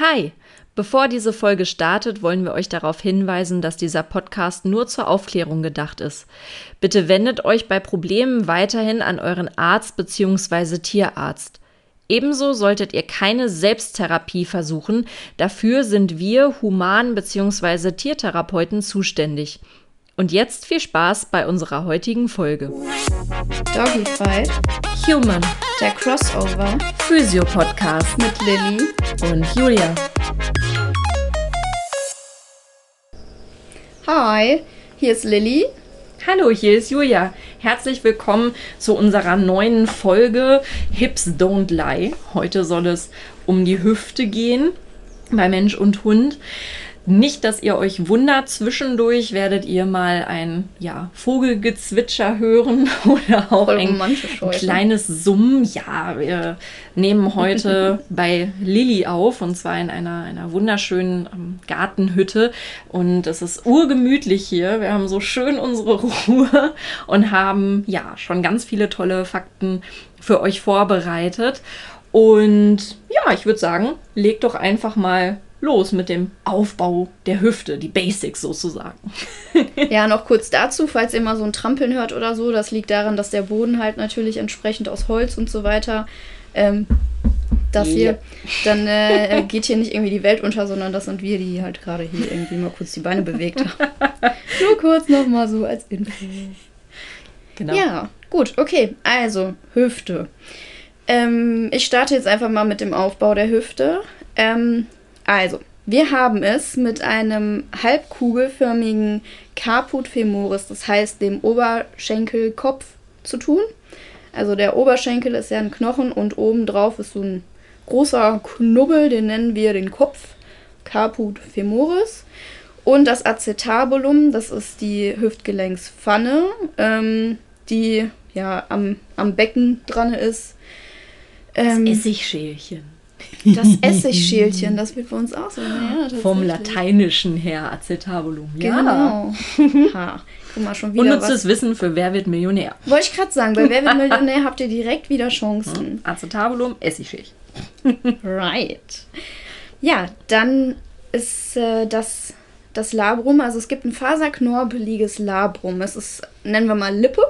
Hi! Bevor diese Folge startet, wollen wir euch darauf hinweisen, dass dieser Podcast nur zur Aufklärung gedacht ist. Bitte wendet euch bei Problemen weiterhin an euren Arzt bzw. Tierarzt. Ebenso solltet ihr keine Selbsttherapie versuchen, dafür sind wir Human- bzw. Tiertherapeuten zuständig. Und jetzt viel Spaß bei unserer heutigen Folge. Doggy Fight, Human, der Crossover Physio-Podcast mit Lilly. und Julia. Hi, hier ist Lilly. Hallo, hier ist Julia. Herzlich willkommen zu unserer neuen Folge Hips Don't Lie. Heute soll es um die Hüfte gehen bei Mensch und Hund. Nicht, dass ihr euch wundert, zwischendurch werdet ihr mal ein ja, Vogelgezwitscher hören oder auch Voll ein kleines Summen. Ja, wir nehmen heute bei Lilly auf und zwar in einer, einer wunderschönen ähm, Gartenhütte. Und es ist urgemütlich hier. Wir haben so schön unsere Ruhe und haben ja schon ganz viele tolle Fakten für euch vorbereitet. Und ja, ich würde sagen, legt doch einfach mal los mit dem Aufbau der Hüfte, die Basics sozusagen. Ja, noch kurz dazu, falls ihr mal so ein Trampeln hört oder so, das liegt daran, dass der Boden halt natürlich entsprechend aus Holz und so weiter, ähm, das Ja. hier, dann äh, geht hier nicht irgendwie die Welt unter, sondern das sind wir, die halt gerade hier irgendwie mal kurz die Beine bewegt haben. Nur kurz nochmal so als Info. Genau. Ja, gut, okay. Also, Hüfte. Ähm, ich starte jetzt einfach mal mit dem Aufbau der Hüfte. Ähm, also, wir haben es mit einem halbkugelförmigen Caput femoris, das heißt dem Oberschenkelkopf, zu tun. Also der Oberschenkel ist ja ein Knochen und obendrauf ist so ein großer Knubbel, den nennen wir den Kopf, Caput femoris. Und das Acetabulum, das ist die Hüftgelenkspfanne, ähm, die ja am, am Becken dran ist. Ähm, Essigschälchen. Das Essigschälchen, das wird bei uns auch so. Ja, Vom. Lateinischen her, Acetabulum. Genau. Ha, guck mal, schon wieder Unnützes was. Wissen für Wer wird Millionär. Wollte ich gerade sagen, bei Wer wird Millionär habt ihr direkt wieder Chancen. Acetabulum, Essigschälchen. Right. Ja, dann ist äh, das, das Labrum, also es gibt ein faserknorpeliges Labrum. Es ist, nennen wir mal Lippe,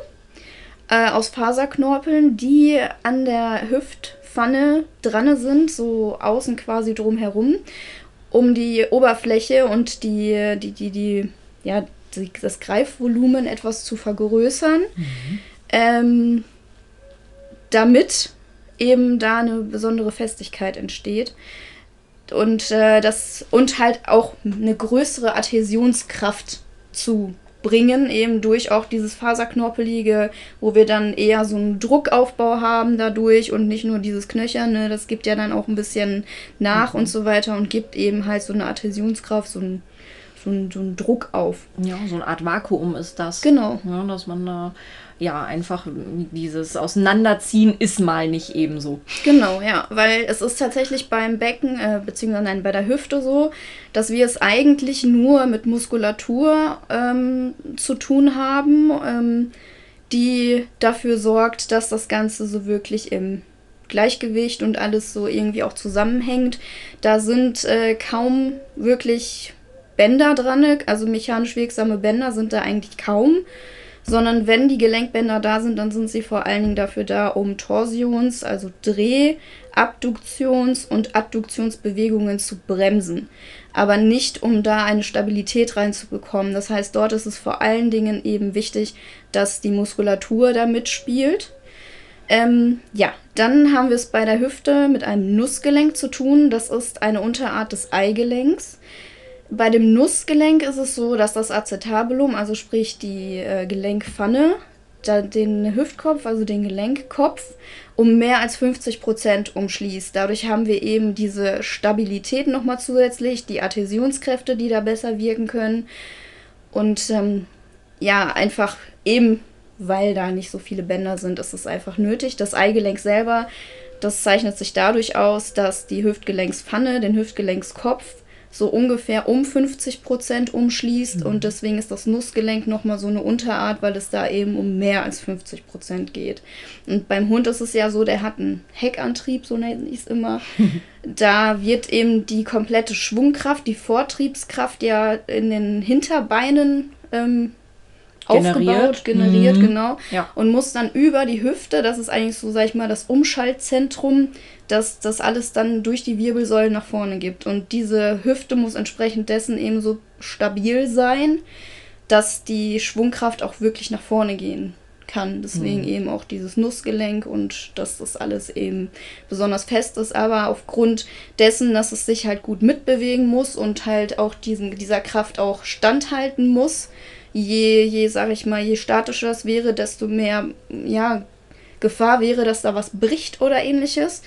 äh, aus Faserknorpeln, die an der Hüftpfanne dran sind, so außen quasi drumherum, um die Oberfläche und die, die, die, die, ja, die, das Greifvolumen etwas zu vergrößern. Ähm, damit eben da eine besondere Festigkeit entsteht. Und, äh, das, und halt auch eine größere Adhäsionskraft zu bringen, eben durch auch dieses Faserknorpelige, wo wir dann eher so einen Druckaufbau haben dadurch und nicht nur dieses Knöcherne, das gibt ja dann auch ein bisschen nach und so weiter und gibt eben halt so eine Adhäsionskraft, so einen so einen- so einen Druck auf. Ja, so eine Art Vakuum ist das. Genau. Ja, dass man da ja einfach dieses Auseinanderziehen ist mal nicht ebenso. Genau, ja, weil es ist tatsächlich beim Becken, äh, beziehungsweise nein, bei der Hüfte so, dass wir es eigentlich nur mit Muskulatur ähm, zu tun haben, ähm, die dafür sorgt, dass das Ganze so wirklich im Gleichgewicht und alles so irgendwie auch zusammenhängt. Da sind äh, kaum wirklich Bänder dran, also mechanisch wirksame Bänder sind da eigentlich kaum sondern wenn die Gelenkbänder da sind, dann sind sie vor allen Dingen dafür da, um Torsions, also Dreh-, Abduktions- und Adduktionsbewegungen zu bremsen, aber nicht um da eine Stabilität reinzubekommen. Das heißt, dort ist es vor allen Dingen eben wichtig, dass die Muskulatur da mitspielt. Ähm, ja, dann haben wir es bei der Hüfte mit einem Nussgelenk zu tun. Das ist eine Unterart des Eigelenks. Bei dem Nussgelenk ist es so, dass das Acetabulum, also sprich die äh, Gelenkpfanne, den Hüftkopf, also den Gelenkkopf, um mehr als 50 Prozent umschließt. Dadurch haben wir eben diese Stabilität nochmal zusätzlich, die Adhäsionskräfte, die da besser wirken können. Und ähm, ja, einfach eben, weil da nicht so viele Bänder sind, ist es einfach nötig. Das Eigelenk selber, das zeichnet sich dadurch aus, dass die Hüftgelenkspfanne den Hüftgelenkskopf so ungefähr um 50 Prozent umschließt mhm. und deswegen ist das Nussgelenk nochmal so eine Unterart, weil es da eben um mehr als 50 Prozent geht. Und beim Hund ist es ja so, der hat einen Heckantrieb, so nenne ich es immer. da wird eben die komplette Schwungkraft, die Vortriebskraft ja in den Hinterbeinen ähm, generiert. aufgebaut, generiert, mhm. genau. Ja. Und muss dann über die Hüfte, das ist eigentlich so, sag ich mal, das Umschaltzentrum, dass das alles dann durch die Wirbelsäule nach vorne gibt. Und diese Hüfte muss entsprechend dessen eben so stabil sein, dass die Schwungkraft auch wirklich nach vorne gehen kann. Deswegen mhm. eben auch dieses Nussgelenk und dass das alles eben besonders fest ist. Aber aufgrund dessen, dass es sich halt gut mitbewegen muss und halt auch diesen, dieser Kraft auch standhalten muss, je, je, sag ich mal, je statischer es wäre, desto mehr, ja, Gefahr wäre, dass da was bricht oder ähnliches.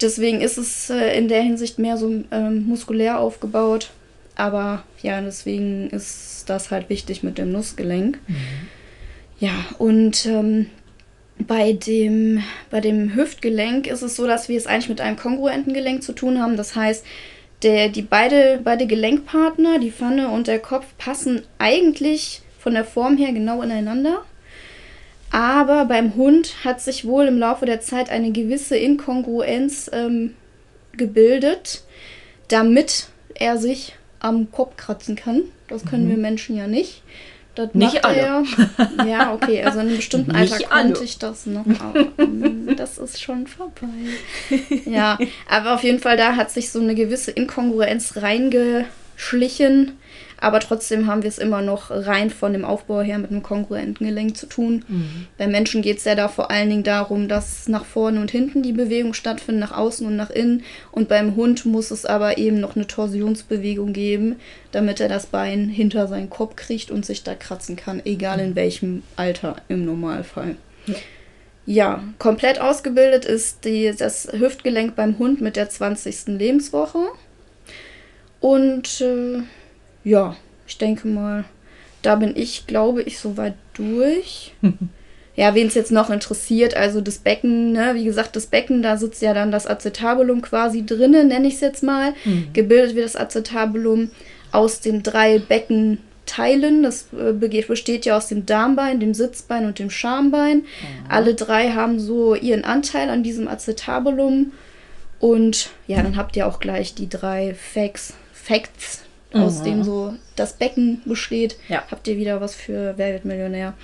Deswegen ist es äh, in der Hinsicht mehr so ähm, muskulär aufgebaut. Aber ja, deswegen ist das halt wichtig mit dem Nussgelenk. Mhm. Ja, und ähm, bei, dem, bei dem Hüftgelenk ist es so, dass wir es eigentlich mit einem kongruenten Gelenk zu tun haben. Das heißt, der, die beide, beide Gelenkpartner, die Pfanne und der Kopf, passen eigentlich von der Form her genau ineinander. Aber beim Hund hat sich wohl im Laufe der Zeit eine gewisse Inkongruenz ähm, gebildet, damit er sich am Kopf kratzen kann. Das können mhm. wir Menschen ja nicht. Das nicht alle. Er, ja, okay, also in einem bestimmten Alter konnte ich das noch. Aber, ähm, das ist schon vorbei. Ja, aber auf jeden Fall, da hat sich so eine gewisse Inkongruenz reingeschlichen. Aber trotzdem haben wir es immer noch rein von dem Aufbau her mit einem kongruenten Gelenk zu tun. Mhm. Bei Menschen geht es ja da vor allen Dingen darum, dass nach vorne und hinten die Bewegung stattfindet, nach außen und nach innen. Und beim Hund muss es aber eben noch eine Torsionsbewegung geben, damit er das Bein hinter seinen Kopf kriegt und sich da kratzen kann, egal in welchem Alter im Normalfall. Ja. Ja, komplett ausgebildet ist die, das Hüftgelenk beim Hund mit der 20. Lebenswoche. Und äh, ja, ich denke mal, da bin ich, glaube ich, soweit durch. ja, wen es jetzt noch interessiert, also das Becken, ne, wie gesagt, das Becken, da sitzt ja dann das Acetabulum quasi drinnen, nenne ich es jetzt mal. Mhm. Gebildet wird das Acetabulum aus den drei Beckenteilen. Das äh, besteht ja aus dem Darmbein, dem Sitzbein und dem Schambein. Mhm. Alle drei haben so ihren Anteil an diesem Acetabulum. Und ja, dann habt ihr auch gleich die drei Facts, Facts aus mhm. dem so das Becken besteht, ja. habt ihr wieder was für Wer wird Millionär.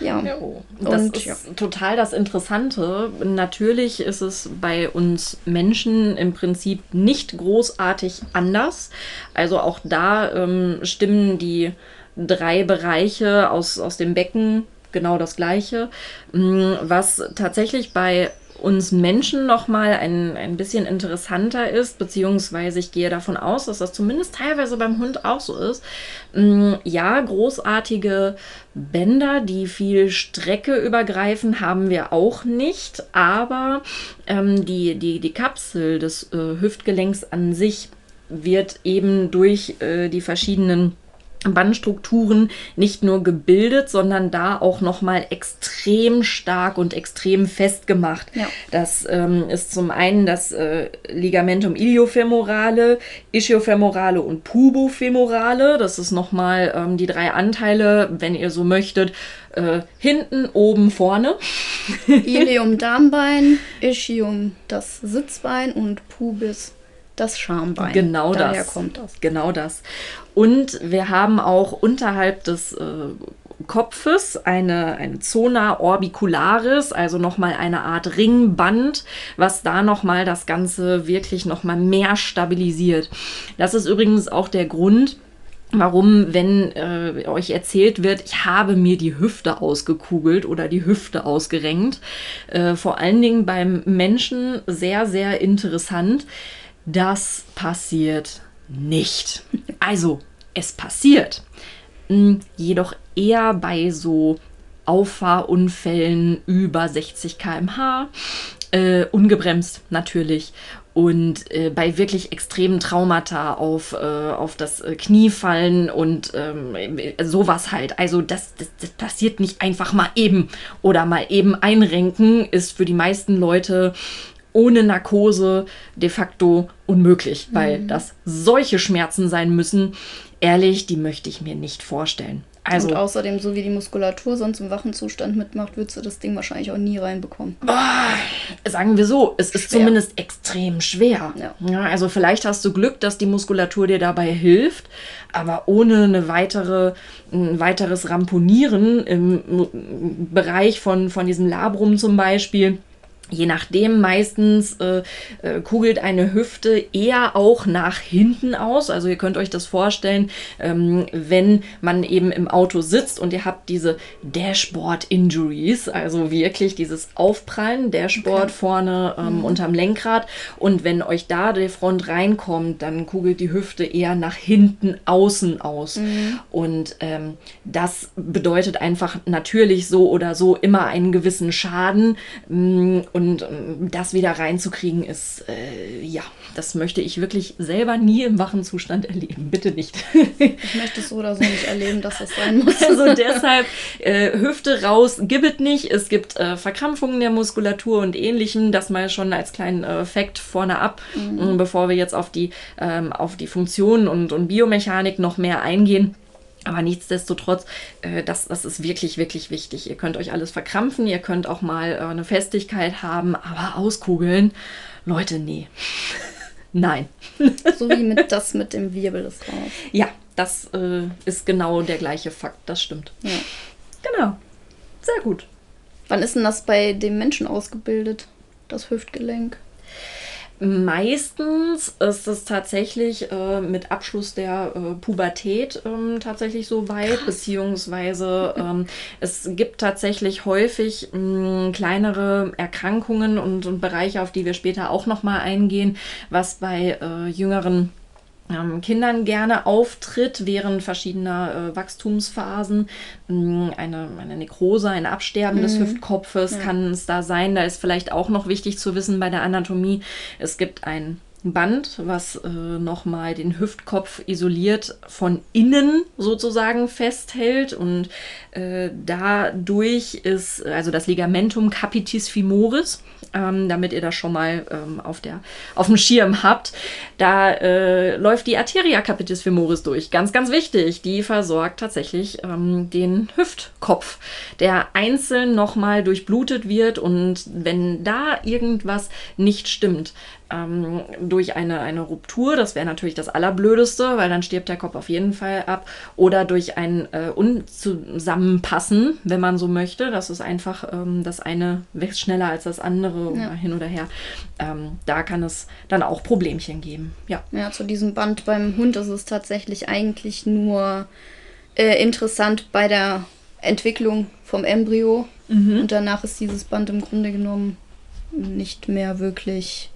Ja. ja. Das und, ist ja. total das Interessante. Natürlich ist es bei uns Menschen im Prinzip nicht großartig anders. Also auch da ähm, stimmen die drei Bereiche aus, aus dem Becken genau das gleiche. Mm, was tatsächlich bei uns Menschen nochmal ein, ein bisschen interessanter ist, beziehungsweise ich gehe davon aus, dass das zumindest teilweise beim Hund auch so ist. Mm, ja, großartige Bänder, die viel Strecke übergreifen, haben wir auch nicht, aber ähm, die, die, die Kapsel des äh, Hüftgelenks an sich wird eben durch äh, die verschiedenen Bandstrukturen nicht nur gebildet, sondern da auch nochmal extrem stark und extrem fest gemacht. Ja. Das ähm, ist zum einen das äh, Ligamentum iliofemorale, ischiofemorale und pubofemorale. Das ist nochmal ähm, die drei Anteile, wenn ihr so möchtet, äh, hinten, oben, vorne. Ilium Darmbein, Ischium das Sitzbein und Pubis das Schambein. Genau Daher das. kommt das. Genau das. Und wir haben auch unterhalb des äh, Kopfes eine, eine Zona orbicularis, also nochmal eine Art Ringband, was da nochmal das Ganze wirklich nochmal mehr stabilisiert. Das ist übrigens auch der Grund, warum, wenn äh, euch erzählt wird, ich habe mir die Hüfte ausgekugelt oder die Hüfte ausgerenkt, äh, vor allen Dingen beim Menschen sehr, sehr interessant das passiert nicht. Also, es passiert. Hm, jedoch eher bei so Auffahrunfällen über 60 km/h, äh, ungebremst natürlich. Und äh, bei wirklich extremen Traumata auf, äh, auf das äh, Knie fallen und ähm, sowas halt. Also das, das, das passiert nicht einfach mal eben oder mal eben einrenken, ist für die meisten Leute ohne Narkose de facto unmöglich, weil mhm. das solche Schmerzen sein müssen. Ehrlich, die möchte ich mir nicht vorstellen. Also, und außerdem, so wie die Muskulatur sonst im Wachenzustand mitmacht, würdest du das Ding wahrscheinlich auch nie reinbekommen. Boah, sagen wir so, es ist schwer. zumindest extrem schwer. Ja. ja. Also vielleicht hast du Glück, dass die Muskulatur dir dabei hilft, aber ohne eine weitere, ein weiteres Ramponieren im Bereich von, von diesem Labrum zum Beispiel, Je nachdem, meistens äh, äh, kugelt eine Hüfte eher auch nach hinten aus. Also ihr könnt euch das vorstellen, ähm, wenn man eben im Auto sitzt und ihr habt diese Dashboard-Injuries, also wirklich dieses Aufprallen, Dashboard okay. vorne ähm, mhm. unterm Lenkrad. Und wenn euch da die Front reinkommt, dann kugelt die Hüfte eher nach hinten außen aus. Mhm. Und ähm, das bedeutet einfach natürlich so oder so immer einen gewissen Schaden. Mm, und und ähm, das wieder reinzukriegen ist, äh, ja, das möchte ich wirklich selber nie im wachen Zustand erleben. Bitte nicht. ich möchte es so oder so nicht erleben, dass das sein muss. Also deshalb äh, Hüfte raus, gibt nicht. Es gibt äh, Verkrampfungen der Muskulatur und ähnlichem. Das mal schon als kleinen äh, Fakt vorne ab, mhm. bevor wir jetzt auf die, ähm, auf die Funktionen und, und Biomechanik noch mehr eingehen. Aber nichtsdestotrotz, äh, das, das ist wirklich, wirklich wichtig. Ihr könnt euch alles verkrampfen, ihr könnt auch mal äh, eine Festigkeit haben, aber auskugeln, Leute, nee. Nein. so wie mit das mit dem Wirbel ist raus. Ja, das äh, ist genau der gleiche Fakt, das stimmt. Ja. Genau. Sehr gut. Wann ist denn das bei dem Menschen ausgebildet, das Hüftgelenk? Meistens ist es tatsächlich äh, mit Abschluss der äh, Pubertät ähm, tatsächlich so weit, Krass. beziehungsweise ähm, es gibt tatsächlich häufig mh, mm, kleinere Erkrankungen und, und, Bereiche, auf die wir später auch nochmal eingehen, was bei äh, jüngeren Kindern gerne auftritt während verschiedener äh, Wachstumsphasen. Mm, eine, eine Nekrose, ein Absterben mhm. des Hüftkopfes ja. kann es da sein. Da ist vielleicht auch noch wichtig zu wissen bei der Anatomie. Es gibt ein Band, was äh, nochmal den Hüftkopf isoliert von innen sozusagen festhält und äh, dadurch ist also das Ligamentum capitis femoris ähm, damit ihr das schon mal ähm, auf, der, auf dem Schirm habt. Da äh, läuft die Arteria capitis femoris durch. Ganz, ganz wichtig. Die versorgt tatsächlich ähm, den Hüftkopf, der einzeln nochmal durchblutet wird. Und wenn da irgendwas nicht stimmt, ähm, durch eine, eine Ruptur, das wäre natürlich das Allerblödeste, weil dann stirbt der Kopf auf jeden Fall ab, oder durch ein äh, Unzusammenpassen, wenn man so möchte. Das ist einfach, ähm, das eine wächst schneller als das andere ja. oder hin oder her. Ähm, da kann es dann auch Problemchen geben. Ja. ja, zu diesem Band beim Hund ist es tatsächlich eigentlich nur äh, interessant bei der Entwicklung vom Embryo. Mhm. Und danach ist dieses Band im Grunde genommen nicht mehr wirklich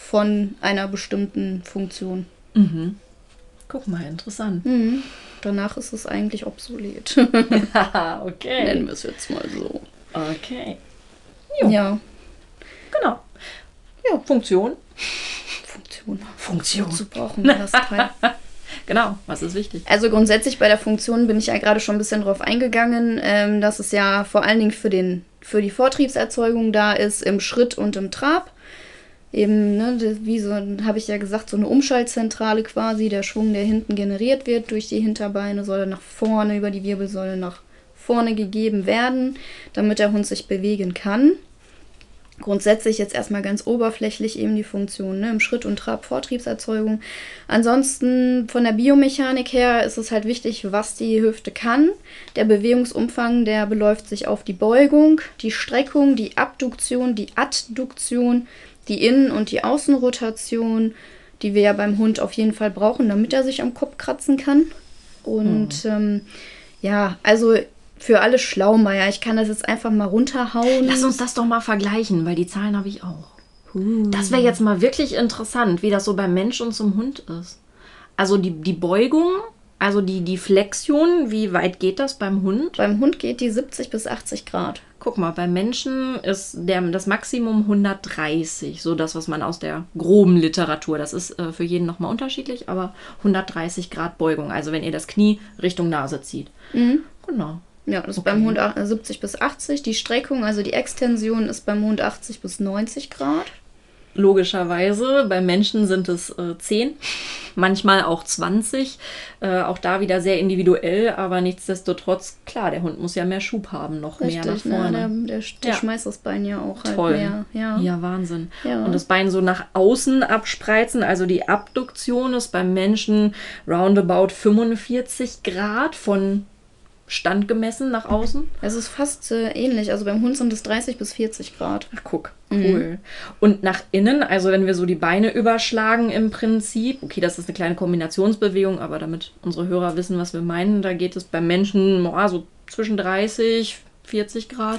von einer bestimmten Funktion. Mhm. Guck mal, interessant. Mhm. Danach ist es eigentlich obsolet. okay. Nennen wir es jetzt mal so. Okay. Jo. Ja. Genau. Ja, Funktion. Funktion. Funktion. Wozu brauchen wir das Teil? genau, was ist wichtig? Also grundsätzlich bei der Funktion bin ich ja gerade schon ein bisschen drauf eingegangen, ähm, dass es ja vor allen Dingen für, den, für die Vortriebserzeugung da ist, im Schritt und im Trab eben, ne, wie so, habe ich ja gesagt, so eine Umschaltzentrale quasi. Der Schwung, der hinten generiert wird durch die Hinterbeine, soll nach vorne über die Wirbelsäule nach vorne gegeben werden, damit der Hund sich bewegen kann. Grundsätzlich jetzt erstmal ganz oberflächlich eben die Funktion ne, im Schritt- und Trab-Vortriebserzeugung. Ansonsten von der Biomechanik her ist es halt wichtig, was die Hüfte kann. Der Bewegungsumfang, der beläuft sich auf die Beugung, die Streckung, die Abduktion, die Adduktion, die Innen- und die Außenrotation, die wir ja beim Hund auf jeden Fall brauchen, damit er sich am Kopf kratzen kann. Und mhm. ähm, ja, also für alle Schlaumeier, ich kann das jetzt einfach mal runterhauen. Lass uns das doch mal vergleichen, weil die Zahlen habe ich auch. Das wäre jetzt mal wirklich interessant, wie das so beim Mensch und zum Hund ist. Also die, die Beugung, also die, die Flexion, wie weit geht das beim Hund? Beim Hund geht die 70 bis 80 Grad. Guck mal, beim Menschen ist der, das Maximum 130, so das, was man aus der groben Literatur, das ist äh, für jeden nochmal unterschiedlich, aber 130 Grad Beugung, also wenn ihr das Knie Richtung Nase zieht. Mhm. Genau. Ja, das okay. ist beim Hund 70 bis 80. Die Streckung, also die Extension, ist beim Hund 80 bis 90 Grad. Logischerweise. Beim Menschen sind es äh, 10, manchmal auch 20. Äh, auch da wieder sehr individuell, aber nichtsdestotrotz, klar, der Hund muss ja mehr Schub haben, noch Richtig, mehr nach vorne. Ne? Der, der, der Ja. schmeißt das Bein ja auch halt Toll. mehr. Ja. Ja, Wahnsinn. Ja. Und das Bein so nach außen abspreizen, also die Abduktion ist beim Menschen roundabout 45 Grad von Stand gemessen nach außen. Es ist fast äh, ähnlich. Also beim Hund sind es 30 bis 40 Grad. Ach, guck, cool. Und nach innen, also wenn wir so die Beine überschlagen im Prinzip, okay, das ist eine kleine Kombinationsbewegung, aber damit unsere Hörer wissen, was wir meinen, da geht es beim Menschen oh, so zwischen 30, 40 Grad.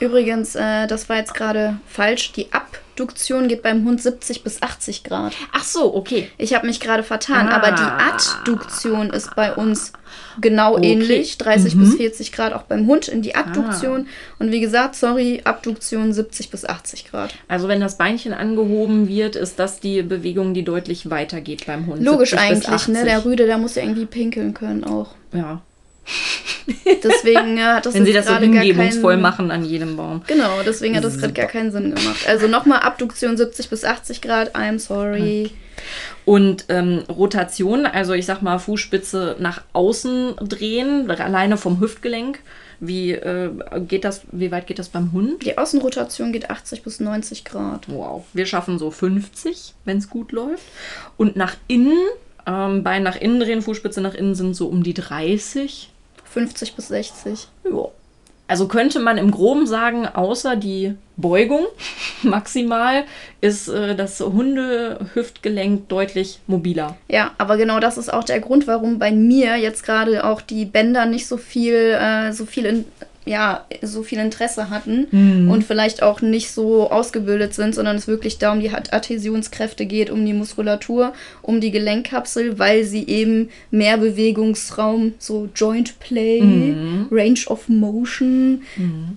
Übrigens, äh, das war jetzt gerade falsch. Die Abduktion geht beim Hund 70 bis 80 Grad. Ach so, okay. Ich habe mich gerade vertan, Ah. aber die Adduktion ist bei uns genau Okay. ähnlich, 30 Mhm. bis 40 Grad auch beim Hund in die Adduktion. Und wie gesagt, sorry, Abduktion 70 bis 80 Grad. Also wenn das Beinchen angehoben wird, ist das die Bewegung, die deutlich weiter geht beim Hund. Logisch 70 bis eigentlich, ne? 80. Der Rüde, der muss ja irgendwie pinkeln können auch. Ja. Deswegen hat das Wenn sie das so hingebungsvoll keinen- machen an jedem Baum. Genau, deswegen hat das gerade gar keinen Sinn gemacht. Also nochmal Abduktion 70 bis 80 Grad, I'm sorry. Und ähm, Rotation, also ich sag mal Fußspitze nach außen drehen, alleine vom Hüftgelenk. Wie äh, geht das, wie weit geht das beim Hund? Die Außenrotation geht 80 bis 90 Grad. Wow. Wir schaffen so 50, wenn es gut läuft. Und nach innen, ähm, Bein nach innen drehen, Fußspitze nach innen sind so um die 30. 50 bis 60. Ja. Also könnte man im Groben sagen, außer die Beugung maximal ist äh, das Hundehüftgelenk deutlich mobiler. Ja, aber genau das ist auch der Grund, warum bei mir jetzt gerade auch die Bänder nicht so viel, äh, so viel in, ja, so viel Interesse hatten und vielleicht auch nicht so ausgebildet sind, sondern es wirklich da um die Ad- Adhäsionskräfte geht, um die Muskulatur, um die Gelenkkapsel, weil sie eben mehr Bewegungsraum, so Joint Play, Range of Motion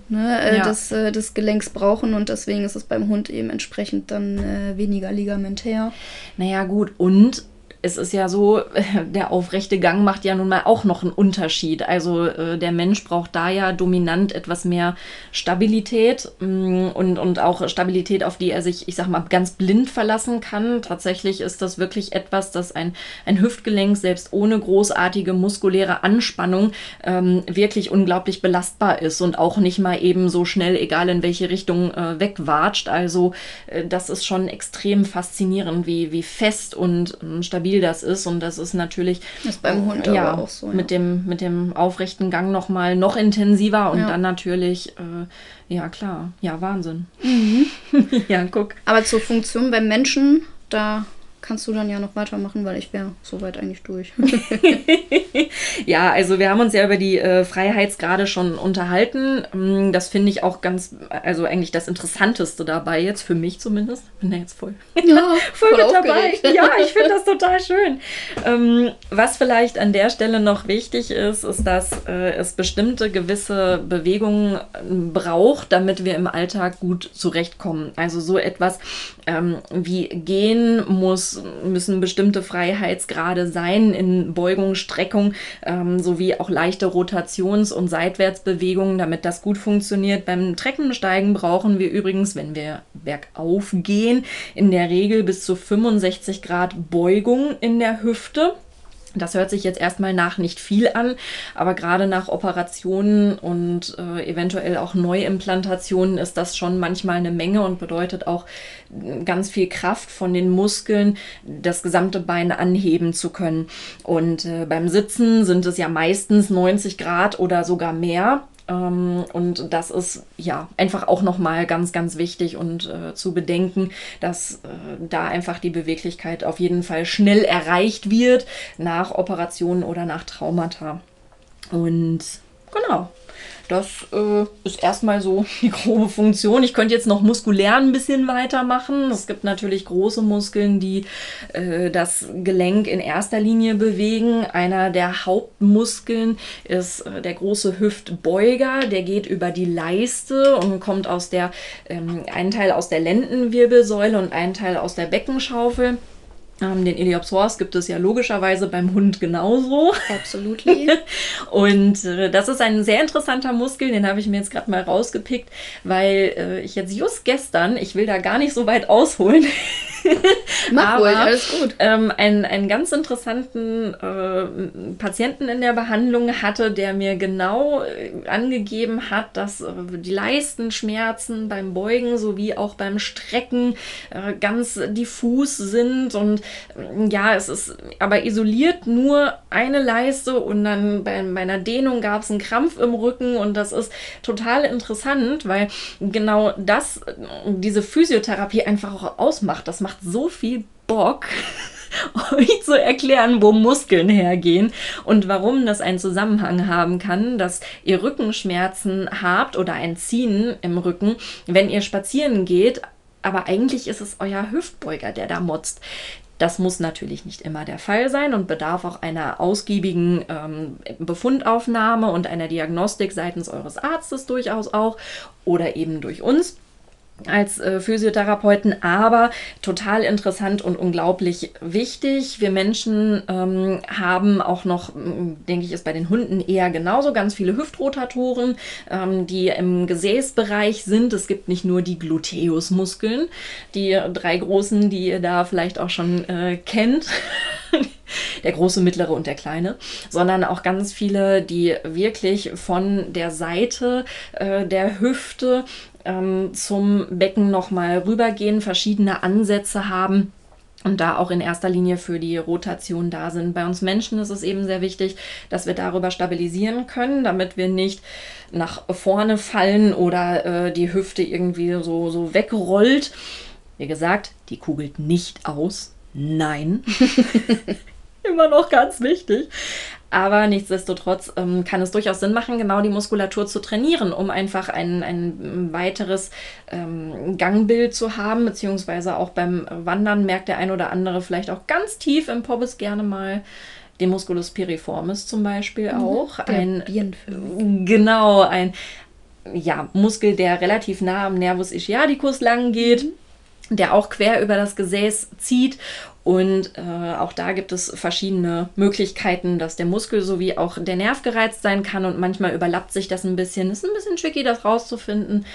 ne, äh, Ja. des, äh, des Gelenks brauchen und deswegen ist es beim Hund eben entsprechend dann äh, weniger ligamentär. Naja, gut, und es ist ja so, der aufrechte Gang macht ja nun mal auch noch einen Unterschied. Also äh, der Mensch braucht da ja dominant etwas mehr Stabilität mm, und, und auch Stabilität, auf die er sich, ich sag mal, ganz blind verlassen kann. Tatsächlich ist das wirklich etwas, das ein, ein Hüftgelenk selbst ohne großartige muskuläre Anspannung ähm, wirklich unglaublich belastbar ist und auch nicht mal eben so schnell, egal in welche Richtung, äh, wegwatscht. Also äh, das ist schon extrem faszinierend, wie, wie fest und ähm, stabil das ist. Und das ist natürlich Ist beim Hund ja, aber auch so. Ja. mit, dem, mit dem aufrechten Gang nochmal noch intensiver und Ja. dann natürlich, äh, ja klar, ja, Wahnsinn. Mhm. ja, guck. Aber zur Funktion beim Menschen, da kannst du dann ja noch weitermachen, weil ich wäre soweit eigentlich durch. Ja, also wir haben uns ja über die äh, Freiheitsgrade schon unterhalten. Mm, Das finde ich auch ganz, also eigentlich das Interessanteste dabei jetzt, für mich zumindest. Bin da jetzt voll, ja, voll, mit dabei. Ja, ich finde das total schön. Ähm, was vielleicht an der Stelle noch wichtig ist, ist, dass äh, es bestimmte gewisse Bewegungen äh, braucht, damit wir im Alltag gut zurechtkommen. Also so etwas ähm, wie gehen muss, müssen bestimmte Freiheitsgrade sein in Beugung, Streckung, ähm, sowie auch leichte Rotations- und Seitwärtsbewegungen, damit das gut funktioniert. Beim Treppensteigen brauchen wir übrigens, wenn wir bergauf gehen, in der Regel bis zu 65 Grad Beugung in der Hüfte. Das hört sich jetzt erstmal nach nicht viel an, aber gerade nach Operationen und äh, eventuell auch Neuimplantationen ist das schon manchmal eine Menge und bedeutet auch äh, ganz viel Kraft von den Muskeln, das gesamte Bein anheben zu können. Und äh, beim Sitzen sind es ja meistens 90 Grad oder sogar mehr. Ähm, Und das ist ja einfach auch nochmal ganz, ganz wichtig und äh, zu bedenken, dass äh, da einfach die Beweglichkeit auf jeden Fall schnell erreicht wird nach Operationen oder nach Traumata. Und genau. Das äh, ist erstmal so die grobe Funktion. Ich könnte jetzt noch muskulär ein bisschen weitermachen. Es gibt natürlich große Muskeln, die äh, das Gelenk in erster Linie bewegen. Einer der Hauptmuskeln ist äh, der große Hüftbeuger. Der geht über die Leiste und kommt aus der, ähm, einen Teil aus der Lendenwirbelsäule und einen Teil aus der Beckenschaufel. Ähm, den Iliopsoas gibt es ja logischerweise beim Hund genauso. Absolutely. Und äh, das ist ein sehr interessanter Muskel, den habe ich mir jetzt gerade mal rausgepickt, weil äh, ich jetzt just gestern, ich will da gar nicht so weit ausholen, Mach ruhig, alles gut. Ähm, einen, einen ganz interessanten äh, Patienten in der Behandlung hatte, der mir genau äh, angegeben hat, dass äh, die Leistenschmerzen beim Beugen sowie auch beim Strecken äh, ganz diffus sind und äh, ja, es ist aber isoliert nur eine Leiste und dann bei, bei einer Dehnung gab es einen Krampf im Rücken und das ist total interessant, weil genau das, äh, diese Physiotherapie einfach auch ausmacht. Das macht so viel Bock, euch zu erklären, wo Muskeln hergehen und warum das einen Zusammenhang haben kann, dass ihr Rückenschmerzen habt oder ein Ziehen im Rücken, wenn ihr spazieren geht. Aber eigentlich ist es euer Hüftbeuger, der da motzt. Das muss natürlich nicht immer der Fall sein und bedarf auch einer ausgiebigen ähm, Befundaufnahme und einer Diagnostik seitens eures Arztes durchaus auch oder eben durch uns als äh, Physiotherapeuten, aber total interessant und unglaublich wichtig. Wir Menschen ähm, haben auch noch, denke ich, ist bei den Hunden eher genauso ganz viele Hüftrotatoren, ähm, die im Gesäßbereich sind. Es gibt nicht nur die Gluteusmuskeln, die drei großen, die ihr da vielleicht auch schon äh, kennt. der große, mittlere und der kleine, sondern auch ganz viele, die wirklich von der Seite äh, der Hüfte ähm, zum Becken nochmal rübergehen, verschiedene Ansätze haben und da auch in erster Linie für die Rotation da sind. Bei uns Menschen ist es eben sehr wichtig, dass wir darüber stabilisieren können, damit wir nicht nach vorne fallen oder äh, die Hüfte irgendwie so, so wegrollt. Wie gesagt, die kugelt nicht aus. Nein. Immer noch ganz wichtig. Aber nichtsdestotrotz ähm, kann es durchaus Sinn machen, genau die Muskulatur zu trainieren, um einfach ein, ein weiteres ähm, Gangbild zu haben, beziehungsweise auch beim Wandern merkt der ein oder andere vielleicht auch ganz tief im Pobbes gerne mal den Musculus piriformis zum Beispiel mhm. auch. Der ein Genau, ein ja, Muskel, der relativ nah am Nervus ischiadicus lang geht. Mhm der auch quer über das Gesäß zieht und äh, auch da gibt es verschiedene Möglichkeiten, dass der Muskel sowie auch der Nerv gereizt sein kann und manchmal überlappt sich das ein bisschen. Ist ein bisschen tricky, das rauszufinden,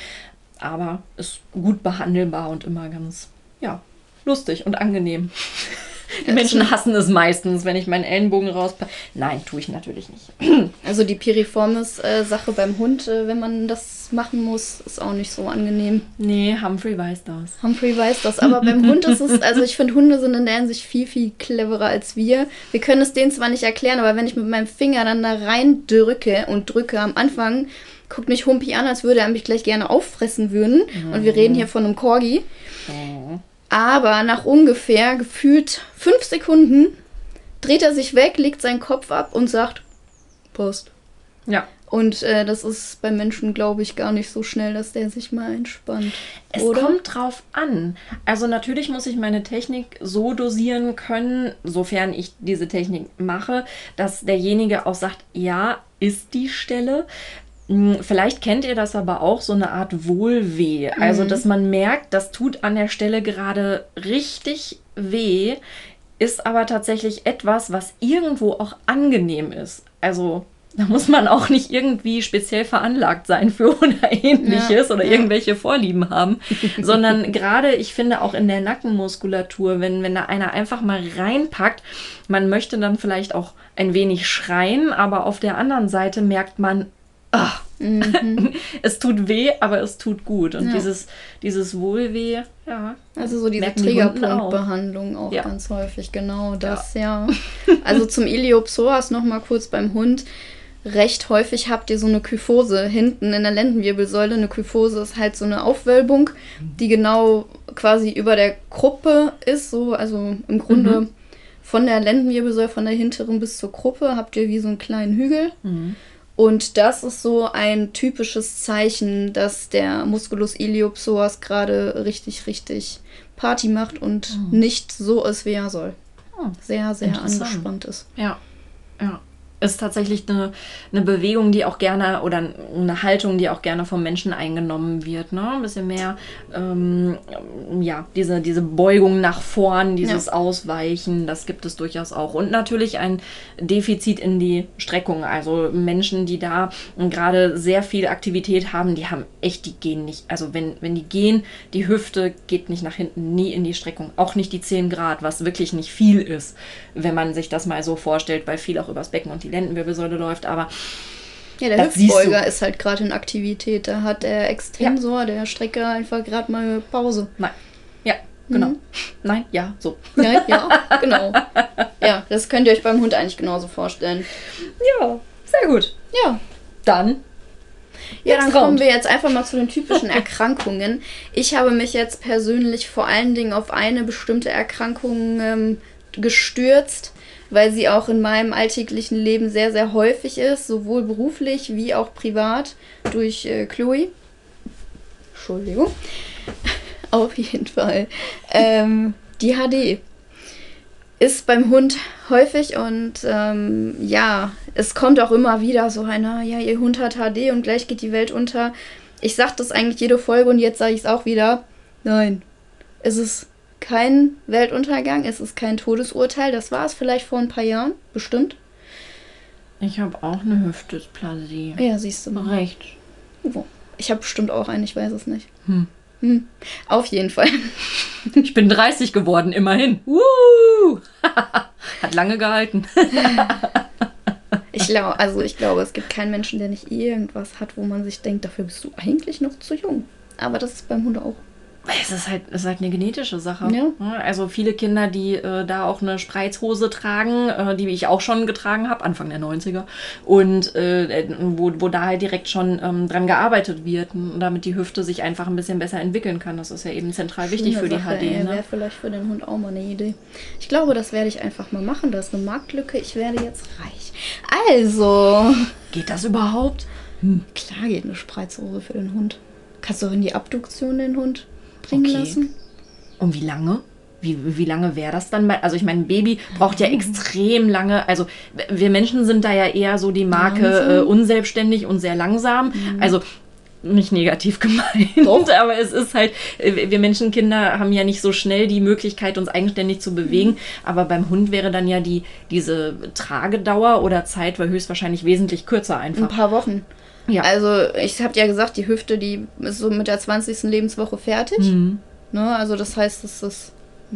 aber ist gut behandelbar und immer ganz, ja, lustig und angenehm. Die Menschen hassen es meistens, wenn ich meinen Ellenbogen rauspacke. Nein, tue ich natürlich nicht. Also die Piriformis-Sache beim Hund, äh, wenn man das machen muss, ist auch nicht so angenehm. Nee, Humphrey weiß das. Humphrey weiß das. Aber beim Hund ist es, also ich finde, Hunde sind in der Hinsicht viel, viel cleverer als wir. Wir können es denen zwar nicht erklären, aber wenn ich mit meinem Finger dann da rein drücke und drücke am Anfang, guckt mich Humpi an, als würde er mich gleich gerne auffressen würden. Mhm. Und wir reden hier von einem Corgi. Mhm. Aber nach ungefähr gefühlt fünf Sekunden dreht er sich weg, legt seinen Kopf ab und sagt Post. Ja. Und äh, das ist beim Menschen, glaube ich, gar nicht so schnell, dass der sich mal entspannt. Es oder? kommt drauf an. Also natürlich muss ich meine Technik so dosieren können, sofern ich diese Technik mache, dass derjenige auch sagt, ja, ist die Stelle. Hm, vielleicht kennt ihr das aber auch, so eine Art Wohlweh. Also, mhm. dass man merkt, das tut an der Stelle gerade richtig weh, ist aber tatsächlich etwas, was irgendwo auch angenehm ist. Also, da muss man auch nicht irgendwie speziell veranlagt sein für oder ähnliches ja, oder ja. irgendwelche Vorlieben haben, sondern gerade, ich finde, auch in der Nackenmuskulatur, wenn, wenn da einer einfach mal reinpackt, man möchte dann vielleicht auch ein wenig schreien, aber auf der anderen Seite merkt man, mhm. es tut weh, aber es tut gut. Und ja. dieses, dieses Wohlweh, ja. Also so diese Triggerpunktbehandlung auch, auch ja. ganz häufig, genau das, ja. ja. Also zum Iliopsoas nochmal kurz beim Hund. Recht häufig habt ihr so eine Kyphose hinten in der Lendenwirbelsäule. Eine Kyphose ist halt so eine Aufwölbung, die genau quasi über der Gruppe ist, so, also im Grunde mhm. von der Lendenwirbelsäule, von der hinteren bis zur Gruppe, habt ihr wie so einen kleinen Hügel. Mhm. Und das ist so ein typisches Zeichen, dass der Musculus iliopsoas gerade richtig, richtig Party macht und oh. nicht so ist, wie er soll. Oh. Sehr, sehr angespannt ist. Ja, ja. Ist tatsächlich eine, eine Bewegung, die auch gerne oder eine Haltung, die auch gerne vom Menschen eingenommen wird. Ne? Ein bisschen mehr, ähm, ja, diese, diese Beugung nach vorn, dieses ja. Ausweichen, das gibt es durchaus auch. Und natürlich ein Defizit in die Streckung. Also Menschen, die da gerade sehr viel Aktivität haben, die haben echt, die gehen nicht. Also wenn, wenn die gehen, die Hüfte geht nicht nach hinten, nie in die Streckung. Auch nicht die 10 Grad, was wirklich nicht viel ist, wenn man sich das mal so vorstellt, weil viel auch übers Becken und die Lendenwirbelsäule läuft, aber ja, der Hüftbeuger ist halt gerade in Aktivität. Da hat der Extensor, ja. der Strecker einfach gerade mal Pause. Nein. Ja, genau. Mhm. Nein, ja, so. Nein, ja, genau. Ja, das könnt ihr euch beim Hund eigentlich genauso vorstellen. Ja, sehr gut. Ja. Dann. Ja, dann kommen wir jetzt einfach mal zu den typischen Erkrankungen. Ich habe mich jetzt persönlich vor allen Dingen auf eine bestimmte Erkrankung ähm, gestürzt weil sie auch in meinem alltäglichen Leben sehr, sehr häufig ist, sowohl beruflich wie auch privat durch äh, Chloe. Entschuldigung. Auf jeden Fall. Ähm, die HD ist beim Hund häufig und ähm, ja, es kommt auch immer wieder so einer, ja, ihr Hund hat HD und gleich geht die Welt unter. Ich sage das eigentlich jede Folge und jetzt sage ich es auch wieder. Nein, es ist kein Weltuntergang, es ist kein Todesurteil. Das war es vielleicht vor ein paar Jahren, bestimmt. Ich habe auch eine Hüftdysplasie. Ja, siehst du mal. Recht. Wo? Ich habe bestimmt auch einen, ich weiß es nicht. Hm. Hm. Auf jeden Fall. ich bin 30 geworden, immerhin. Uh! Hat lange gehalten. ich glaube, also ich glaube, es gibt keinen Menschen, der nicht irgendwas hat, wo man sich denkt, dafür bist du eigentlich noch zu jung. Aber das ist beim Hund auch. Es ist halt, es ist halt eine genetische Sache. Ja. Also viele Kinder, die äh, da auch eine Spreizhose tragen, äh, die ich auch schon getragen habe, Anfang der 90er, und äh, wo, wo da halt direkt schon ähm, dran gearbeitet wird, damit die Hüfte sich einfach ein bisschen besser entwickeln kann. Das ist ja eben zentral wichtig Schöne für die Sache, HD. Ne? Wäre vielleicht für den Hund auch mal eine Idee. Ich glaube, das werde ich einfach mal machen. Das ist eine Marktlücke. Ich werde jetzt reich. Also. Geht das überhaupt? Hm. Klar geht eine Spreizhose für den Hund. Kannst du in die Abduktion den Hund bringen okay. lassen. Und wie lange? Wie, wie lange wäre das dann? Also ich meine, ein Baby braucht ja extrem lange. Also wir Menschen sind da ja eher so die Marke äh, unselbstständig und sehr langsam. Mhm. Also nicht negativ gemeint, Doch. aber es ist halt, äh, wir Menschenkinder haben ja nicht so schnell die Möglichkeit, uns eigenständig zu bewegen. Mhm. Aber beim Hund wäre dann ja die, diese Tragedauer oder Zeit war höchstwahrscheinlich wesentlich kürzer einfach. Ein paar Wochen. Ja. Also, ich habe ja gesagt, die Hüfte, die ist so mit der 20. Lebenswoche fertig. Mhm. Ne? Also, das heißt, es ist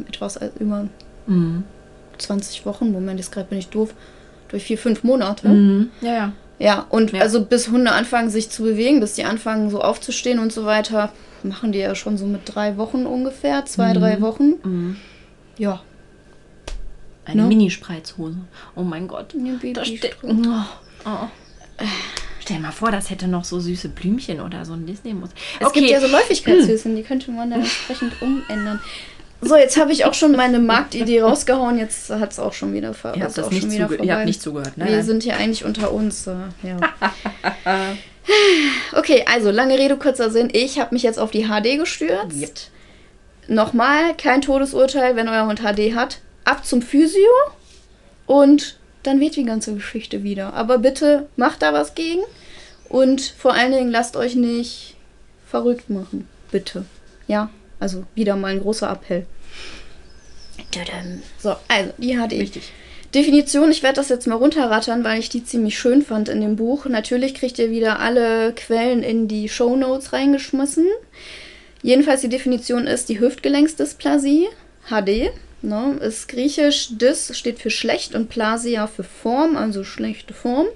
etwas über mhm. 20 Wochen. Moment, jetzt gerade bin ich doof. Durch vier, fünf Monate. Mhm. Ja, ja. Ja, und ja. also bis Hunde anfangen, sich zu bewegen, bis die anfangen, so aufzustehen und so weiter, machen die ja schon so mit drei Wochen ungefähr, zwei, drei mhm. Wochen. Mhm. Ja. Eine ne? Mini-Spreizhose. Oh mein Gott. Eine da steht. Oh. Oh. Stell dir mal vor, das hätte noch so süße Blümchen oder so ein Disney-Muss. Es okay. gibt ja so Läufigkeitshöschen, die könnte man dann entsprechend umändern. So, jetzt habe ich auch schon meine Marktidee rausgehauen. Jetzt hat es auch schon wieder ver ihr habt das nicht, zuge ihr habt nicht zugehört. Nein, Wir sind hier eigentlich unter uns. Äh, ja. okay, also lange Rede, kurzer Sinn. Ich habe mich jetzt auf die HD gestürzt. Yep. Nochmal, kein Todesurteil, wenn euer Hund HD hat. Ab zum Physio und dann wird die ganze Geschichte wieder. Aber bitte macht da was gegen. Und vor allen Dingen lasst euch nicht verrückt machen. Bitte. Ja, also wieder mal ein großer Appell. So, also die HD. Richtig. Definition, ich werde das jetzt mal runterrattern, weil ich die ziemlich schön fand in dem Buch. Natürlich kriegt ihr wieder alle Quellen in die Show Notes reingeschmissen. Jedenfalls die Definition ist die Hüftgelenksdysplasie, HD. Ne, ist griechisch, dys steht für schlecht und plasia für Form, also schlechte Form.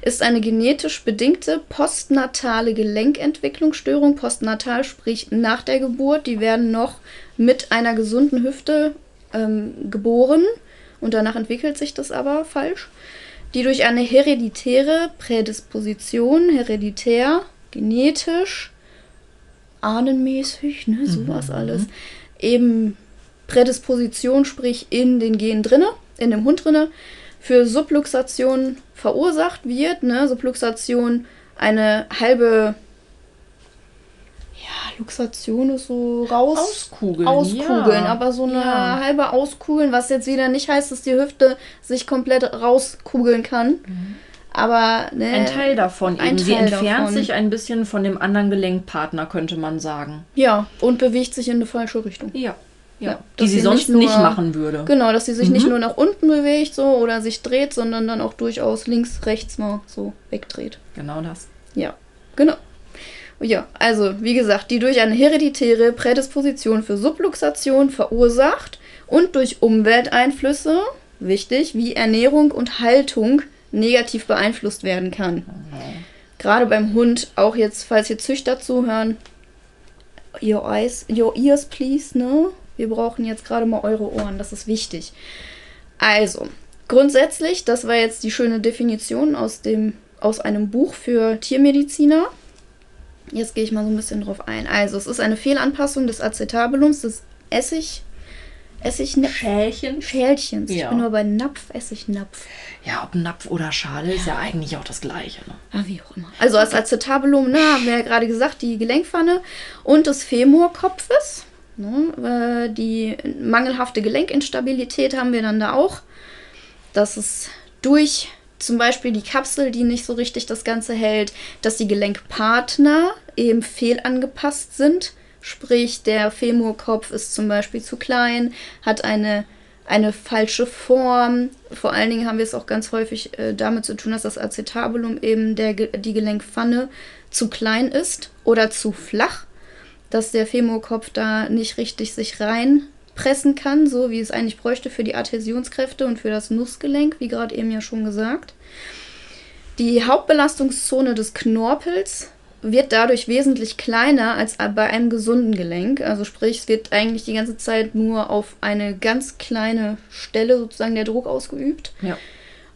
Ist eine genetisch bedingte postnatale Gelenkentwicklungsstörung. Postnatal, sprich nach der Geburt. Die werden noch mit einer gesunden Hüfte ähm, geboren und danach entwickelt sich das aber falsch. Die durch eine hereditäre Prädisposition, hereditär, genetisch, ahnenmäßig, ne, sowas mhm. alles, eben Prädisposition, sprich in den Genen drinne, in dem Hund drinne, für Subluxation verursacht wird. Ne? Subluxation eine halbe, ja, Luxation ist so raus. Auskugeln. Auskugeln, ja. aber so eine Ja. halbe Auskugeln, was jetzt wieder nicht heißt, dass die Hüfte sich komplett rauskugeln kann. Aber ne, Mhm. Ein Teil davon Ein eben. Sie Teil entfernt davon. sich ein bisschen von dem anderen Gelenkpartner, könnte man sagen. ja, und bewegt sich in eine falsche Richtung. Ja. Ja, Die sie sie sonst nicht nicht, nur- machen würde. Genau, dass sie sich Mhm. nicht nur nach unten bewegt so oder sich dreht, sondern dann auch durchaus links, rechts mal so wegdreht. Genau das. Ja, genau. Ja, also wie gesagt, die durch eine hereditäre Prädisposition für Subluxation verursacht und durch Umwelteinflüsse, wichtig, wie Ernährung und Haltung negativ beeinflusst werden kann. Gerade beim Hund, auch jetzt, falls hier Züchter zuhören, your eyes, your ears please, ne? Wir brauchen jetzt gerade mal eure Ohren, das ist wichtig. Also, grundsätzlich, das war jetzt die schöne Definition aus, dem, aus einem Buch für Tiermediziner. Jetzt gehe ich mal so ein bisschen drauf ein. Also, es ist eine Fehlanpassung des Acetabulums, des Essig, Essignapf, Schälchen. Schälchens. Ich Ja. bin nur bei Napf, Essignapf. Ja, ob Napf oder Schale ist ja eigentlich auch das Gleiche. Ne? Ah, wie auch immer. Also das Acetabulum, ne, haben wir ja gerade gesagt, die Gelenkpfanne und des Femurkopfes. Ne, äh, die mangelhafte Gelenkinstabilität haben wir dann da auch. Das ist durch zum Beispiel die Kapsel, die nicht so richtig das Ganze hält, dass die Gelenkpartner eben fehlangepasst sind. Sprich, der Femurkopf ist zum Beispiel zu klein, hat eine, eine falsche Form. Vor allen Dingen haben wir es auch ganz häufig äh, damit zu tun, dass das Acetabulum eben der, die Gelenkpfanne zu klein ist oder zu flach, dass der Femurkopf da nicht richtig sich reinpressen kann, so wie es eigentlich bräuchte für die Adhäsionskräfte und für das Nussgelenk, wie gerade eben ja schon gesagt. Die Hauptbelastungszone des Knorpels wird dadurch wesentlich kleiner als bei einem gesunden Gelenk. Also sprich, es wird eigentlich die ganze Zeit nur auf eine ganz kleine Stelle sozusagen der Druck ausgeübt. Ja.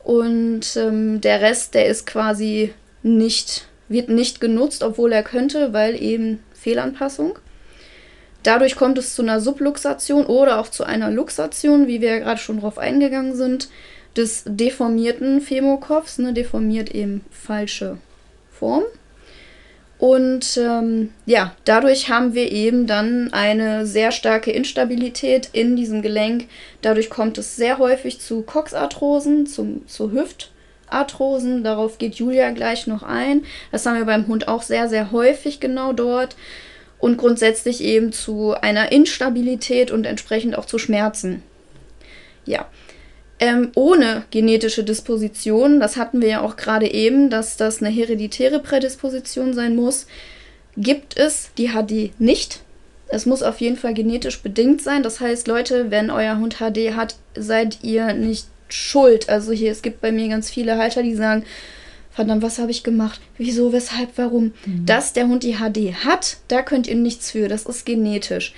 Und ähm, der Rest, der ist quasi nicht, wird nicht genutzt, obwohl er könnte, weil eben Fehlanpassung. Dadurch kommt es zu einer Subluxation oder auch zu einer Luxation, wie wir ja gerade schon drauf eingegangen sind, des deformierten Femokopfs, ne, deformiert eben falsche Form. Und ähm, ja, dadurch haben wir eben dann eine sehr starke Instabilität in diesem Gelenk. Dadurch kommt es sehr häufig zu Coxarthrosen, zum, zu Hüftarthrosen. Darauf geht Julia gleich noch ein. Das haben wir beim Hund auch sehr, sehr häufig genau dort. Und grundsätzlich eben zu einer Instabilität und entsprechend auch zu Schmerzen. Ja. Ähm, ohne genetische Disposition, das hatten wir ja auch gerade eben, dass das eine hereditäre Prädisposition sein muss, gibt es die HD nicht. Es muss auf jeden Fall genetisch bedingt sein. Das heißt, Leute, wenn euer Hund HD hat, seid ihr nicht schuld. Also hier, es gibt bei mir ganz viele Halter, die sagen, verdammt, was habe ich gemacht? Wieso, weshalb, warum? Dass der Hund die HD hat, da könnt ihr nichts für. Das ist genetisch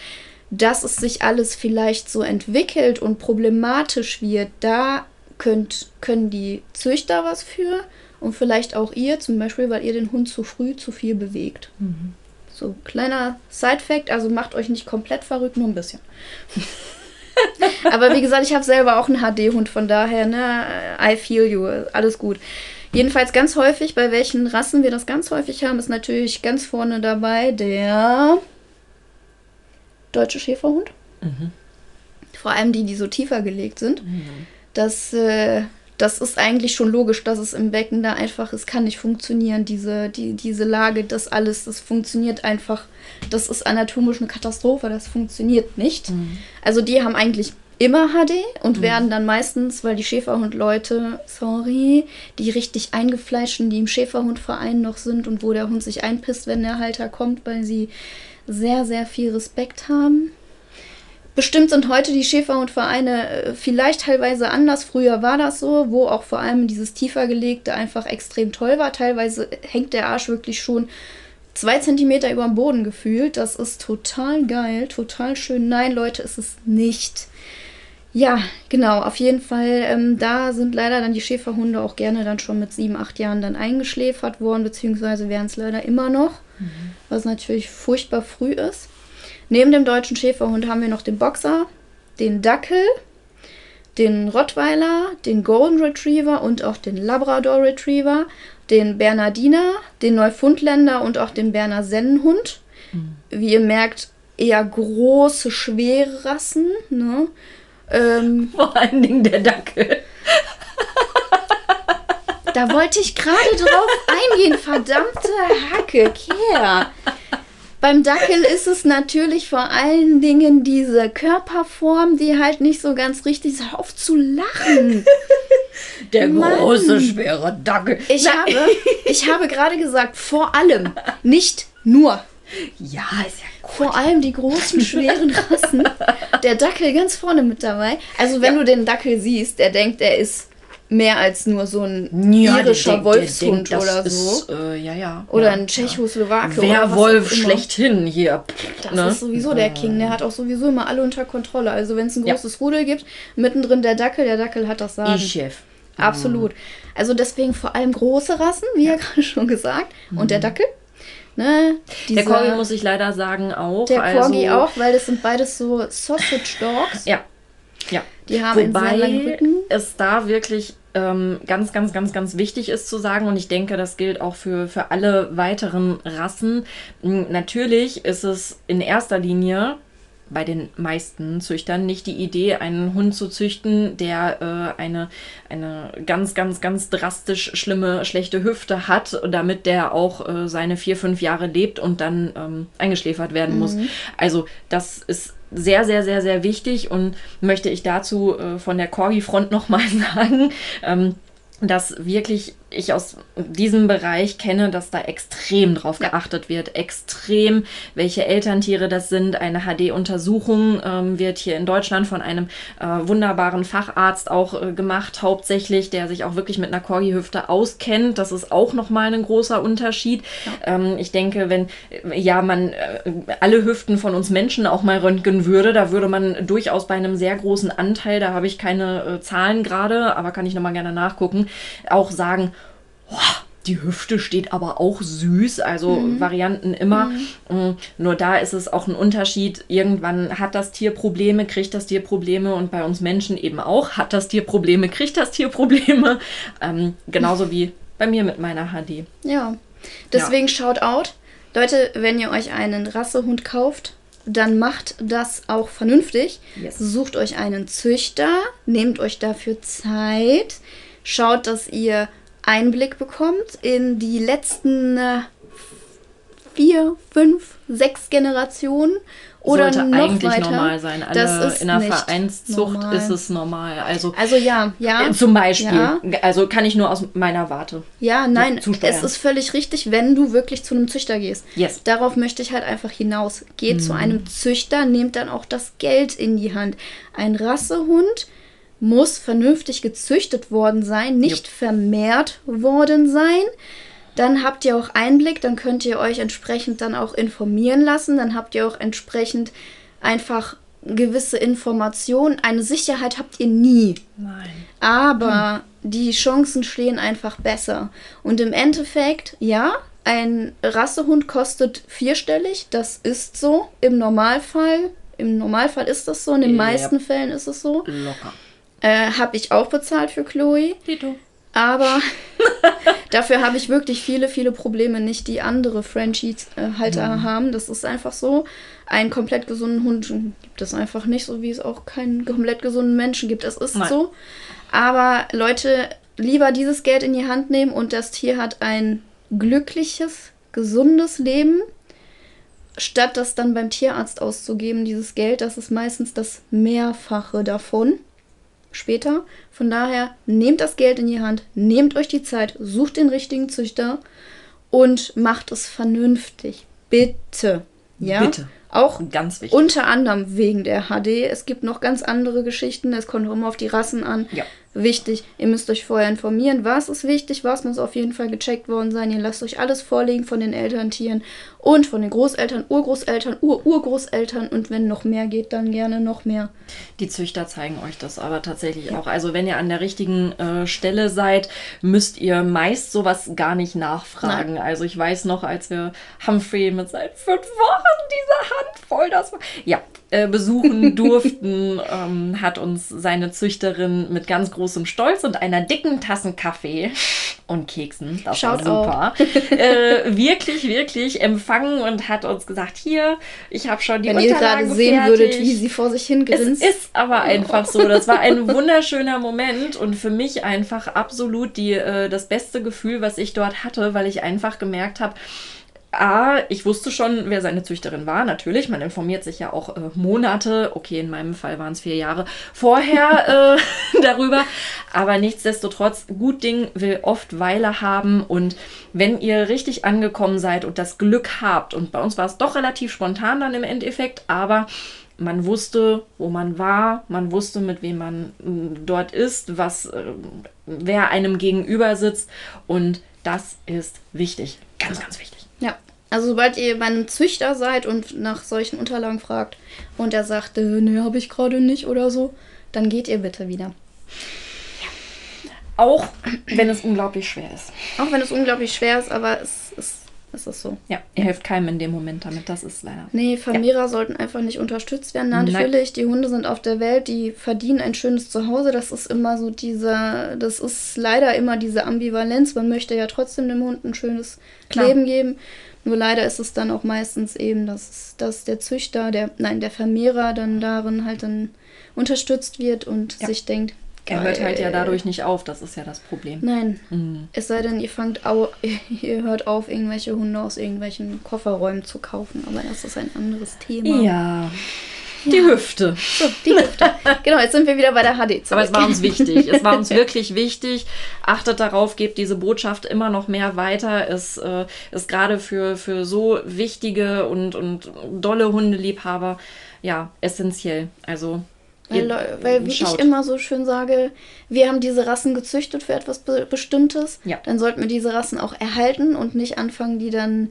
dass es sich alles vielleicht so entwickelt und problematisch wird, da könnt, können die Züchter was für und vielleicht auch ihr, zum Beispiel, weil ihr den Hund zu früh zu viel bewegt. So, kleiner Side-Fact, also macht euch nicht komplett verrückt, nur ein bisschen. Aber wie gesagt, ich habe selber auch einen HD-Hund, von daher, ne, I feel you, alles gut. Jedenfalls ganz häufig, bei welchen Rassen wir das ganz häufig haben, ist natürlich ganz vorne dabei der deutsche Schäferhund. Vor allem die, die so tiefer gelegt sind. Das, äh, das ist eigentlich schon logisch, dass es im Becken da einfach, es kann nicht funktionieren, diese, die, diese Lage, das alles, das funktioniert einfach. Das ist anatomisch eine Katastrophe, das funktioniert nicht. Also die haben eigentlich immer HD und werden dann meistens, weil die Schäferhundleute, sorry, die richtig eingefleischten, die im Schäferhundverein noch sind und wo der Hund sich einpisst, wenn der Halter kommt, weil sie sehr, sehr viel Respekt haben. Bestimmt sind heute die Schäferhundvereine äh, vielleicht teilweise anders. Früher war das so, wo auch vor allem dieses tiefer gelegte einfach extrem toll war. Teilweise hängt der Arsch wirklich schon zwei Zentimeter über dem Boden gefühlt. Das ist total geil, total schön. Nein, Leute, ist es nicht. Ja, genau, auf jeden Fall. Ähm, da sind leider dann die Schäferhunde auch gerne dann schon mit sieben, acht Jahren dann eingeschläfert worden, beziehungsweise wären es leider immer noch, was natürlich furchtbar früh ist. Neben dem deutschen Schäferhund haben wir noch den Boxer, den Dackel, den Rottweiler, den Golden Retriever und auch den Labrador Retriever, den Bernardiner, den Neufundländer und auch den Berner Sennenhund. Mhm. Wie ihr merkt, eher große, schwere Rassen. Ne? Ähm, Vor allen Dingen der Dackel. Da wollte ich gerade drauf eingehen, verdammte Hacke, Kehr. Beim Dackel ist es natürlich vor allen Dingen diese Körperform, die halt nicht so ganz richtig ist. Hör auf zu lachen. Der Mann. große, schwere Dackel. Ich habe, ich habe gerade gesagt, vor allem, nicht nur. Ja, ist ja gut. Vor allem die großen, schweren Rassen. Der Dackel ganz vorne mit dabei. Also, wenn ja. du den Dackel siehst, der denkt, er ist mehr als nur so ein ja, irischer der, Wolfshund der, der oder so. Ist, äh, ja, ja. Oder ja, ein Tschechoslowake. Wer Wolf schlechthin hier. Das ne? ist sowieso der King. Der hat auch sowieso immer alle unter Kontrolle. Also wenn es ein großes ja. Rudel gibt, mittendrin der Dackel, der Dackel hat das Sagen. Ich Chef. Absolut. Also deswegen vor allem große Rassen, wie ja, gerade schon gesagt. Und mhm. der Dackel. Ne, der Corgi muss ich leider sagen auch. Der Corgi also, auch, weil das sind beides so Sausage Dogs. Ja. Ja. Die haben Wobei einen sehr langen Rücken. es da wirklich ähm, ganz, ganz, ganz, ganz wichtig ist zu sagen, und ich denke, das gilt auch für, für alle weiteren Rassen. Natürlich ist es in erster Linie bei den meisten Züchtern nicht die Idee, einen Hund zu züchten, der äh, eine, eine ganz, ganz, ganz drastisch schlimme, schlechte Hüfte hat, damit der auch äh, seine vier, fünf Jahre lebt und dann ähm, eingeschläfert werden mhm. muss. Also das ist sehr, sehr, sehr, sehr wichtig und möchte ich dazu äh, von der Corgi-Front nochmal sagen, ähm, dass wirklich ich aus diesem Bereich kenne, dass da extrem drauf geachtet wird. Extrem, welche Elterntiere das sind. Eine HD-Untersuchung ähm, wird hier in Deutschland von einem äh, wunderbaren Facharzt auch äh, gemacht, hauptsächlich, der sich auch wirklich mit einer Corgi-Hüfte auskennt. Das ist auch nochmal ein großer Unterschied. Ja. Ähm, ich denke, wenn äh, ja man äh, alle Hüften von uns Menschen auch mal röntgen würde, da würde man durchaus bei einem sehr großen Anteil, da habe ich keine äh, Zahlen gerade, aber kann ich nochmal gerne nachgucken, auch sagen, die Hüfte steht aber auch süß, also mhm. Varianten immer. Mhm. Mm, nur da ist es auch ein Unterschied. Irgendwann hat das Tier Probleme, kriegt das Tier Probleme und bei uns Menschen eben auch. Hat das Tier Probleme, kriegt das Tier Probleme. Ähm, genauso wie bei mir mit meiner HD. Ja, deswegen ja. schaut out. Leute, wenn ihr euch einen Rassehund kauft, dann macht das auch vernünftig. Yes. Sucht euch einen Züchter, nehmt euch dafür Zeit, schaut, dass ihr Einblick bekommt in die letzten äh, vier, fünf, sechs Generationen oder Sollte noch eigentlich weiter. normal sein. Alle das ist in der Vereinszucht normal. ist es normal. Also, also ja, ja. Äh, zum Beispiel. Ja. Also kann ich nur aus meiner Warte. Ja, nein, es ist völlig richtig, wenn du wirklich zu einem Züchter gehst. Yes. Darauf möchte ich halt einfach hinaus. Geht mhm. zu einem Züchter, nehmt dann auch das Geld in die Hand. Ein Rassehund muss vernünftig gezüchtet worden sein, nicht Jupp. vermehrt worden sein. Dann habt ihr auch Einblick, dann könnt ihr euch entsprechend dann auch informieren lassen, dann habt ihr auch entsprechend einfach gewisse Informationen. Eine Sicherheit habt ihr nie. Nein. Aber hm. die Chancen stehen einfach besser. Und im Endeffekt, ja, ein Rassehund kostet vierstellig, das ist so im Normalfall. Im Normalfall ist das so, in den ja. meisten Fällen ist es so. Locker. Äh, habe ich auch bezahlt für Chloe. Tito. Aber dafür habe ich wirklich viele, viele Probleme nicht, die andere Frenchies-Halter mhm. haben. Das ist einfach so. Einen komplett gesunden Hund gibt es einfach nicht, so wie es auch keinen komplett gesunden Menschen gibt. Es ist Nein. so. Aber Leute, lieber dieses Geld in die Hand nehmen und das Tier hat ein glückliches, gesundes Leben, statt das dann beim Tierarzt auszugeben, dieses Geld. Das ist meistens das Mehrfache davon später. Von daher nehmt das Geld in die Hand, nehmt euch die Zeit, sucht den richtigen Züchter und macht es vernünftig. Bitte. Ja? Bitte. Auch ganz wichtig. Unter anderem wegen der HD. Es gibt noch ganz andere Geschichten. Es kommt immer auf die Rassen an. Ja wichtig. Ihr müsst euch vorher informieren, was ist wichtig, was muss auf jeden Fall gecheckt worden sein. Ihr lasst euch alles vorlegen von den Elterntieren und von den Großeltern, Urgroßeltern, Ururgroßeltern und wenn noch mehr geht, dann gerne noch mehr. Die Züchter zeigen euch das aber tatsächlich ja. auch. Also wenn ihr an der richtigen äh, Stelle seid, müsst ihr meist sowas gar nicht nachfragen. Nein. Also ich weiß noch, als wir Humphrey mit seinen fünf Wochen diese Hand voll das war. Ja, äh, besuchen durften, ähm, hat uns seine Züchterin mit ganz großem Stolz und einer dicken Tasse Kaffee und Keksen. Das Schaut war super. äh, wirklich, wirklich empfangen und hat uns gesagt, hier, ich habe schon die Wenn ihr Unterlagen gerade sehen fertig. würdet, wie sie vor sich hin Es grinst. ist aber einfach so. Das war ein wunderschöner Moment und für mich einfach absolut die, äh, das beste Gefühl, was ich dort hatte, weil ich einfach gemerkt habe, A, ich wusste schon, wer seine Züchterin war, natürlich. Man informiert sich ja auch äh, Monate, okay, in meinem Fall waren es vier Jahre vorher äh, darüber. Aber nichtsdestotrotz, gut Ding will oft Weile haben. Und wenn ihr richtig angekommen seid und das Glück habt, und bei uns war es doch relativ spontan dann im Endeffekt, aber man wusste, wo man war, man wusste, mit wem man dort ist, was, äh, wer einem gegenüber sitzt. Und das ist wichtig. Ganz, ganz wichtig. Ja. Also sobald ihr bei einem Züchter seid und nach solchen Unterlagen fragt und er sagt, äh, nee, habe ich gerade nicht oder so, dann geht ihr bitte wieder. Auch wenn es unglaublich schwer ist. Auch wenn es unglaublich schwer ist, aber es, es, es ist so. Ja, ihr helft keinem in dem Moment damit. Das ist leider. Nee, Vermehrer sollten einfach nicht unterstützt werden. Natürlich, die Hunde sind auf der Welt, die verdienen ein schönes Zuhause. Das ist immer so diese, das ist leider immer diese Ambivalenz. Man möchte ja trotzdem dem Hund ein schönes Klar. Leben geben. Nur leider ist es dann auch meistens eben, dass, dass der Züchter, der, nein, der Vermehrer dann darin halt dann unterstützt wird und Ja. sich denkt, Er hört halt ja dadurch nicht auf. Das ist ja das Problem. Nein, Mhm. es sei denn, ihr fangt au ihr hört auf, irgendwelche Hunde aus irgendwelchen Kofferräumen zu kaufen, aber das ist ein anderes Thema. Ja. Die Hüfte. So, die Hüfte. genau, jetzt sind wir wieder bei der HD zurück. Aber es war uns wichtig. Es war uns wirklich wichtig. Achtet darauf, gebt diese Botschaft immer noch mehr weiter. Es äh, ist gerade für, für so wichtige und, und dolle Hundeliebhaber ja essentiell. Also Weil, weil wie schaut. ich immer so schön sage, wir haben diese Rassen gezüchtet für etwas Be Bestimmtes. Ja. Dann sollten wir diese Rassen auch erhalten und nicht anfangen, die dann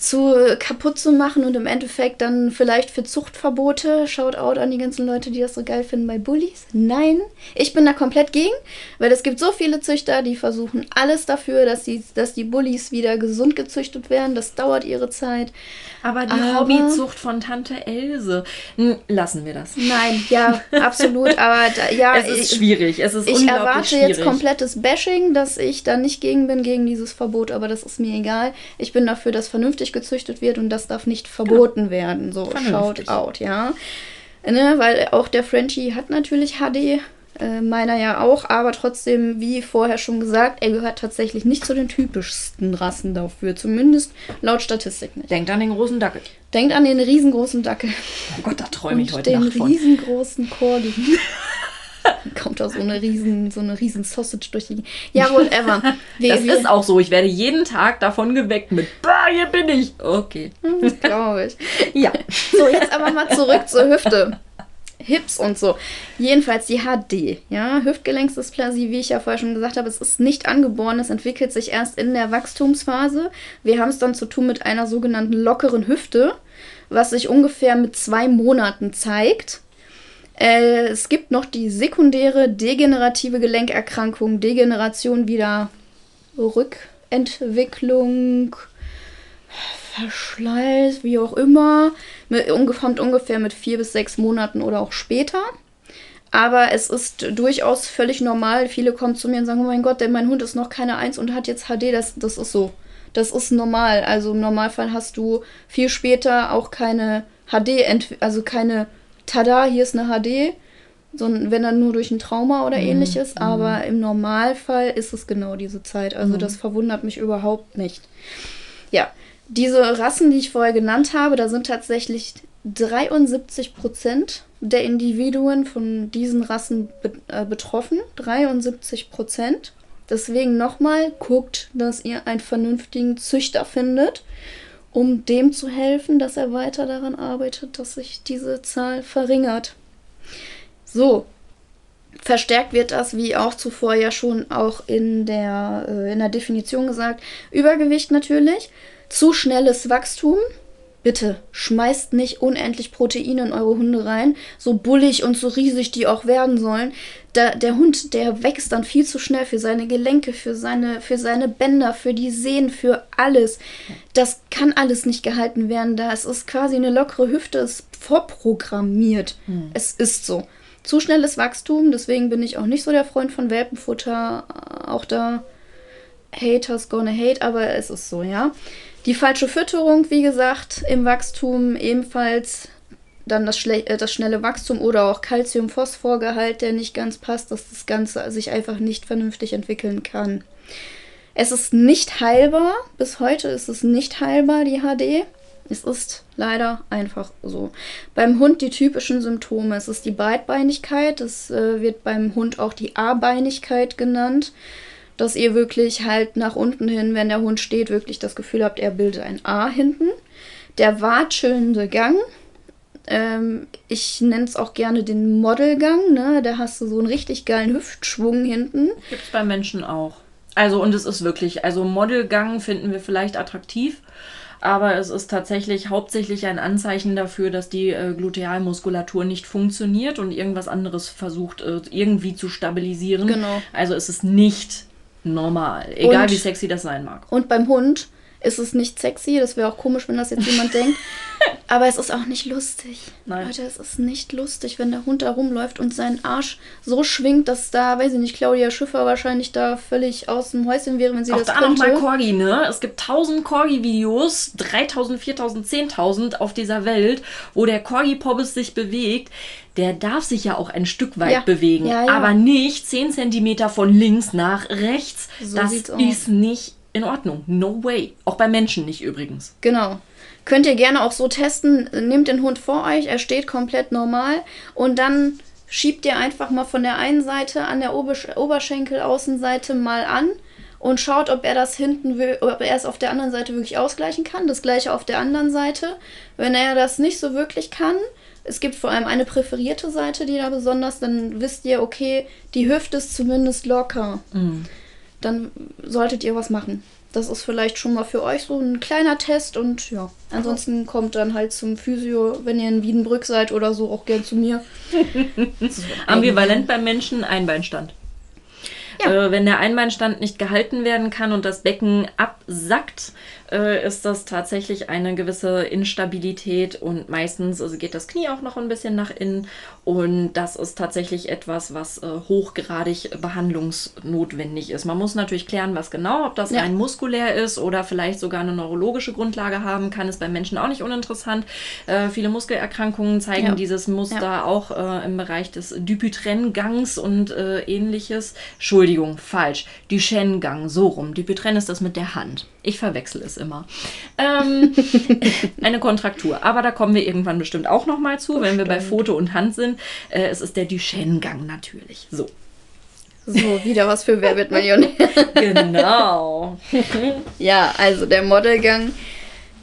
zu kaputt zu machen und im Endeffekt dann vielleicht für Zuchtverbote. Shoutout an die ganzen Leute, die das so geil finden bei Bullies. Nein, ich bin da komplett gegen, weil es gibt so viele Züchter, die versuchen alles dafür, dass die, dass die Bullies wieder gesund gezüchtet werden. Das dauert ihre Zeit. Aber die Aber- Hobbyzucht von Tante Else. Lassen wir das. Nein, ja, absolut. Aber da, ja, Es ist ich- schwierig. Es ist Ich erwarte schwierig. jetzt komplettes Bashing, dass ich da nicht gegen bin, gegen dieses Verbot, aber das ist mir egal. Ich bin dafür, dass vernünftig gezüchtet wird und das darf nicht verboten werden. So, Vernünftig. shout out, ja. Ne, weil auch der Frenchie hat natürlich HD, äh, meiner ja auch, aber trotzdem, wie vorher schon gesagt, er gehört tatsächlich nicht zu den typischsten Rassen dafür, zumindest laut Statistik nicht. Denkt an den großen Dackel. Denkt an den riesengroßen Dackel Oh Gott, da träume ich und heute den Nacht von. riesengroßen Corgi. Kommt da so eine riesen, so eine riesen Sausage durch die. Ja, whatever. Wir, Das ist auch so. Ich werde jeden Tag davon geweckt mit, bah, hier bin ich. Okay. glaube ich. Ja. So, jetzt aber mal zurück zur Hüfte. Hips und so. Jedenfalls die HD, ja, Hüftgelenksdysplasie, wie ich ja vorher schon gesagt habe, es ist nicht angeboren, es entwickelt sich erst in der Wachstumsphase. Wir haben es dann zu tun mit einer sogenannten lockeren Hüfte, was sich ungefähr mit zwei Monaten zeigt. Äh, es gibt noch die sekundäre degenerative Gelenkerkrankung, Degeneration wieder Rückentwicklung, Verschleiß, wie auch immer, mit, kommt ungefähr mit vier bis sechs Monaten oder auch später. Aber es ist durchaus völlig normal. Viele kommen zu mir und sagen, oh mein Gott, denn mein Hund ist noch keine Eins und hat jetzt HD. Das, das ist so. Das ist normal. Also im Normalfall hast du viel später auch keine HD, also keine Tada, hier ist eine HD, sondern wenn dann nur durch ein Trauma oder ähnliches. Aber im Normalfall ist es genau diese Zeit. Also das verwundert mich überhaupt nicht. Ja, diese Rassen, die ich vorher genannt habe, da sind tatsächlich 73 Prozent der Individuen von diesen Rassen be äh, betroffen. 73 Prozent. Deswegen nochmal, guckt, dass ihr einen vernünftigen Züchter findet, um dem zu helfen, dass er weiter daran arbeitet, dass sich diese Zahl verringert. So, Verstärkt wird das, wie auch zuvor ja schon auch in der, äh, in der Definition gesagt, Übergewicht natürlich, zu schnelles Wachstum. Bitte schmeißt nicht unendlich Proteine in eure Hunde rein, so bullig und so riesig die auch werden sollen. Da, der Hund, der wächst dann viel zu schnell für seine Gelenke, für seine, für seine Bänder, für die Sehnen, für alles. Das kann alles nicht gehalten werden. Da es ist quasi eine lockere Hüfte, ist vorprogrammiert. Es ist so zu schnelles Wachstum, deswegen bin ich auch nicht so der Freund von Welpenfutter. Auch da Haters gonna hate, aber es ist so, ja. Die falsche Fütterung, wie gesagt, im Wachstum ebenfalls dann das, äh, das schnelle Wachstum oder auch Calcium-Phosphor-Gehalt, der nicht ganz passt, dass das Ganze sich einfach nicht vernünftig entwickeln kann. Es ist nicht heilbar, bis heute ist es nicht heilbar, die HD. Es ist leider einfach so. Beim Hund die typischen Symptome. Es ist die Breitbeinigkeit. Es äh, wird beim Hund auch die A-Beinigkeit genannt. Dass ihr wirklich halt nach unten hin, wenn der Hund steht, wirklich das Gefühl habt, er bildet ein A hinten. Der watschelnde Gang. Ähm, ich nenne es auch gerne den Modelgang. Ne? Da hast du so einen richtig geilen Hüftschwung hinten. Gibt es bei Menschen auch. Also, und es ist wirklich, also Modelgang finden wir vielleicht attraktiv aber es ist tatsächlich hauptsächlich ein Anzeichen dafür, dass die äh, Glutealmuskulatur nicht funktioniert und irgendwas anderes versucht äh, irgendwie zu stabilisieren. Genau. Also es ist nicht normal, egal und, wie sexy das sein mag. Und beim Hund ist es nicht sexy, das wäre auch komisch, wenn das jetzt jemand denkt. Aber es ist auch nicht lustig. Nein. Leute, es ist nicht lustig, wenn der Hund da rumläuft und seinen Arsch so schwingt, dass da, weiß ich nicht, Claudia Schiffer wahrscheinlich da völlig aus dem Häuschen wäre, wenn sie auch das da könnte. Auch da nochmal Corgi, ne? Es gibt 1000 Corgi-Videos, 3000, 4000, 10.000 auf dieser Welt, wo der Corgi-Pobbes sich bewegt. Der darf sich ja auch ein Stück weit ja. bewegen, ja, ja. aber nicht 10 cm von links nach rechts. So das ist nicht in Ordnung. No way. Auch bei Menschen nicht übrigens. Genau. Könnt ihr gerne auch so testen. Nehmt den Hund vor euch, er steht komplett normal und dann schiebt ihr einfach mal von der einen Seite an der Obersch Oberschenkelaußenseite mal an und schaut, ob er das hinten will, ob er es auf der anderen Seite wirklich ausgleichen kann. Das gleiche auf der anderen Seite. Wenn er das nicht so wirklich kann, es gibt vor allem eine präferierte Seite, die da besonders, dann wisst ihr, okay, die Hüfte ist zumindest locker. Mhm. Dann solltet ihr was machen das ist vielleicht schon mal für euch so ein kleiner Test und ja, ansonsten kommt dann halt zum Physio, wenn ihr in Wiedenbrück seid oder so, auch gern zu mir. Ambivalent beim Menschen, Einbeinstand. Ja. Äh, wenn der Einbeinstand nicht gehalten werden kann und das Becken absackt, äh, ist das tatsächlich eine gewisse Instabilität und meistens also geht das Knie auch noch ein bisschen nach innen und das ist tatsächlich etwas, was äh, hochgradig behandlungsnotwendig ist. Man muss natürlich klären, was genau, ob das ja. rein muskulär ist oder vielleicht sogar eine neurologische Grundlage haben kann, ist bei Menschen auch nicht uninteressant. Äh, viele Muskelerkrankungen zeigen ja. dieses Muster ja. auch äh, im Bereich des Dupuytren-Gangs und äh, ähnliches. Entschuldigung, falsch. Duchenne-Gang, so rum. Dupuytren ist das mit der Hand. Ich verwechsel es immer. Ähm, eine Kontraktur. Aber da kommen wir irgendwann bestimmt auch noch mal zu, wenn stimmt. wir bei Foto und Hand sind. Äh, es ist der Duchenne-Gang natürlich. So. So, wieder was für Wer wird Millionär. genau. ja, also der Modelgang.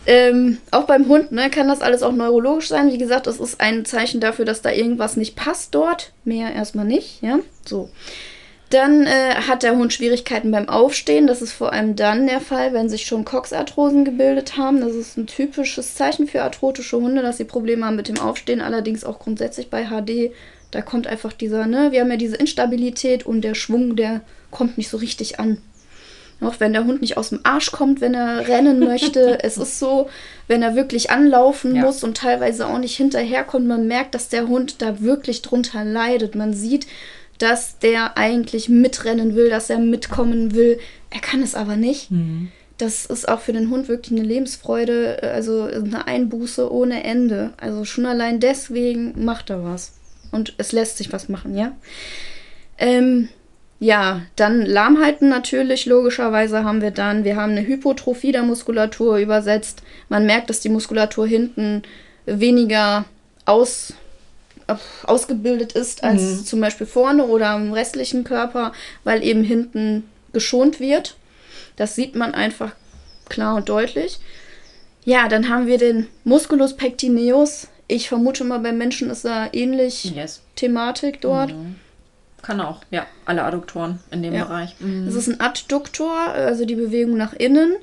Ähm, auch beim Hund ne, kann das alles auch neurologisch sein. Wie gesagt, das ist ein Zeichen dafür, dass da irgendwas nicht passt dort. Mehr erstmal nicht. Ja, so. Dann äh, hat der Hund Schwierigkeiten beim Aufstehen. Das ist vor allem dann der Fall, wenn sich schon Coxarthrosen gebildet haben. Das ist ein typisches Zeichen für arthrotische Hunde, dass sie Probleme haben mit dem Aufstehen. Allerdings auch grundsätzlich bei HD. Da kommt einfach dieser, ne, wir haben ja diese Instabilität und der Schwung, der kommt nicht so richtig an. Auch wenn der Hund nicht aus dem Arsch kommt, wenn er rennen möchte. es ist so, wenn er wirklich anlaufen ja. muss und teilweise auch nicht hinterherkommt. Man merkt, dass der Hund da wirklich drunter leidet. Man sieht, dass der eigentlich mitrennen will, dass er mitkommen will. Er kann es aber nicht. Mhm. Das ist auch für den Hund wirklich eine Lebensfreude, also eine Einbuße ohne Ende. Also schon allein deswegen macht er was. Und es lässt sich was machen, ja. Ähm, ja, dann Lahmheiten natürlich, logischerweise haben wir dann, wir haben eine Hypotrophie der Muskulatur übersetzt. Man merkt, dass die Muskulatur hinten weniger aus, ausgebildet ist als mhm. zum Beispiel vorne oder im restlichen Körper, weil eben hinten geschont wird. Das sieht man einfach klar und deutlich. Ja, dann haben wir den Musculus pectineus. Ich vermute mal, bei Menschen ist er ähnlich yes. Thematik dort. Mhm. Kann auch, ja. Alle Adduktoren in dem ja. Bereich. Mhm. Das ist ein Adduktor, also die Bewegung nach innen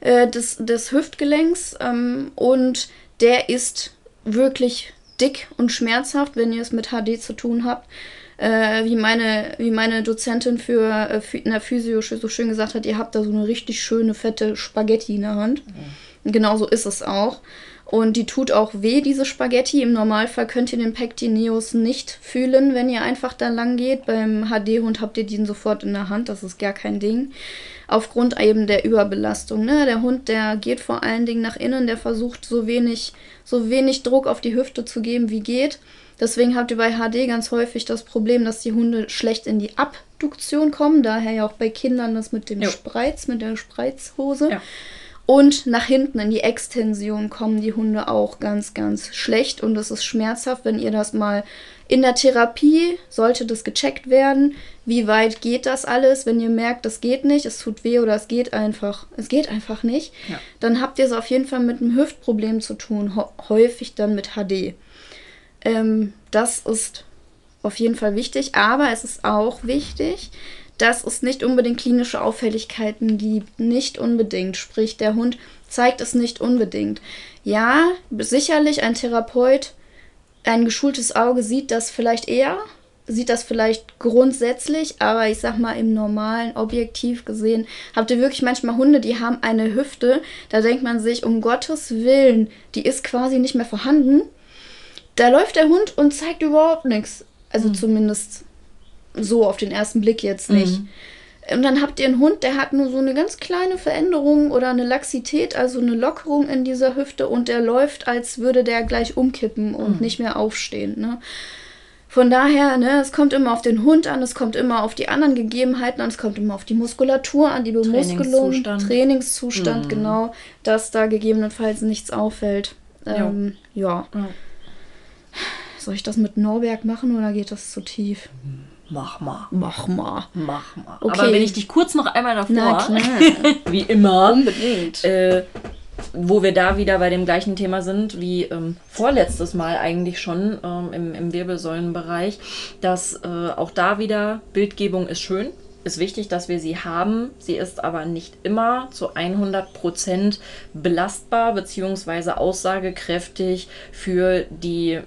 äh, des, des Hüftgelenks. Ähm, und der ist wirklich dick und schmerzhaft, wenn ihr es mit HD zu tun habt. Äh, wie, meine, wie meine Dozentin für, äh, für in der Physio so schön gesagt hat, ihr habt da so eine richtig schöne, fette Spaghetti in der Hand. Mhm. Genauso ist es auch. Und die tut auch weh, diese Spaghetti. Im Normalfall könnt ihr den Pectineus nicht fühlen, wenn ihr einfach da lang geht. Beim HD-Hund habt ihr den sofort in der Hand, das ist gar kein Ding. Aufgrund eben der Überbelastung. Ne? Der Hund, der geht vor allen Dingen nach innen, der versucht so wenig, so wenig Druck auf die Hüfte zu geben, wie geht. Deswegen habt ihr bei HD ganz häufig das Problem, dass die Hunde schlecht in die Abduktion kommen. Daher ja auch bei Kindern das mit dem jo. Spreiz, mit der Spreizhose. Ja. Und nach hinten in die Extension kommen die Hunde auch ganz, ganz schlecht und es ist schmerzhaft, wenn ihr das mal in der Therapie sollte das gecheckt werden. Wie weit geht das alles? Wenn ihr merkt, das geht nicht, es tut weh oder es geht einfach, es geht einfach nicht, ja. dann habt ihr es auf jeden Fall mit einem Hüftproblem zu tun, häufig dann mit HD. Ähm, das ist auf jeden Fall wichtig, aber es ist auch wichtig, dass es nicht unbedingt klinische Auffälligkeiten gibt. Nicht unbedingt. Sprich, der Hund zeigt es nicht unbedingt. Ja, sicherlich ein Therapeut, ein geschultes Auge sieht das vielleicht eher, sieht das vielleicht grundsätzlich, aber ich sag mal im normalen, objektiv gesehen, habt ihr wirklich manchmal Hunde, die haben eine Hüfte, da denkt man sich, um Gottes Willen, die ist quasi nicht mehr vorhanden. Da läuft der Hund und zeigt überhaupt nichts. Also mhm. zumindest so auf den ersten Blick jetzt nicht. Mhm. Und dann habt ihr einen Hund, der hat nur so eine ganz kleine Veränderung oder eine Laxität, also eine Lockerung in dieser Hüfte und der läuft, als würde der gleich umkippen und mhm. nicht mehr aufstehen. Ne? Von daher, ne, es kommt immer auf den Hund an, es kommt immer auf die anderen Gegebenheiten an, es kommt immer auf die Muskulatur an, die Bemuskelung, Trainingszustand, Trainingszustand mhm. genau, dass da gegebenenfalls nichts auffällt. Ähm, ja. ja. Soll ich das mit Norberg machen oder geht das zu tief? Mach mal. Mach mal. Mach mal. Okay. Aber wenn ich dich kurz noch einmal davor, wie immer, unbedingt, äh, wo wir da wieder bei dem gleichen Thema sind wie ähm, vorletztes Mal eigentlich schon ähm, im, im Wirbelsäulenbereich, dass äh, auch da wieder Bildgebung ist schön, ist wichtig, dass wir sie haben. Sie ist aber nicht immer zu 100% belastbar bzw. aussagekräftig für die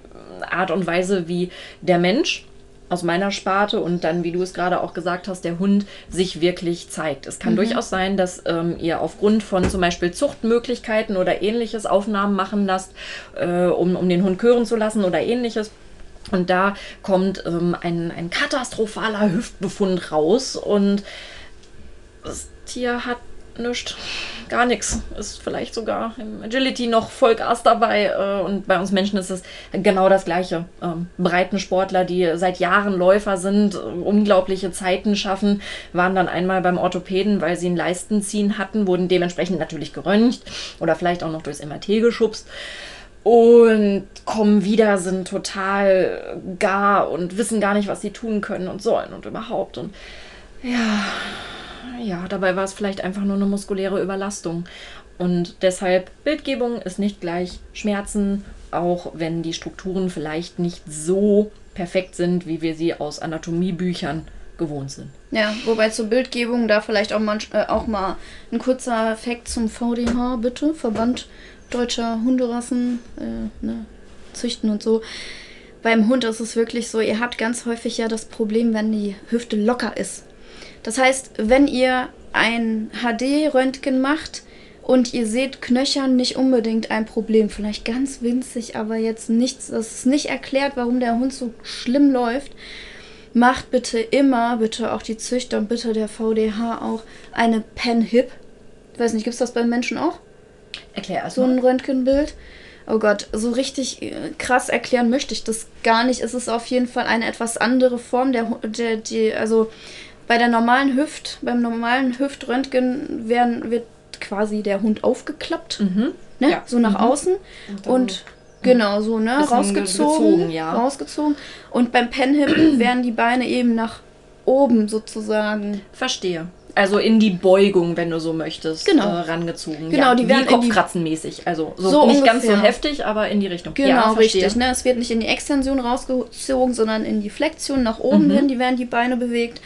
Art und Weise, wie der Mensch aus meiner Sparte und dann, wie du es gerade auch gesagt hast, der Hund sich wirklich zeigt. Es kann mhm. durchaus sein, dass ähm, ihr aufgrund von zum Beispiel Zuchtmöglichkeiten oder ähnliches Aufnahmen machen lasst, äh, um, um den Hund kören zu lassen oder ähnliches. Und da kommt ähm, ein, ein katastrophaler Hüftbefund raus und das Tier hat nichts. Gar nichts. Ist vielleicht sogar im Agility noch Vollgas dabei. Äh, und bei uns Menschen ist es genau das Gleiche. Ähm, Breitensportler, die seit Jahren Läufer sind, unglaubliche Zeiten schaffen, waren dann einmal beim Orthopäden, weil sie ein Leistenziehen hatten, wurden dementsprechend natürlich geröntgt oder vielleicht auch noch durchs MRT geschubst und kommen wieder, sind total gar und wissen gar nicht, was sie tun können und sollen und überhaupt. Und ja, ja, dabei war es vielleicht einfach nur eine muskuläre Überlastung. Und deshalb, Bildgebung ist nicht gleich Schmerzen, auch wenn die Strukturen vielleicht nicht so perfekt sind, wie wir sie aus Anatomiebüchern gewohnt sind. Ja, wobei zur Bildgebung da vielleicht auch mal, äh, auch mal ein kurzer Fakt zum VDH, bitte. Verband Deutscher Hunderassen, äh, ne, Züchten und so. Beim Hund ist es wirklich so, ihr habt ganz häufig ja das Problem, wenn die Hüfte locker ist. Das heißt, wenn ihr ein HD-Röntgen macht und ihr seht Knöchern nicht unbedingt ein Problem, vielleicht ganz winzig, aber jetzt nichts, das ist nicht erklärt, warum der Hund so schlimm läuft, macht bitte immer, bitte auch die Züchter und bitte der VDH auch eine Pen-Hip. Ich weiß nicht, gibt es das beim Menschen auch? Erklär erst So ein Röntgenbild. Oh Gott, so richtig äh, krass erklären möchte ich das gar nicht. Es ist auf jeden Fall eine etwas andere Form der, der die, also bei der normalen Hüft, beim normalen Hüftröntgen werden, wird quasi der Hund aufgeklappt, mhm. ne? Ja. so nach mhm. außen und, und genau so, ne, rausgezogen, gezogen, ja. rausgezogen. Und beim Penhip werden die Beine eben nach oben sozusagen. Verstehe. Also in die Beugung, wenn du so möchtest, genau. äh, rangezogen. Genau, ja, die werden Kopfkratzenmäßig. Also so, so nicht ungefähr. ganz so heftig, aber in die Richtung. Genau, ja, richtig. Ne? Es wird nicht in die Extension rausgezogen, sondern in die Flexion nach oben mhm. hin. Die werden die Beine bewegt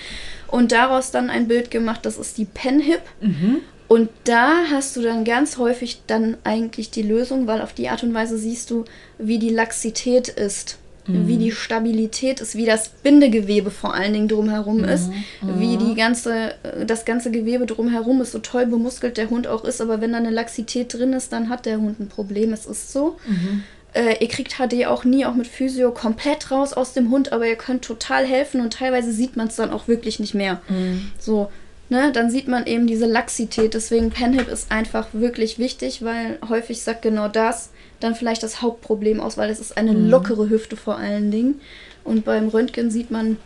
und daraus dann ein Bild gemacht, das ist die Pen-Hip. Mhm. Und da hast du dann ganz häufig dann eigentlich die Lösung, weil auf die Art und Weise siehst du, wie die Laxität ist mhm. wie die Stabilität ist, wie das Bindegewebe vor allen Dingen drumherum mhm. ist, wie die ganze, das ganze Gewebe drumherum ist, so toll bemuskelt der Hund auch ist, aber wenn da eine Laxität drin ist, dann hat der Hund ein Problem. Es ist so. Mhm. Äh, ihr kriegt HD auch nie, auch mit Physio, komplett raus aus dem Hund, aber ihr könnt total helfen und teilweise sieht man es dann auch wirklich nicht mehr. Mhm. So, ne, dann sieht man eben diese Laxität. Deswegen Penhip ist einfach wirklich wichtig, weil häufig sagt genau das dann vielleicht das Hauptproblem aus, weil es ist eine mhm. lockere Hüfte vor allen Dingen. Und beim Röntgen sieht man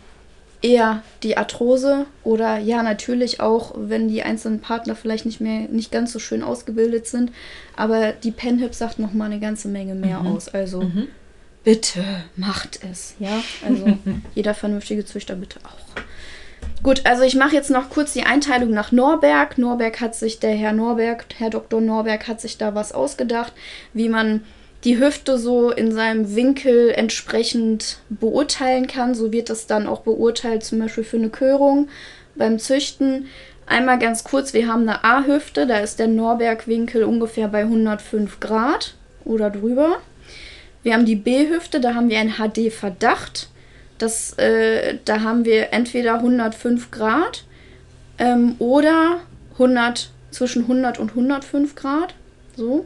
eher die Arthrose oder ja natürlich auch, wenn die einzelnen Partner vielleicht nicht mehr nicht ganz so schön ausgebildet sind, aber die Penhip sagt noch mal eine ganze Menge mehr mhm. aus. Also mhm. bitte macht es, ja? Also jeder vernünftige Züchter bitte auch. Gut, also ich mache jetzt noch kurz die Einteilung nach Norberg. Norberg hat sich, der Herr Norberg, Herr Dr. Norberg hat sich da was ausgedacht, wie man die Hüfte so in seinem Winkel entsprechend beurteilen kann. So wird das dann auch beurteilt, zum Beispiel für eine Körung beim Züchten. Einmal ganz kurz, wir haben eine A-Hüfte, da ist der Norberg-Winkel ungefähr bei 105 Grad oder drüber. Wir haben die B-Hüfte, da haben wir einen HD-Verdacht. Äh, da haben wir entweder 105 Grad ähm, oder 100, zwischen 100 und 105 Grad. So.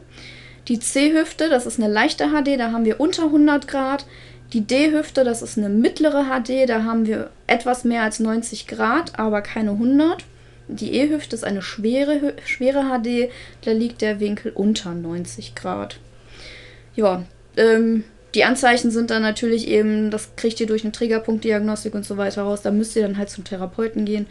Die C-Hüfte, das ist eine leichte HD, da haben wir unter 100 Grad. Die D-Hüfte, das ist eine mittlere HD, da haben wir etwas mehr als 90 Grad, aber keine 100. Die E-Hüfte ist eine schwere, schwere HD, da liegt der Winkel unter 90 Grad. Ja, ähm, die Anzeichen sind dann natürlich eben, das kriegt ihr durch eine Triggerpunktdiagnostik und so weiter raus. Da müsst ihr dann halt zum Therapeuten gehen.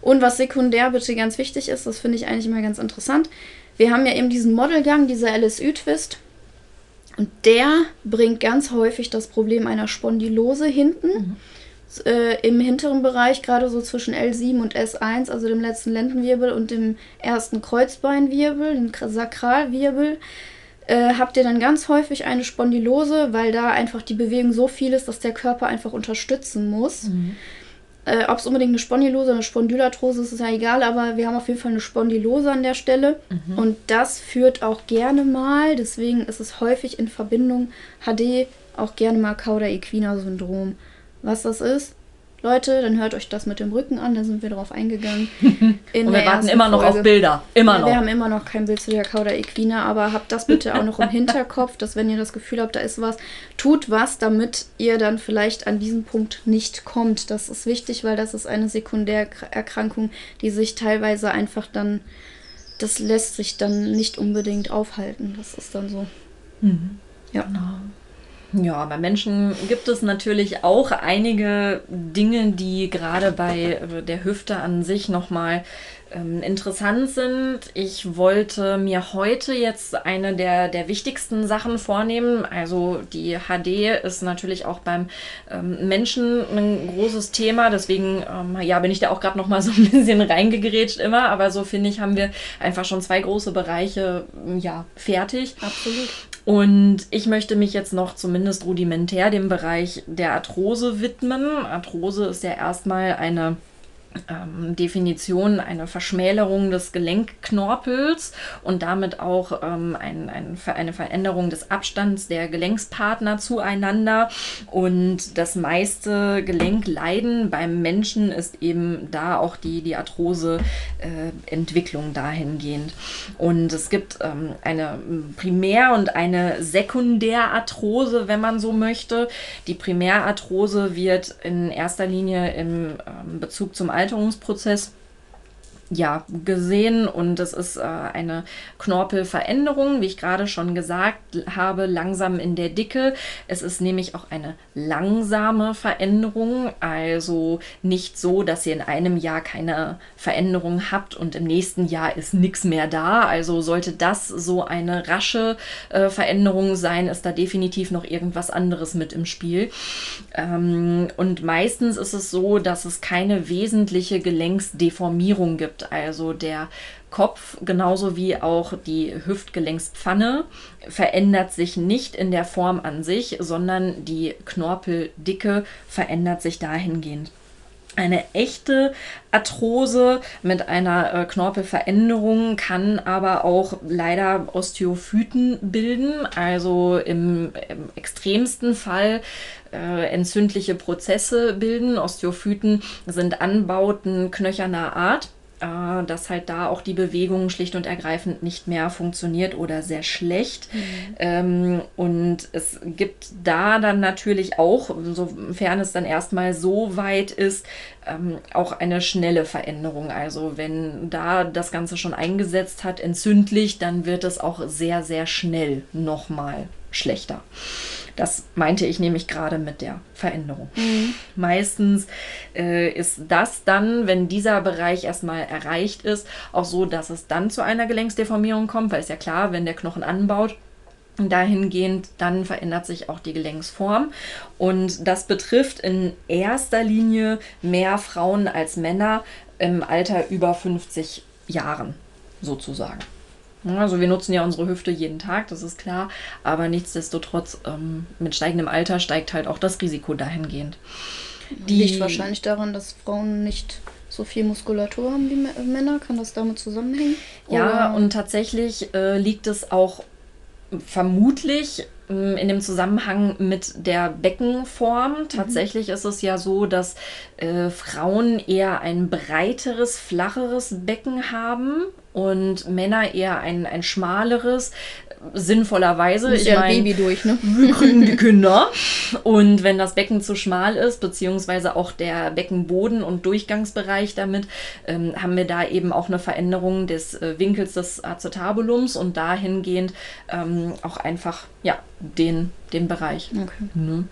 Und was sekundär bitte ganz wichtig ist, das finde ich eigentlich immer ganz interessant. Wir haben ja eben diesen Modelgang, dieser LSU-Twist. Und der bringt ganz häufig das Problem einer Spondylose hinten. Mhm. Äh, Im hinteren Bereich, gerade so zwischen L7 und S1, also dem letzten Lendenwirbel und dem ersten Kreuzbeinwirbel, dem Sakralwirbel äh, habt ihr dann ganz häufig eine Spondylose, weil da einfach die Bewegung so viel ist, dass der Körper einfach unterstützen muss. Mhm. Äh, Ob es unbedingt eine Spondylose oder eine Spondylarthrose ist, ist ja egal, aber wir haben auf jeden Fall eine Spondylose an der Stelle. Mhm. Und das führt auch gerne mal, deswegen ist es häufig in Verbindung HD auch gerne mal Cauda-Equina-Syndrom. Was das ist, Leute, dann hört euch das mit dem Rücken an, da sind wir drauf eingegangen. In und wir warten immer noch Folge. auf Bilder. Immer noch. Wir haben immer noch kein Bild zu der Cauda Equina, aber habt das bitte auch noch im Hinterkopf, dass wenn ihr das Gefühl habt, da ist was, tut was, damit ihr dann vielleicht an diesen Punkt nicht kommt. Das ist wichtig, weil das ist eine Sekundärerkrankung, die sich teilweise einfach dann, das lässt sich dann nicht unbedingt aufhalten. Das ist dann so. Mhm. Ja. Genau. Ja, bei Menschen gibt es natürlich auch einige Dinge, die gerade bei äh, der Hüfte an sich nochmal ähm, interessant sind. Ich wollte mir heute jetzt eine der, der wichtigsten Sachen vornehmen. Also die HD ist natürlich auch beim ähm, Menschen ein großes Thema. Deswegen ähm, ja, bin ich da auch gerade nochmal so ein bisschen reingegrätscht immer. Aber so finde ich, haben wir einfach schon zwei große Bereiche ja, fertig. Absolut. Und ich möchte mich jetzt noch zumindest rudimentär dem Bereich der Arthrose widmen. Arthrose ist ja erstmal eine ähm, Definition eine Verschmälerung des Gelenkknorpels und damit auch ähm, ein, ein, eine Veränderung des Abstands der Gelenkspartner zueinander. Und das meiste Gelenkleiden beim Menschen ist eben da auch die, die Arthrose-Entwicklung äh, dahingehend. Und es gibt ähm, eine Primär- und eine Sekundärarthrose, wenn man so möchte. Die Primärarthrose wird in erster Linie im ähm, Bezug zum Alter Alterungsprozess ja, gesehen und es ist äh, eine Knorpelveränderung, wie ich gerade schon gesagt habe, langsam in der Dicke. Es ist nämlich auch eine langsame Veränderung, also nicht so, dass ihr in einem Jahr keine Veränderung habt und im nächsten Jahr ist nichts mehr da. Also sollte das so eine rasche äh, Veränderung sein, ist da definitiv noch irgendwas anderes mit im Spiel. Ähm, und meistens ist es so, dass es keine wesentliche Gelenksdeformierung gibt also der Kopf genauso wie auch die Hüftgelenkspfanne verändert sich nicht in der Form an sich, sondern die Knorpeldicke verändert sich dahingehend. Eine echte Arthrose mit einer äh, Knorpelveränderung kann aber auch leider Osteophyten bilden, also im, im extremsten Fall äh, entzündliche Prozesse bilden. Osteophyten sind Anbauten knöcherner Art äh, dass halt da auch die Bewegung schlicht und ergreifend nicht mehr funktioniert oder sehr schlecht. Mhm. Ähm, und es gibt da dann natürlich auch, sofern es dann erstmal so weit ist, ähm, auch eine schnelle Veränderung. Also wenn da das Ganze schon eingesetzt hat, entzündlich, dann wird es auch sehr, sehr schnell nochmal schlechter. Das meinte ich nämlich gerade mit der Veränderung. Mhm. Meistens äh, ist das dann, wenn dieser Bereich erstmal erreicht ist, auch so, dass es dann zu einer Gelenksdeformierung kommt, weil es ja klar, wenn der Knochen anbaut, dahingehend, dann verändert sich auch die Gelenksform. Und das betrifft in erster Linie mehr Frauen als Männer im Alter über 50 Jahren sozusagen. Also wir nutzen ja unsere Hüfte jeden Tag, das ist klar, aber nichtsdestotrotz ähm, mit steigendem Alter steigt halt auch das Risiko dahingehend. Die liegt wahrscheinlich daran, dass Frauen nicht so viel Muskulatur haben wie Männer. Kann das damit zusammenhängen? Ja, Oder? und tatsächlich äh, liegt es auch vermutlich ähm, in dem Zusammenhang mit der Beckenform. Mhm. Tatsächlich ist es ja so, dass äh, Frauen eher ein breiteres, flacheres Becken haben und Männer eher ein, ein schmaleres sinnvollerweise. Ich ja mein, Baby durch, ne? Wir kriegen die Kinder. Und wenn das Becken zu schmal ist, beziehungsweise auch der Beckenboden und Durchgangsbereich damit, ähm, haben wir da eben auch eine Veränderung des äh, Winkels des Acetabulums und dahingehend ähm, auch einfach, ja, den, den Bereich. Okay. Ne?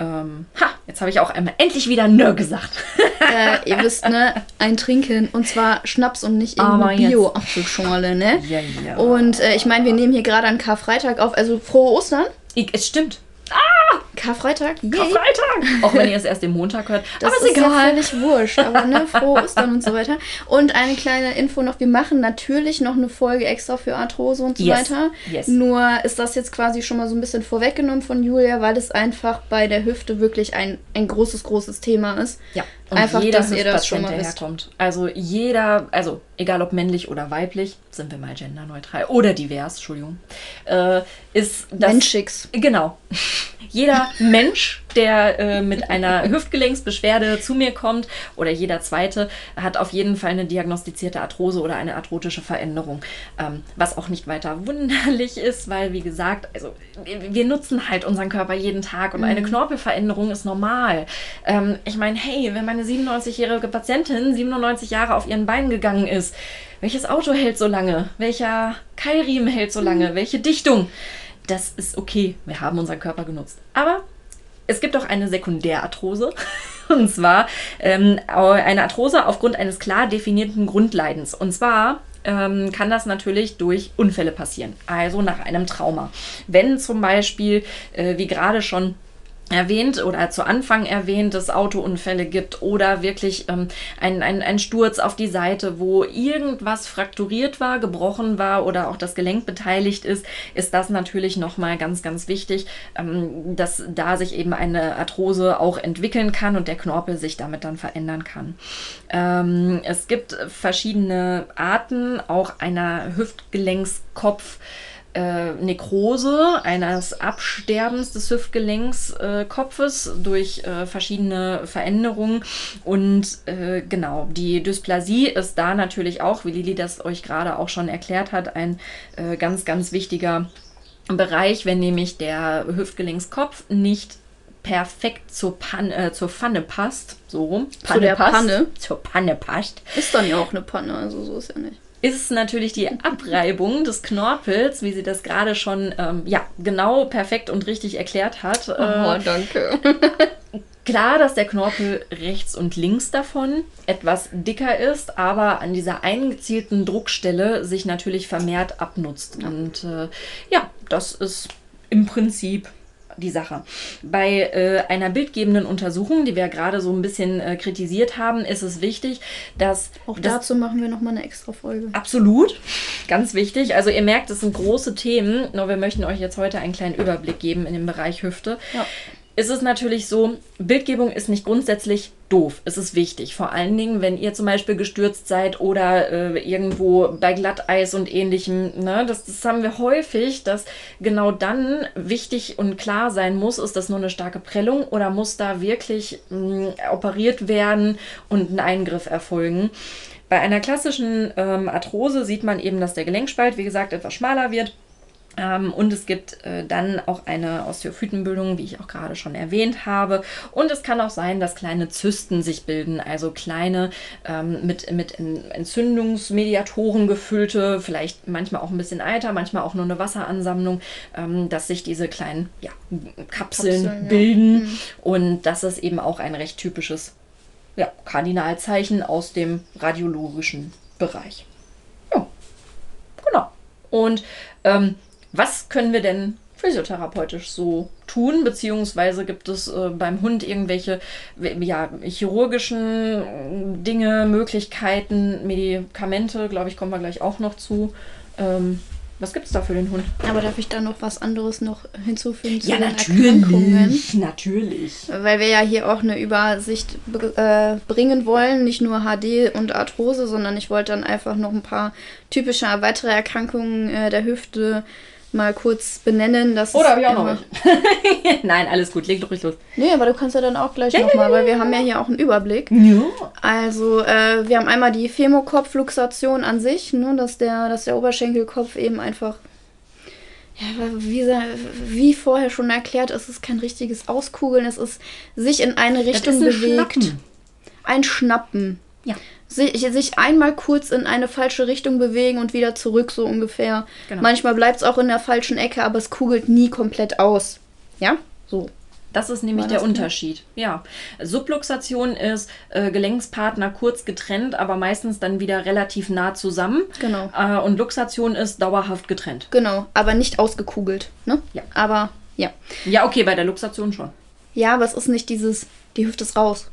Ähm, ha, jetzt habe ich auch einmal endlich wieder Nö gesagt. äh, ihr wisst, ne, ein Trinken und zwar Schnaps und nicht irgendeine Bio-Apfelschorle, ne? Ja, ja. Und äh, ich meine, wir nehmen hier gerade an Karfreitag auf, also frohe Ostern. Ich, es stimmt. Ah! Karfreitag? Yay. Karfreitag! Auch wenn ihr es erst im Montag hört. Das aber ist, ist egal. ja völlig wurscht. Aber ne, frohe Ostern und so weiter. Und eine kleine Info noch: Wir machen natürlich noch eine Folge extra für Arthrose und so yes. weiter. Yes. Nur ist das jetzt quasi schon mal so ein bisschen vorweggenommen von Julia, weil es einfach bei der Hüfte wirklich ein, ein großes, großes Thema ist. Ja. Und Einfach, jeder dass ihr das schon mal herkommt. Also jeder, also egal ob männlich oder weiblich, sind wir mal genderneutral oder divers, Entschuldigung, äh, ist das. Menschix. Genau. jeder Mensch, der äh, mit einer Hüftgelenksbeschwerde zu mir kommt oder jeder zweite, hat auf jeden Fall eine diagnostizierte Arthrose oder eine arthrotische Veränderung. Ähm, was auch nicht weiter wunderlich ist, weil, wie gesagt, also wir nutzen halt unseren Körper jeden Tag und mhm. eine Knorpelveränderung ist normal. Ähm, ich meine, hey, wenn meine 97-jährige Patientin 97 Jahre auf ihren Beinen gegangen ist, welches Auto hält so lange? Welcher Keilriemen hält so lange? Mhm. Welche Dichtung? das ist okay, wir haben unseren Körper genutzt. Aber es gibt auch eine Sekundärarthrose. Und zwar ähm, eine Arthrose aufgrund eines klar definierten Grundleidens. Und zwar ähm, kann das natürlich durch Unfälle passieren, also nach einem Trauma. Wenn zum Beispiel, äh, wie gerade schon erwähnt oder zu Anfang erwähnt, es Autounfälle gibt oder wirklich ähm, ein, ein, ein Sturz auf die Seite, wo irgendwas frakturiert war, gebrochen war oder auch das Gelenk beteiligt ist, ist das natürlich nochmal ganz, ganz wichtig, ähm, dass da sich eben eine Arthrose auch entwickeln kann und der Knorpel sich damit dann verändern kann. Ähm, es gibt verschiedene Arten auch einer Hüftgelenkskopf- äh, Nekrose, eines Absterbens des Hüftgelenkskopfes äh, durch äh, verschiedene Veränderungen. Und äh, genau, die Dysplasie ist da natürlich auch, wie Lili das euch gerade auch schon erklärt hat, ein äh, ganz, ganz wichtiger Bereich, wenn nämlich der Hüftgelenkskopf nicht perfekt zur, Panne, äh, zur Pfanne passt. So rum. Panne Zu der passt, Panne. Zur Panne passt. Ist dann ja auch eine Panne, also so ist ja nicht ist natürlich die Abreibung des Knorpels, wie sie das gerade schon ähm, ja, genau, perfekt und richtig erklärt hat. Oh, äh, danke. Klar, dass der Knorpel rechts und links davon etwas dicker ist, aber an dieser eingezielten Druckstelle sich natürlich vermehrt abnutzt. Und äh, ja, das ist im Prinzip die Sache. Bei äh, einer bildgebenden Untersuchung, die wir gerade so ein bisschen äh, kritisiert haben, ist es wichtig, dass. Auch das dazu machen wir nochmal eine extra Folge. Absolut. Ganz wichtig. Also, ihr merkt, es sind große Themen, nur wir möchten euch jetzt heute einen kleinen Überblick geben in dem Bereich Hüfte. Ja. Ist es natürlich so, Bildgebung ist nicht grundsätzlich doof. Es ist wichtig. Vor allen Dingen, wenn ihr zum Beispiel gestürzt seid oder äh, irgendwo bei Glatteis und ähnlichem. Ne? Das, das haben wir häufig, dass genau dann wichtig und klar sein muss, ist das nur eine starke Prellung oder muss da wirklich mh, operiert werden und ein Eingriff erfolgen. Bei einer klassischen ähm, Arthrose sieht man eben, dass der Gelenkspalt, wie gesagt, etwas schmaler wird und es gibt äh, dann auch eine Osteophytenbildung, wie ich auch gerade schon erwähnt habe. Und es kann auch sein, dass kleine Zysten sich bilden, also kleine ähm, mit, mit Entzündungsmediatoren gefüllte, vielleicht manchmal auch ein bisschen Eiter, manchmal auch nur eine Wasseransammlung, ähm, dass sich diese kleinen ja, Kapseln, Kapseln bilden. Ja. Mhm. Und das ist eben auch ein recht typisches ja, Kardinalzeichen aus dem radiologischen Bereich. Ja, genau. Und ähm, was können wir denn physiotherapeutisch so tun, beziehungsweise gibt es äh, beim Hund irgendwelche ja, chirurgischen Dinge, Möglichkeiten, Medikamente, glaube ich, kommen wir gleich auch noch zu. Ähm, was gibt es da für den Hund? Aber darf ich da noch was anderes noch hinzufügen zu ja, den natürlich, Erkrankungen? Natürlich. Weil wir ja hier auch eine Übersicht äh, bringen wollen, nicht nur HD und Arthrose, sondern ich wollte dann einfach noch ein paar typische weitere Erkrankungen äh, der Hüfte mal kurz benennen. Dass Oder habe ich auch noch welche? Nein, alles gut, leg doch ruhig los. Nee, aber du kannst ja dann auch gleich ja, nochmal, weil wir haben ja hier auch einen Überblick. Ja. Also, äh, wir haben einmal die Femokopfluxation an sich, ne, dass, der, dass der Oberschenkelkopf eben einfach ja, wie, wie, vorher schon erklärt, es ist kein richtiges Auskugeln, es ist sich in eine Richtung bewegt. Schnappen. Ein Schnappen. Ja sich einmal kurz in eine falsche Richtung bewegen und wieder zurück, so ungefähr. Genau. Manchmal bleibt es auch in der falschen Ecke, aber es kugelt nie komplett aus. Ja, so. Das ist nämlich der Unterschied. Ja. Subluxation ist äh, Gelenkspartner kurz getrennt, aber meistens dann wieder relativ nah zusammen. Genau. Äh, und Luxation ist dauerhaft getrennt. Genau, aber nicht ausgekugelt. Ne? Ja. Aber ja. Ja, okay, bei der Luxation schon. Ja, aber es ist nicht dieses, die Hüfte ist raus.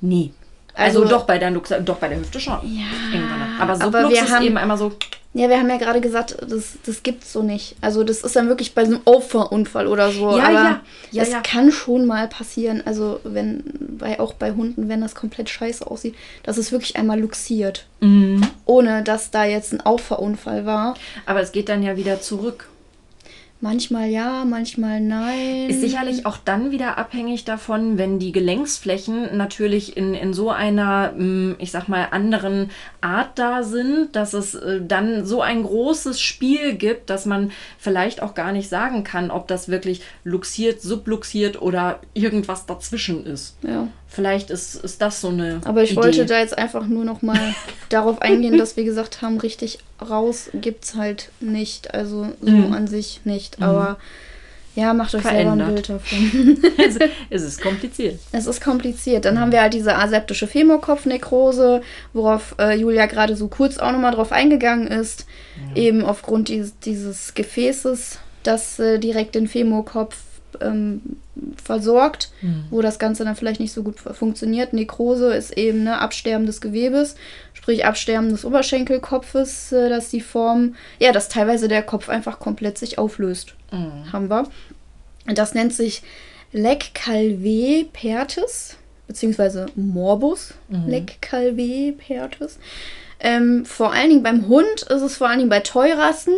Nee, also, also, doch bei der Lux doch bei der Hüfte schon. Ja. Irgendwann. Aber so aber wir haben, eben einmal so. Ja, wir haben ja gerade gesagt, das, das gibt's so nicht. Also das ist dann wirklich bei so einem Auffahrunfall oder so. Ja, aber ja. ja das ja. kann schon mal passieren. Also wenn, bei, auch bei Hunden, wenn das komplett scheiße aussieht, dass es wirklich einmal luxiert. Mhm. Ohne dass da jetzt ein Auffahrunfall war. Aber es geht dann ja wieder zurück. Manchmal ja, manchmal nein. Ist sicherlich auch dann wieder abhängig davon, wenn die Gelenksflächen natürlich in, in so einer, hm, ich sag mal, anderen Art da sind, dass es äh, dann so ein großes Spiel gibt, dass man vielleicht auch gar nicht sagen kann, ob das wirklich luxiert, subluxiert oder irgendwas dazwischen ist. Ja. Vielleicht ist, ist das so eine. Aber ich Idee. wollte da jetzt einfach nur noch mal darauf eingehen, dass wir gesagt haben, richtig raus gibt es halt nicht. Also so mhm. an sich nicht. Mhm. Aber ja, macht euch Verändert. selber ein Bild davon. es ist kompliziert. Es ist kompliziert. Dann haben wir halt diese aseptische Femokopfnekrose, worauf äh, Julia gerade so kurz auch nochmal drauf eingegangen ist. Ja. Eben aufgrund dieses, dieses Gefäßes, das äh, direkt den Femokopf ähm, versorgt, mhm. wo das Ganze dann vielleicht nicht so gut funktioniert. Nekrose ist eben ne, Absterben des Gewebes, sprich Absterben des Oberschenkelkopfes, äh, dass die Form, ja, dass teilweise der Kopf einfach komplett sich auflöst. Mhm. Haben wir. Das nennt sich Lec Calvé Pertis, beziehungsweise Morbus mhm. Lec Calvé Pertis. Ähm, vor allen Dingen beim Hund ist es vor allen Dingen bei Teurassen,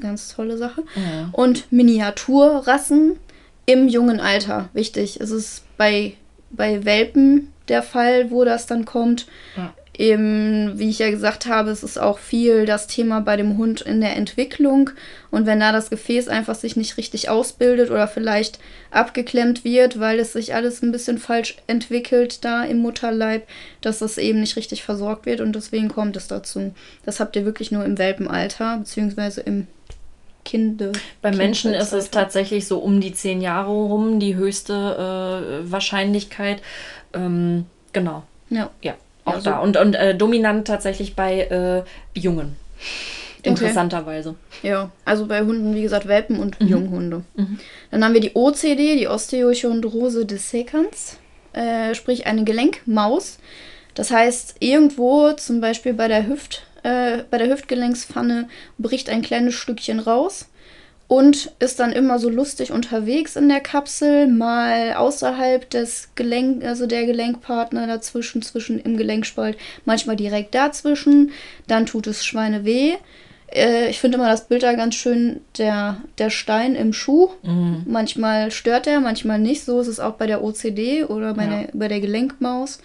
ganz tolle Sache. Ja. Und Miniaturrassen im jungen Alter. Wichtig. Es ist bei, bei Welpen der Fall, wo das dann kommt. Ja. Eben, wie ich ja gesagt habe, es ist auch viel das Thema bei dem Hund in der Entwicklung. Und wenn da das Gefäß einfach sich nicht richtig ausbildet oder vielleicht abgeklemmt wird, weil es sich alles ein bisschen falsch entwickelt da im Mutterleib, dass das eben nicht richtig versorgt wird und deswegen kommt es dazu. Das habt ihr wirklich nur im Welpenalter, beziehungsweise im Kinder. Bei Menschen ist es tatsächlich so um die zehn Jahre rum die höchste äh, Wahrscheinlichkeit. Ähm, genau. Ja. Ja, auch ja, so. da. Und, und äh, dominant tatsächlich bei äh, Jungen. Interessanterweise. Okay. Ja, also bei Hunden, wie gesagt, Welpen und mhm. Junghunde. Mhm. Dann haben wir die OCD, die Osteochondrose dissecans, äh, sprich eine Gelenkmaus. Das heißt, irgendwo, zum Beispiel bei der Hüft, äh, bei der Hüftgelenkspfanne bricht ein kleines Stückchen raus und ist dann immer so lustig unterwegs in der Kapsel, mal außerhalb des Gelenk, also der Gelenkpartner dazwischen, zwischen im Gelenkspalt, manchmal direkt dazwischen, dann tut es Schweine weh. Äh, ich finde immer das Bild da ganz schön, der, der Stein im Schuh. Mhm. Manchmal stört er, manchmal nicht. So ist es auch bei der OCD oder bei, ja. der, bei der Gelenkmaus.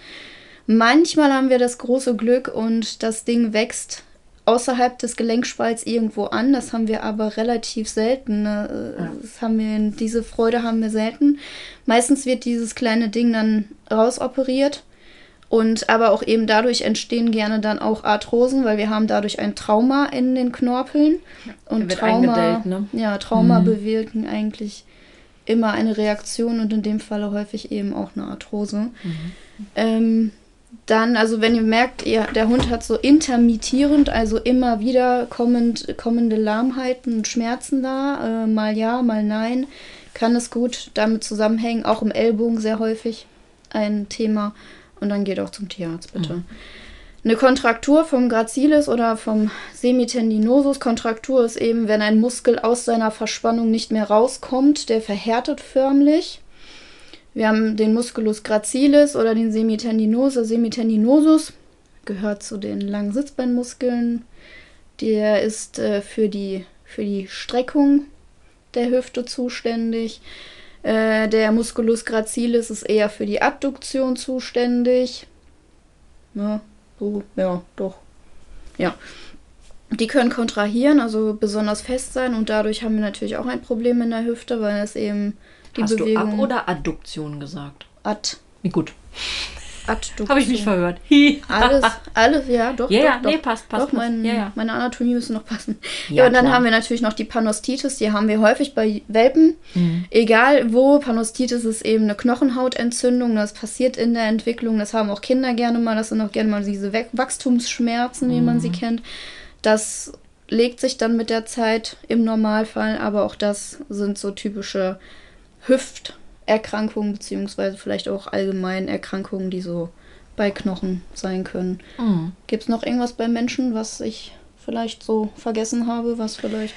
Manchmal haben wir das große Glück und das Ding wächst außerhalb des Gelenkspalts irgendwo an. Das haben wir aber relativ selten. Ne? Das haben wir, diese Freude haben wir selten. Meistens wird dieses kleine Ding dann rausoperiert. Und aber auch eben dadurch entstehen gerne dann auch Arthrosen, weil wir haben dadurch ein Trauma in den Knorpeln. Und Trauma, ne? ja, Trauma mhm. bewirken eigentlich immer eine Reaktion und in dem Falle häufig eben auch eine Arthrose. Mhm. Ähm, dann, also wenn ihr merkt, ihr, der Hund hat so intermittierend, also immer wieder kommend, kommende Lahmheiten und Schmerzen da, äh, mal ja, mal nein, kann es gut damit zusammenhängen, auch im Ellbogen sehr häufig ein Thema. Und dann geht auch zum Tierarzt, bitte. Mhm. Eine Kontraktur vom Gracilis oder vom Semitendinosus. Kontraktur ist eben, wenn ein Muskel aus seiner Verspannung nicht mehr rauskommt, der verhärtet förmlich. Wir haben den Musculus gracilis oder den Semitendinosus. Semitendinosus gehört zu den langen Sitzbeinmuskeln. Der ist äh, für, die, für die Streckung der Hüfte zuständig. Äh, der Musculus gracilis ist eher für die Adduktion zuständig. Ja, so, ja, doch. Ja. Die können kontrahieren, also besonders fest sein und dadurch haben wir natürlich auch ein Problem in der Hüfte, weil es eben die Hast Bewegung. du Ab- oder Adduktion gesagt? Ad. Gut. Adduktion. Habe ich mich verhört. alles, alles, ja, doch. Ja, doch, doch. nee, passt, passt. Doch, mein, ja, ja. meine Anatomie müsste noch passen. Ja, ja und dann klar. haben wir natürlich noch die Panostitis, die haben wir häufig bei Welpen. Mhm. Egal wo, Panostitis ist eben eine Knochenhautentzündung, das passiert in der Entwicklung, das haben auch Kinder gerne mal, das sind auch gerne mal diese Wachstumsschmerzen, wie mhm. man sie mhm. kennt. Das legt sich dann mit der Zeit im Normalfall, aber auch das sind so typische Hüfterkrankungen, beziehungsweise vielleicht auch allgemein Erkrankungen, die so bei Knochen sein können. Mhm. Gibt es noch irgendwas bei Menschen, was ich vielleicht so vergessen habe, was vielleicht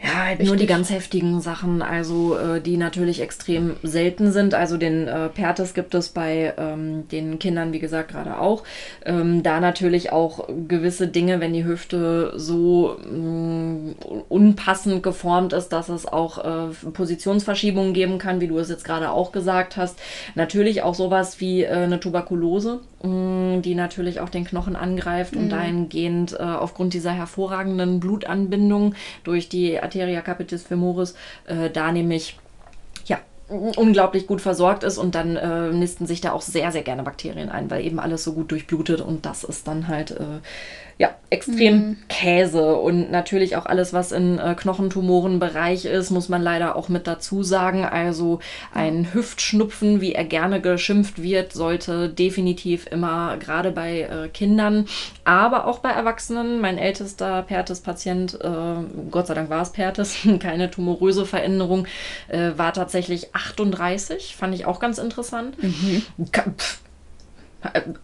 ja, halt nur die ganz heftigen Sachen, also äh, die natürlich extrem selten sind. Also den äh, Pertes gibt es bei ähm, den Kindern, wie gesagt, gerade auch. Ähm, da natürlich auch gewisse Dinge, wenn die Hüfte so mh, mm, unpassend geformt ist, dass es auch äh, Positionsverschiebungen geben kann, wie du es jetzt gerade auch gesagt hast. Natürlich auch sowas wie äh, eine Tuberkulose, mh, mm, die natürlich auch den Knochen angreift mhm. und dahingehend äh, aufgrund dieser hervorragenden Blutanbindung durch die Arteria capitis femoris äh, da nämlich ja unglaublich gut versorgt ist und dann äh, nisten sich da auch sehr, sehr gerne Bakterien ein, weil eben alles so gut durchblutet und das ist dann halt äh, ja, extrem mhm. Käse und natürlich auch alles, was in äh, Knochentumorenbereich ist, muss man leider auch mit dazu sagen. Also ein Hüftschnupfen, wie er gerne geschimpft wird, sollte definitiv immer gerade bei äh, Kindern, aber auch bei Erwachsenen. Mein ältester Pertes-Patient, äh, Gott sei Dank war es Pertes, keine tumoröse Veränderung, äh, war tatsächlich 38, fand ich auch ganz interessant. Mhm. Pff,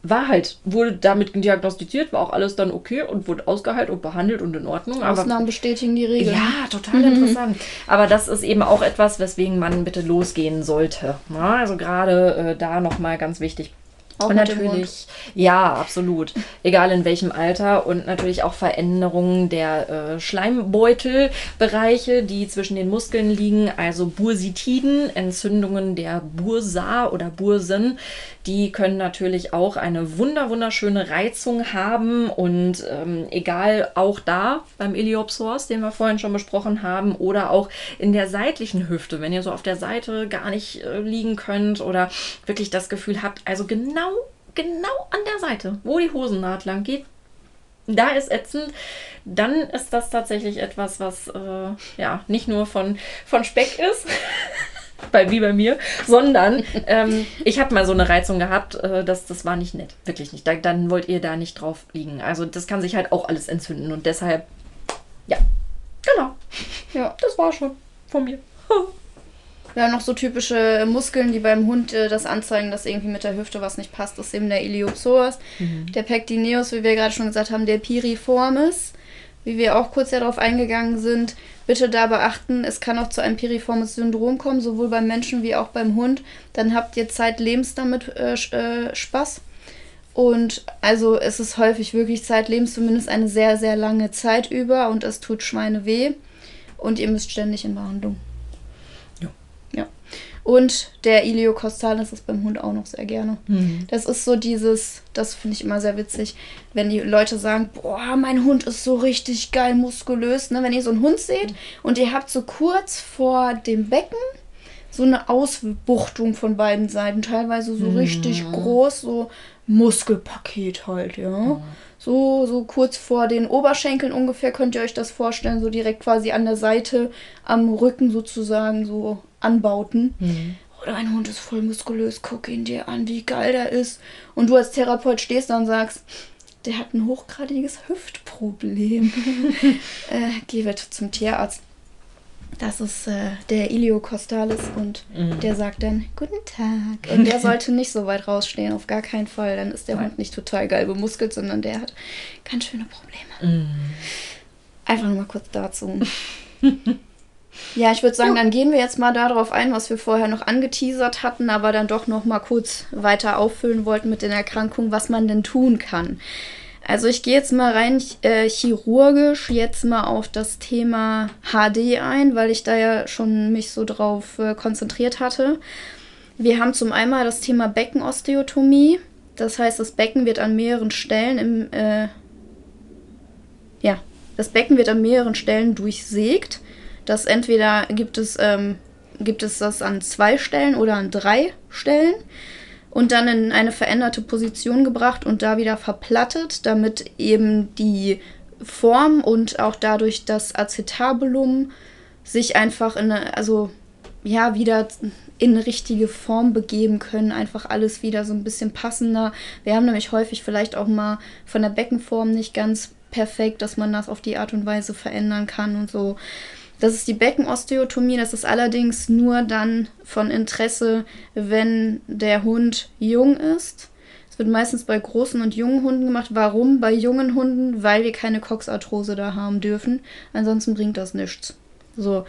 war halt, wurde damit diagnostiziert, war auch alles dann okay und wurde ausgeheilt und behandelt und in Ordnung. Ausnahmen aber, bestätigen die Regeln. Ja, total mhm. interessant. Aber das ist eben auch etwas, weswegen man bitte losgehen sollte. Ja, also gerade äh, da nochmal ganz wichtig auch und natürlich, ja, absolut. Egal in welchem Alter und natürlich auch Veränderungen der äh, Schleimbeutelbereiche, die zwischen den Muskeln liegen, also Bursitiden, Entzündungen der Bursa oder Bursen, die können natürlich auch eine wunder wunderschöne Reizung haben und ähm, egal auch da beim Iliopsoas, den wir vorhin schon besprochen haben, oder auch in der seitlichen Hüfte, wenn ihr so auf der Seite gar nicht äh, liegen könnt oder wirklich das Gefühl habt, also genau genau an der Seite, wo die Hosennaht lang geht, da ist ätzend, dann ist das tatsächlich etwas, was äh, ja nicht nur von, von Speck ist. bei, wie bei mir, sondern ähm, ich habe mal so eine Reizung gehabt, äh, das, das war nicht nett, wirklich nicht. Da, dann wollt ihr da nicht drauf liegen. Also das kann sich halt auch alles entzünden und deshalb, ja, genau. Ja, das war schon von mir. Ja, noch so typische Muskeln, die beim Hund äh, das anzeigen, dass irgendwie mit der Hüfte was nicht passt, ist eben der Iliopsoas, mhm. der Pectineus, wie wir gerade schon gesagt haben, der Piriformis, wie wir auch kurz darauf eingegangen sind, bitte da beachten, es kann auch zu einem piriformes Syndrom kommen, sowohl beim Menschen wie auch beim Hund. Dann habt ihr zeitlebens damit äh, äh, Spaß. Und also es ist häufig wirklich zeitlebens, zumindest eine sehr, sehr lange Zeit über und es tut Schweine weh und ihr müsst ständig in Behandlung. Und der Iliocostalis ist beim Hund auch noch sehr gerne. Mhm. Das ist so dieses, das finde ich immer sehr witzig, wenn die Leute sagen, boah, mein Hund ist so richtig geil muskulös. Ne? Wenn ihr so einen Hund seht mhm. und ihr habt so kurz vor dem Becken so eine Ausbuchtung von beiden Seiten, teilweise so mhm. richtig groß, so Muskelpaket halt, ja. So, so kurz vor den Oberschenkeln ungefähr könnt ihr euch das vorstellen, so direkt quasi an der Seite am Rücken sozusagen so anbauten. Mhm. Oder oh, ein Hund ist voll muskulös, guck ihn dir an, wie geil der ist. Und du als Therapeut stehst da und sagst, der hat ein hochgradiges Hüftproblem. äh, geh bitte zum Tierarzt. Das ist äh, der Iliocostalis und mhm. der sagt dann Guten Tag. Und der sollte nicht so weit rausstehen, auf gar keinen Fall. Dann ist der Nein. Hund nicht total geil bemuskelt, sondern der hat ganz schöne Probleme. Mhm. Einfach nur mal kurz dazu. ja, ich würde sagen, dann gehen wir jetzt mal darauf ein, was wir vorher noch angeteasert hatten, aber dann doch noch mal kurz weiter auffüllen wollten mit den Erkrankungen, was man denn tun kann. Also ich gehe jetzt mal rein äh, chirurgisch jetzt mal auf das Thema HD ein, weil ich da ja schon mich so drauf äh, konzentriert hatte. Wir haben zum einen das Thema Beckenosteotomie. Das heißt, das Becken wird an mehreren Stellen im äh, ja, das Becken wird an mehreren Stellen durchsägt. Das entweder gibt es ähm, gibt es das an zwei Stellen oder an drei Stellen und dann in eine veränderte Position gebracht und da wieder verplattet, damit eben die Form und auch dadurch das Acetabulum sich einfach in eine, also ja, wieder in richtige Form begeben können, einfach alles wieder so ein bisschen passender. Wir haben nämlich häufig vielleicht auch mal von der Beckenform nicht ganz perfekt, dass man das auf die Art und Weise verändern kann und so. Das ist die Beckenosteotomie. Das ist allerdings nur dann von Interesse, wenn der Hund jung ist. Es wird meistens bei großen und jungen Hunden gemacht. Warum bei jungen Hunden? Weil wir keine Coxarthrose da haben dürfen. Ansonsten bringt das nichts. So.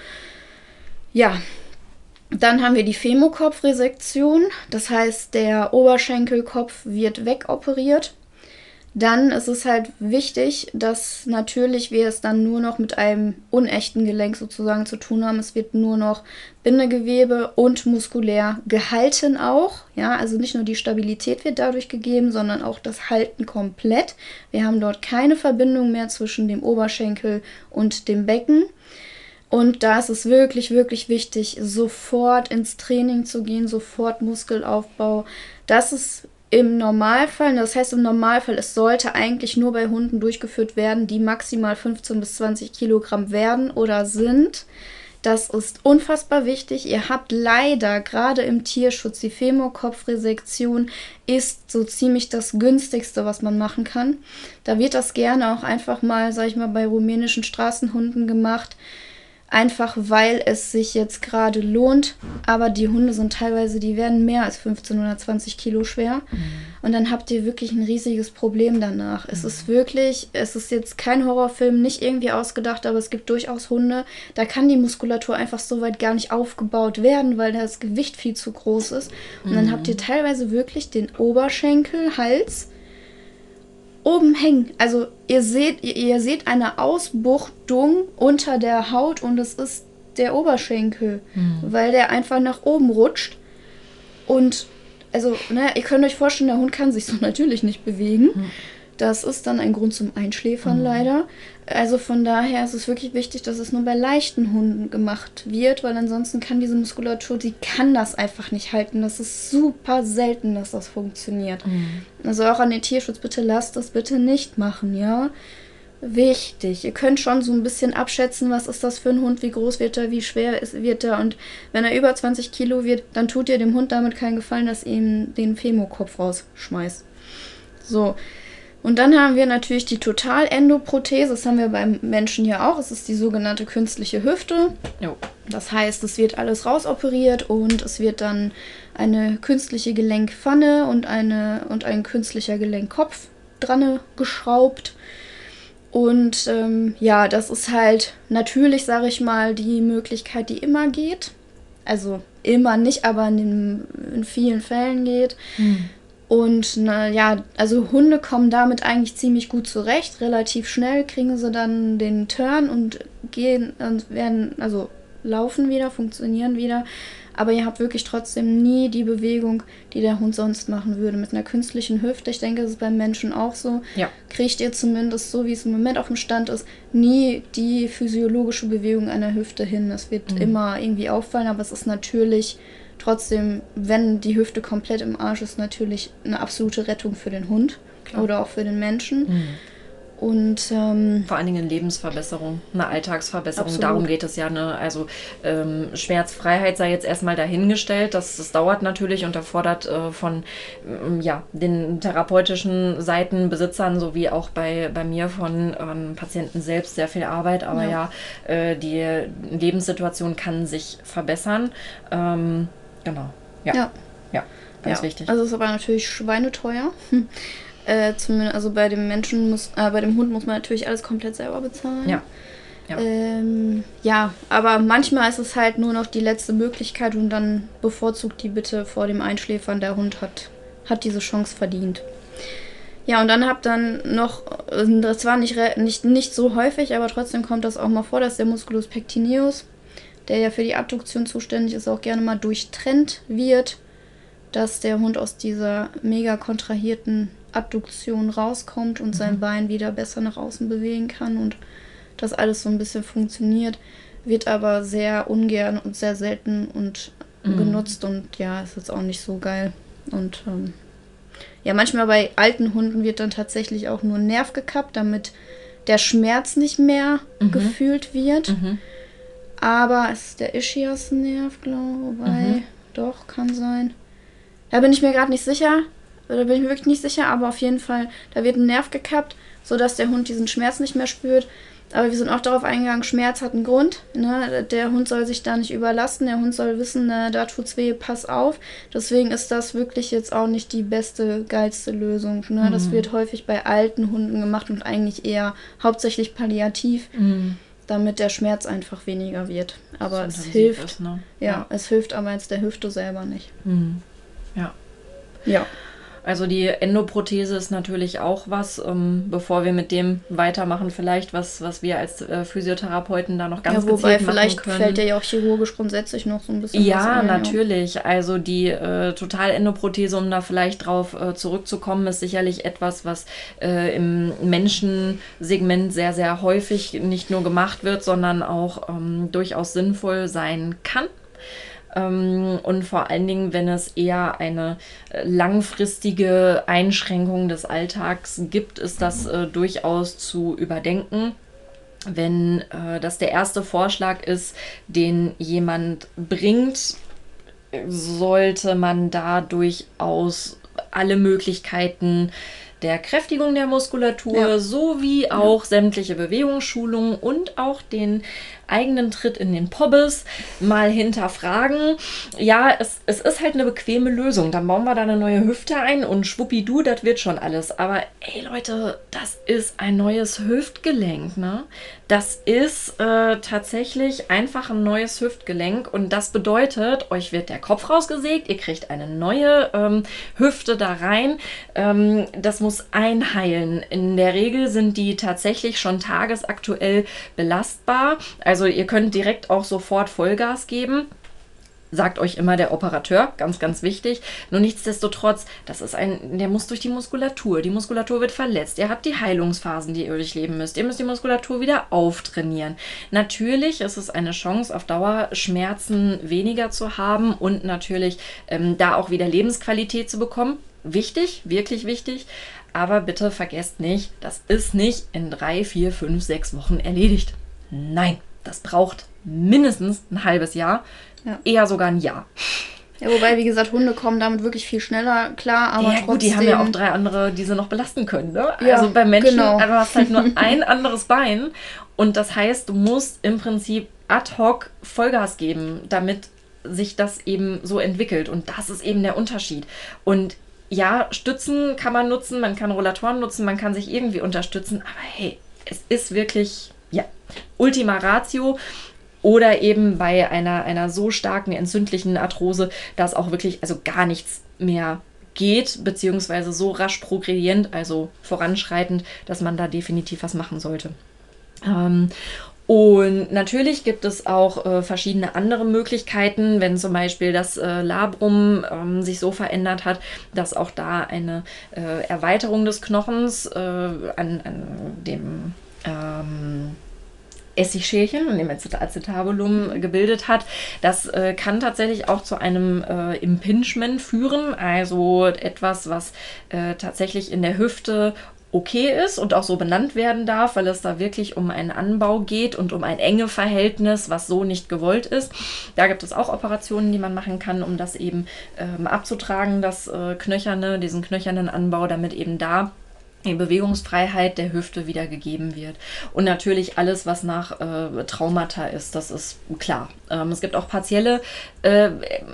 Ja. Dann haben wir die Femokopfresektion. Das heißt, der Oberschenkelkopf wird wegoperiert. Dann ist es halt wichtig, dass natürlich wir es dann nur noch mit einem unechten Gelenk sozusagen zu tun haben. Es wird nur noch Bindegewebe und muskulär gehalten auch. Ja, also nicht nur die Stabilität wird dadurch gegeben, sondern auch das Halten komplett. Wir haben dort keine Verbindung mehr zwischen dem Oberschenkel und dem Becken. Und da ist es wirklich, wirklich wichtig, sofort ins Training zu gehen, sofort Muskelaufbau. Das ist im Normalfall, das heißt im Normalfall, es sollte eigentlich nur bei Hunden durchgeführt werden, die maximal 15 bis 20 Kilogramm werden oder sind. Das ist unfassbar wichtig. Ihr habt leider gerade im Tierschutz die Femokopfresektion ist so ziemlich das günstigste, was man machen kann. Da wird das gerne auch einfach mal, sag ich mal, bei rumänischen Straßenhunden gemacht einfach weil es sich jetzt gerade lohnt. Aber die Hunde sind teilweise, die werden mehr als 15 oder 20 Kilo schwer. Mhm. Und dann habt ihr wirklich ein riesiges Problem danach. Mhm. Es ist wirklich, es ist jetzt kein Horrorfilm, nicht irgendwie ausgedacht, aber es gibt durchaus Hunde, da kann die Muskulatur einfach so weit gar nicht aufgebaut werden, weil das Gewicht viel zu groß ist. Und mhm. dann habt ihr teilweise wirklich den Oberschenkel, Hals, oben hängen. Also ihr seht, ihr, ihr seht eine Ausbuchtung unter der Haut und es ist der Oberschenkel, mhm. weil der einfach nach oben rutscht. Und also, ne, ihr könnt euch vorstellen, der Hund kann sich so natürlich nicht bewegen. Mhm. Das ist dann ein Grund zum Einschläfern mhm. leider. Also von daher ist es wirklich wichtig, dass es nur bei leichten Hunden gemacht wird, weil ansonsten kann diese Muskulatur, die kann das einfach nicht halten. Das ist super selten, dass das funktioniert. Mhm. Also auch an den Tierschutz, bitte lasst das bitte nicht machen, ja. Wichtig. Ihr könnt schon so ein bisschen abschätzen, was ist das für ein Hund, wie groß wird er, wie schwer ist, wird er. Und wenn er über 20 Kilo wird, dann tut ihr dem Hund damit keinen Gefallen, dass ihr ihm den Femokopf rausschmeißt. So, und dann haben wir natürlich die Totalendoprothese. Das haben wir beim Menschen ja auch. Es ist die sogenannte künstliche Hüfte. Jo. Das heißt, es wird alles rausoperiert und es wird dann eine künstliche Gelenkpfanne und, eine, und ein künstlicher Gelenkkopf dran geschraubt. Und ähm, ja, das ist halt natürlich, sage ich mal, die Möglichkeit, die immer geht. Also immer nicht, aber in, den, in vielen Fällen geht. Mhm. Und na, ja, also Hunde kommen damit eigentlich ziemlich gut zurecht. Relativ schnell kriegen sie dann den Turn und gehen und werden, also laufen wieder, funktionieren wieder aber ihr habt wirklich trotzdem nie die Bewegung, die der Hund sonst machen würde. Mit einer künstlichen Hüfte, ich denke, das ist beim Menschen auch so, ja. kriegt ihr zumindest so, wie es im Moment auf dem Stand ist, nie die physiologische Bewegung einer Hüfte hin. Das wird mhm. immer irgendwie auffallen, aber es ist natürlich trotzdem, wenn die Hüfte komplett im Arsch ist, natürlich eine absolute Rettung für den Hund Klar. oder auch für den Menschen. Mhm. Und ähm, vor allen Dingen Lebensverbesserung, eine Alltagsverbesserung. Absolut. Darum geht es ja. Ne? Also ähm, Schmerzfreiheit sei jetzt erstmal dahingestellt. Das, das dauert natürlich und erfordert äh, von ähm, ja, den therapeutischen Seitenbesitzern sowie auch bei, bei mir von ähm, Patienten selbst sehr viel Arbeit. Aber ja, ja äh, die Lebenssituation kann sich verbessern. Genau. Ja. ja. ja. Ganz wichtig. Also es ist aber natürlich schweineteuer. Äh, zumindest, also bei dem Menschen muss, äh, bei dem Hund muss man natürlich alles komplett selber bezahlen. Ja. Ja. Ähm, ja, aber manchmal ist es halt nur noch die letzte Möglichkeit und dann bevorzugt die bitte vor dem Einschläfern. Der Hund hat, hat diese Chance verdient. Ja, und dann habt dann noch, das war nicht, nicht, nicht so häufig, aber trotzdem kommt das auch mal vor, dass der Musculus pectineus, der ja für die Adduktion zuständig ist, auch gerne mal durchtrennt wird, dass der Hund aus dieser mega kontrahierten Adduktion rauskommt und mhm. sein Bein wieder besser nach außen bewegen kann und das alles so ein bisschen funktioniert, wird aber sehr ungern und sehr selten und mhm. genutzt und ja, ist jetzt auch nicht so geil. Und ähm, ja, manchmal bei alten Hunden wird dann tatsächlich auch nur Nerv gekappt, damit der Schmerz nicht mehr mhm. gefühlt wird. Mhm. Aber es ist der Ischias-Nerv, glaube ich. Mhm. Doch, kann sein. Da bin ich mir gerade nicht sicher. Da bin ich mir wirklich nicht sicher, aber auf jeden Fall, da wird ein Nerv gekappt, sodass der Hund diesen Schmerz nicht mehr spürt. Aber wir sind auch darauf eingegangen, Schmerz hat einen Grund. Ne? Der Hund soll sich da nicht überlasten. Der Hund soll wissen, ne, da tut's weh, pass auf. Deswegen ist das wirklich jetzt auch nicht die beste, geilste Lösung. Ne? Mhm. Das wird häufig bei alten Hunden gemacht und eigentlich eher hauptsächlich palliativ, mhm. Damit der Schmerz einfach weniger wird. Aber es hilft. Ist, ne? ja, ja, es hilft aber jetzt der Hüfte selber nicht. Mhm. Ja. Ja. Also die Endoprothese ist natürlich auch was, ähm, bevor wir mit dem weitermachen, vielleicht was, was wir als äh, Physiotherapeuten da noch ganz ja, wobei vielleicht fällt der ja auch chirurgisch grundsätzlich noch so ein bisschen. Ja, ein, natürlich. Ja. Also die äh, Total-Endoprothese, um da vielleicht drauf äh, zurückzukommen, ist sicherlich etwas, was äh, im Menschensegment sehr, sehr häufig nicht nur gemacht wird, sondern auch ähm, durchaus sinnvoll sein kann. Ähm, und vor allen Dingen, wenn es eher eine äh, langfristige Einschränkung des Alltags gibt, ist das äh, durchaus zu überdenken wenn äh, das der erste Vorschlag ist, den jemand bringt, sollte man da durchaus alle Möglichkeiten der Kräftigung der Muskulatur ja. sowie auch ja. sämtliche Bewegungsschulungen und auch den eigenen Tritt in den Pobbes mal hinterfragen. Ja, es, es ist halt eine bequeme Lösung. Dann bauen wir da eine neue Hüfte ein und schwuppidu, das wird schon alles. Aber ey Leute, das ist ein neues Hüftgelenk, ne? Das ist äh, tatsächlich einfach ein neues Hüftgelenk und das bedeutet, euch wird der Kopf rausgesägt, ihr kriegt eine neue ähm, Hüfte da rein. Ähm, das muss einheilen. In der Regel sind die tatsächlich schon tagesaktuell belastbar. Also also ihr könnt direkt auch sofort Vollgas geben sagt euch immer der Operateur, ganz, ganz wichtig. Nur nichtsdestotrotz, das ist ein, der muss durch die Muskulatur. Die Muskulatur wird verletzt. Ihr habt die Heilungsphasen, die ihr durchleben müsst. Ihr müsst die Muskulatur wieder auftrainieren. Natürlich ist es eine Chance, auf Dauer Schmerzen weniger zu haben und natürlich ähm, da auch wieder Lebensqualität zu bekommen. Wichtig, wirklich wichtig. Aber bitte vergesst nicht, das ist nicht in drei, vier, fünf, sechs Wochen erledigt. Nein. Das braucht mindestens ein halbes Jahr, ja. eher sogar ein Jahr. Ja, wobei, wie gesagt, Hunde kommen damit wirklich viel schneller klar, aber ja, trotzdem... gut, die haben ja auch drei andere, die sie noch belasten können, ne? Ja, also bei Menschen, genau. du hast halt nur ein anderes Bein und das heißt, du musst im Prinzip ad hoc Vollgas geben, damit sich das eben so entwickelt und das ist eben der Unterschied. Und ja, Stützen kann man nutzen, man kann Rollatoren nutzen, man kann sich irgendwie unterstützen, aber hey, es ist wirklich, ja, Ultima Ratio. Oder eben bei einer, einer so starken entzündlichen Arthrose, dass auch wirklich also gar nichts mehr geht, beziehungsweise so rasch progredient, also voranschreitend, dass man da definitiv was machen sollte. Ähm, und natürlich gibt es auch äh, verschiedene andere Möglichkeiten, wenn zum Beispiel das äh, Labrum ähm, sich so verändert hat, dass auch da eine äh, Erweiterung des Knochens äh, an, an, dem ähm, Essigschälchen und dem Acetabulum gebildet hat. Das äh, kann tatsächlich auch zu einem äh, Impingement führen, also etwas, was äh, tatsächlich in der Hüfte okay ist und auch so benannt werden darf, weil es da wirklich um einen Anbau geht und um ein enge Verhältnis, was so nicht gewollt ist. Da gibt es auch Operationen, die man machen kann, um das eben ähm, abzutragen, das äh, Knöcherne, diesen knöchernen Anbau, damit eben da die Bewegungsfreiheit der Hüfte wieder gegeben wird. Und natürlich alles, was nach äh, Traumata ist, das ist klar. Ähm, es gibt auch partielle äh,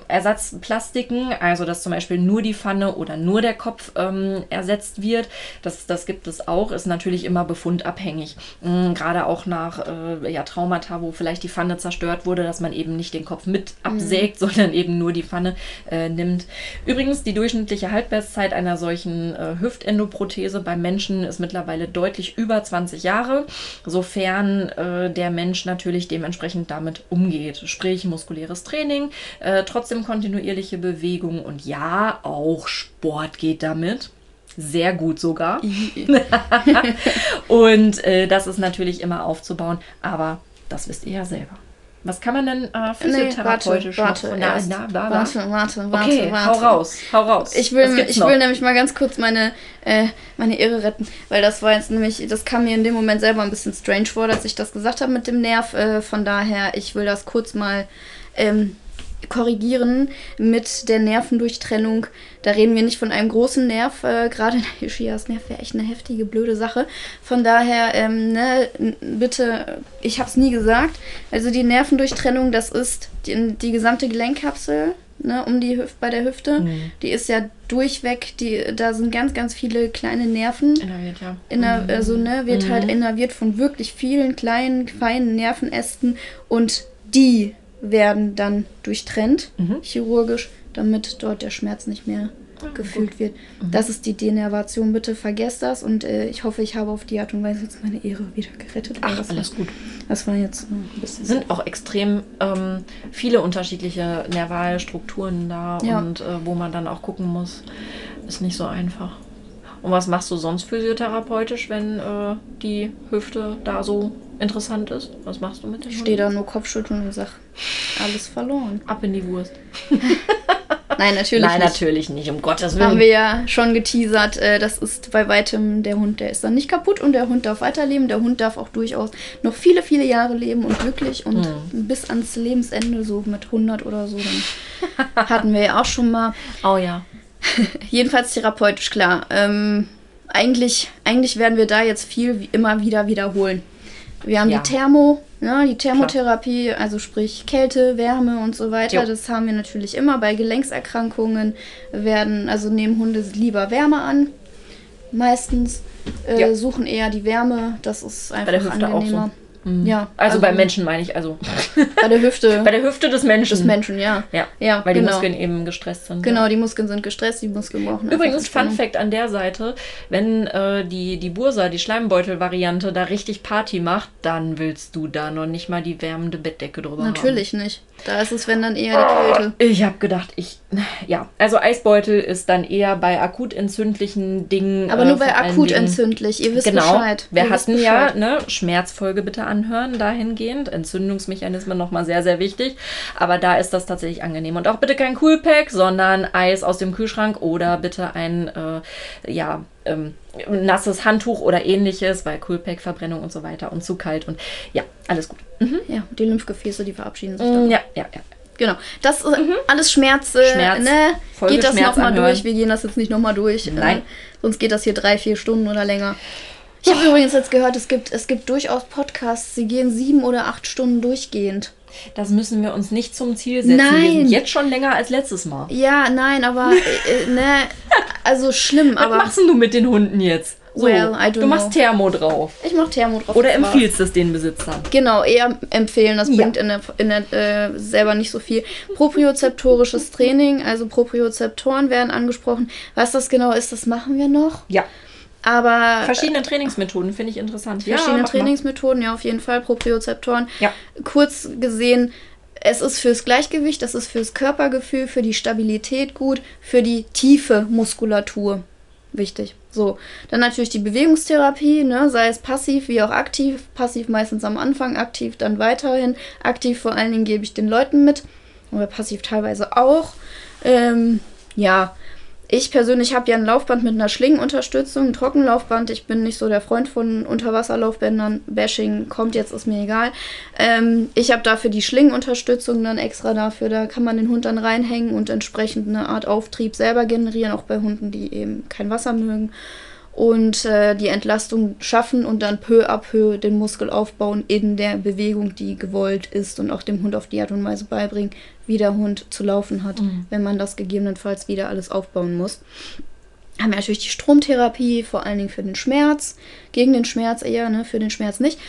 Ersatzplastiken, also dass zum Beispiel nur die Pfanne oder nur der Kopf ähm, ersetzt wird. Das, das gibt es auch, ist natürlich immer befundabhängig. Mhm, gerade auch nach äh, ja, Traumata, wo vielleicht die Pfanne zerstört wurde, dass man eben nicht den Kopf mit absägt, mhm. sondern eben nur die Pfanne äh, nimmt. Übrigens, die durchschnittliche Haltbarkeit einer solchen äh, Hüftendoprothese beim Menschen ist mittlerweile deutlich über 20 Jahre, sofern äh, der Mensch natürlich dementsprechend damit umgeht. Sprich, muskuläres Training, äh, trotzdem kontinuierliche Bewegung und ja, auch Sport geht damit. Sehr gut sogar. und äh, das ist natürlich immer aufzubauen, aber das wisst ihr ja selber. Was kann man denn äh, physiotherapeutisch nee, warte, warte, na, na, na, warte, warte, warte, okay, warte. hau raus, hau raus. Ich will, ich will nämlich mal ganz kurz meine, äh, meine Ehre retten, weil das war jetzt nämlich, das kam mir in dem Moment selber ein bisschen strange vor, dass ich das gesagt habe mit dem Nerv. Äh, von daher, ich will das kurz mal ähm, korrigieren mit der Nervendurchtrennung. Da reden wir nicht von einem großen Nerv. Äh, Gerade der Ischias-Nerv wäre echt eine heftige, blöde Sache. Von daher, ähm, ne, bitte, ich habe es nie gesagt. Also die Nervendurchtrennung, das ist die, die gesamte Gelenkkapsel. Ne, um die Hüfte bei der Hüfte. Mhm. Die ist ja durchweg, die, da sind ganz, ganz viele kleine Nerven. Innerviert, ja. Inner, also, ne, wird mhm. halt innerviert von wirklich vielen kleinen, feinen Nervenästen und die werden dann durchtrennt, mhm. chirurgisch, damit dort der Schmerz nicht mehr ah, gefühlt wird. Mhm. Das ist die Denervation. Bitte vergesst das und äh, ich hoffe, ich habe auf die Art und Weise jetzt meine Ehre wieder gerettet. Ach, das alles war, gut. Das war jetzt ein bisschen. Es sind auch extrem ähm, viele unterschiedliche nervale Strukturen da ja. und äh, wo man dann auch gucken muss. Ist nicht so einfach. Und was machst du sonst physiotherapeutisch, wenn äh, die Hüfte da so interessant ist? Was machst du mit dem? Ich stehe da nur Kopfschütteln und sag, alles verloren. Ab in die Wurst. Nein, natürlich Nein, nicht. natürlich nicht, um Gottes Willen. Haben wir ja schon geteasert, äh, das ist bei weitem der Hund, der ist dann nicht kaputt und der Hund darf weiterleben. Der Hund darf auch durchaus noch viele, viele Jahre leben und glücklich und mhm. bis ans Lebensende, so mit 100 oder so, dann hatten wir ja auch schon mal. Oh ja. Jedenfalls therapeutisch klar. Ähm, eigentlich, eigentlich werden wir da jetzt viel wie immer wieder wiederholen. Wir haben ja. die Thermo, ne, die Thermotherapie, Klar. also sprich Kälte, Wärme und so weiter. Jo. Das haben wir natürlich immer. Bei Gelenkserkrankungen werden, also nehmen Hunde lieber Wärme an. Meistens äh, suchen eher die Wärme. Das ist einfach angenehmer. Mhm. Ja. Also, also beim Menschen meine ich, also. Bei der Hüfte. bei der Hüfte des Menschen. Des Menschen, ja. Ja, ja weil genau. die Muskeln eben gestresst sind. Genau, ja. die Muskeln sind gestresst, die Muskeln brauchen Übrigens, Fun Fact an der Seite, wenn äh, die, die Bursa, die Schleimbeutel-Variante, da richtig Party macht, dann willst du da noch nicht mal die wärmende Bettdecke drüber Natürlich haben. nicht. Da ist es, wenn dann eher die Kälte. Ich habe gedacht, ich. Ja, also Eisbeutel ist dann eher bei akut entzündlichen Dingen. Aber nur äh, bei akut entzündlich, ihr wisst genau. Bescheid. Wir hatten ja, ne, Schmerzfolge bitte anhören dahingehend. Entzündungsmechanismen nochmal sehr, sehr wichtig. Aber da ist das tatsächlich angenehm. Und auch bitte kein Coolpack, sondern Eis aus dem Kühlschrank oder bitte ein, äh, ja, ähm, nasses Handtuch oder ähnliches, weil Coolpack-Verbrennung und so weiter und zu kalt und ja, alles gut. Mhm. Ja, die Lymphgefäße, die verabschieden sich. Mhm, ja, ja, ja. Genau. Das ist mhm. alles Schmerz. Äh, Schmerz. Ne? Geht das nochmal durch? Wir gehen das jetzt nicht nochmal durch. Äh, Nein. Äh, sonst geht das hier drei, vier Stunden oder länger. Ich habe übrigens jetzt gehört, es gibt, es gibt durchaus Podcasts, die gehen sieben oder acht Stunden durchgehend. Das müssen wir uns nicht zum Ziel setzen. Nein. Wir sind jetzt schon länger als letztes Mal. Ja, nein, aber äh, ne, also schlimm. Was aber machst du mit den Hunden jetzt? So, well, I don't du machst know. Thermo drauf. Ich mach Thermo drauf. Oder empfiehlst du es den Besitzern? Genau, eher empfehlen. Das bringt in der, in der äh, selber nicht so viel. Propriozeptorisches Training, also Propriozeptoren werden angesprochen. Was das genau ist, das machen wir noch. Ja. Aber verschiedene Trainingsmethoden finde ich interessant. Verschiedene ja, Trainingsmethoden, ja, auf jeden Fall. Propriozeptoren. Ja. Kurz gesehen, es ist fürs Gleichgewicht, es ist fürs Körpergefühl, für die Stabilität gut, für die tiefe Muskulatur wichtig. So, dann natürlich die Bewegungstherapie, ne, sei es passiv wie auch aktiv. Passiv meistens am Anfang, aktiv dann weiterhin. Aktiv vor allen Dingen gebe ich den Leuten mit, oder passiv teilweise auch. Ähm, ja, ich persönlich habe ja ein Laufband mit einer Schlingenunterstützung, ein Trockenlaufband. Ich bin nicht so der Freund von Unterwasserlaufbändern. Bashing kommt jetzt, ist mir egal. Ähm, ich habe dafür die Schlingenunterstützung dann extra dafür. Da kann man den Hund dann reinhängen und entsprechend eine Art Auftrieb selber generieren, auch bei Hunden, die eben kein Wasser mögen und äh, die Entlastung schaffen und dann peu à peu den Muskel aufbauen in der Bewegung, die gewollt ist und auch dem Hund auf die Art und Weise beibringen, wie der Hund zu laufen hat, mhm. wenn man das gegebenenfalls wieder alles aufbauen muss. Haben wir natürlich die Stromtherapie, vor allen Dingen für den Schmerz, gegen den Schmerz eher, ne, für den Schmerz nicht.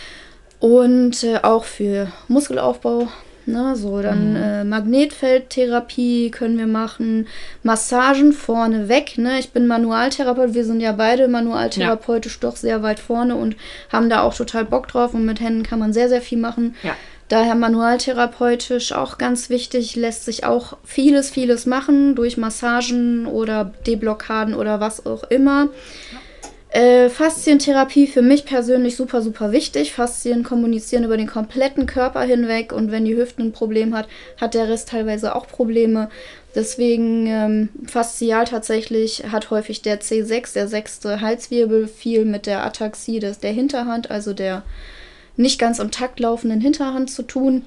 Und äh, auch für Muskelaufbau, Ne, so, dann mhm. äh, Magnetfeldtherapie können wir machen, Massagen vorne weg. Ne? Ich bin Manualtherapeut, wir sind ja beide manualtherapeutisch ja. doch sehr weit vorne und haben da auch total Bock drauf und mit Händen kann man sehr, sehr viel machen. Ja. Daher manualtherapeutisch auch ganz wichtig, lässt sich auch vieles, vieles machen durch Massagen oder Deblockaden oder was auch immer. Ja. Äh, Faszientherapie für mich persönlich super, super wichtig. Faszien kommunizieren über den kompletten Körper hinweg und wenn die Hüfte ein Problem hat, hat der Rest teilweise auch Probleme. Deswegen ähm, faszial tatsächlich hat häufig der C6, der sechste Halswirbel, viel mit der Ataxie des, der Hinterhand, also der nicht ganz am Takt laufenden Hinterhand zu tun.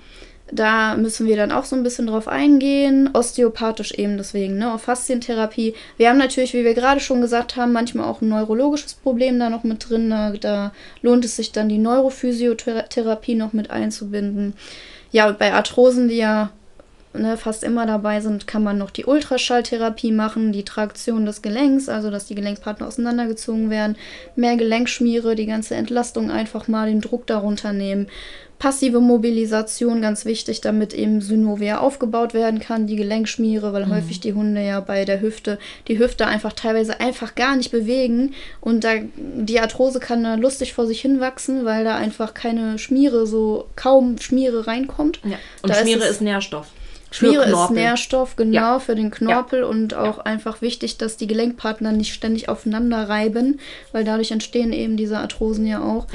Da müssen wir dann auch so ein bisschen drauf eingehen. Osteopathisch eben deswegen, ne? Auf Faszientherapie. Wir haben natürlich, wie wir gerade schon gesagt haben, manchmal auch ein neurologisches Problem da noch mit drin. Da, da lohnt es sich dann, die Neurophysiotherapie noch mit einzubinden. Ja, und bei Arthrosen, die ja ne, fast immer dabei sind, kann man noch die Ultraschalltherapie machen, die Traktion des Gelenks, also dass die Gelenkspartner auseinandergezogen werden, mehr Gelenkschmiere, die ganze Entlastung einfach mal den Druck darunter nehmen. Passive Mobilisation ganz wichtig, damit eben Synovia aufgebaut werden kann, die Gelenkschmiere, weil mhm. häufig die Hunde ja bei der Hüfte die Hüfte einfach teilweise einfach gar nicht bewegen und da die Arthrose kann da lustig vor sich hinwachsen, weil da einfach keine Schmiere so kaum Schmiere reinkommt. Ja. Und da Schmiere ist, ist Nährstoff. Schmiere ist Nährstoff, genau, ja. für den Knorpel ja. und auch ja. einfach wichtig, dass die Gelenkpartner nicht ständig aufeinander reiben, weil dadurch entstehen eben diese Arthrosen ja auch.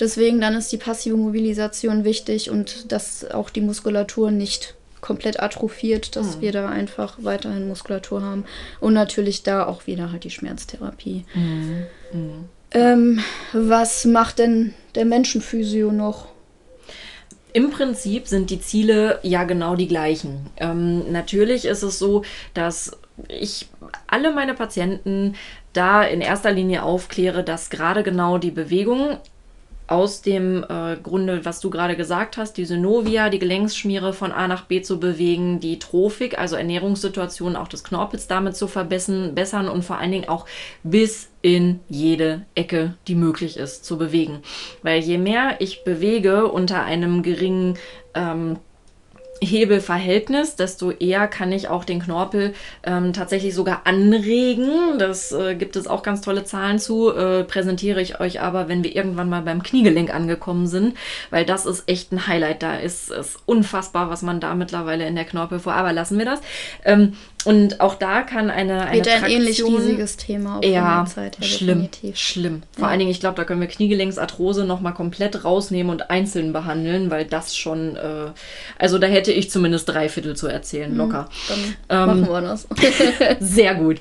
Deswegen dann ist die passive Mobilisation wichtig und dass auch die Muskulatur nicht komplett atrophiert, dass mhm. wir da einfach weiterhin Muskulatur haben. Und natürlich da auch wieder halt die Schmerztherapie. Mhm. Mhm. Ähm, was macht denn der Menschenphysio noch? Im Prinzip sind die Ziele ja genau die gleichen. Ähm, natürlich ist es so, dass ich alle meine Patienten da in erster Linie aufkläre, dass gerade genau die Bewegung aus dem äh, Grunde, was du gerade gesagt hast, die Synovia, die Gelenksschmiere von A nach B zu bewegen, die Trophik, also Ernährungssituation auch des Knorpels damit zu verbessern bessern und vor allen Dingen auch bis in jede Ecke, die möglich ist, zu bewegen. Weil je mehr ich bewege unter einem geringen ähm, Hebelverhältnis, desto eher kann ich auch den Knorpel ähm, tatsächlich sogar anregen. Das äh, gibt es auch ganz tolle Zahlen zu, äh, präsentiere ich euch aber, wenn wir irgendwann mal beim Kniegelenk angekommen sind, weil das ist echt ein Highlight. Da ist es unfassbar, was man da mittlerweile in der Knorpel vor. Aber lassen wir das. Ähm, und auch da kann eine, eine Wird ein ähnlich riesiges Thema auf ja, Zeit her, schlimm, definitiv. schlimm. Vor ja. allen Dingen, ich glaube, da können wir Kniegelenksarthrose nochmal komplett rausnehmen und einzeln behandeln, weil das schon, äh, also da hätte ich zumindest drei Viertel zu erzählen, mhm, locker. Dann ähm, machen wir das. sehr gut.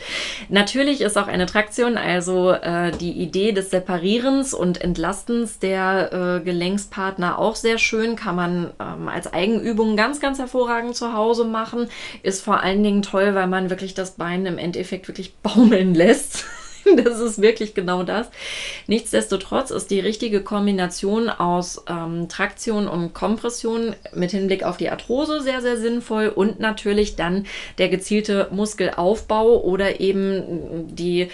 Natürlich ist auch eine Traktion, also äh, die Idee des Separierens und Entlastens der äh, Gelenkspartner auch sehr schön, kann man ähm, als Eigenübung ganz, ganz hervorragend zu Hause machen, ist vor allen Dingen toll, weil man wirklich das Bein im Endeffekt wirklich baumeln lässt. das ist wirklich genau das. Nichtsdestotrotz ist die richtige Kombination aus ähm, Traktion und Kompression mit Hinblick auf die Arthrose sehr, sehr sinnvoll und natürlich dann der gezielte Muskelaufbau oder eben die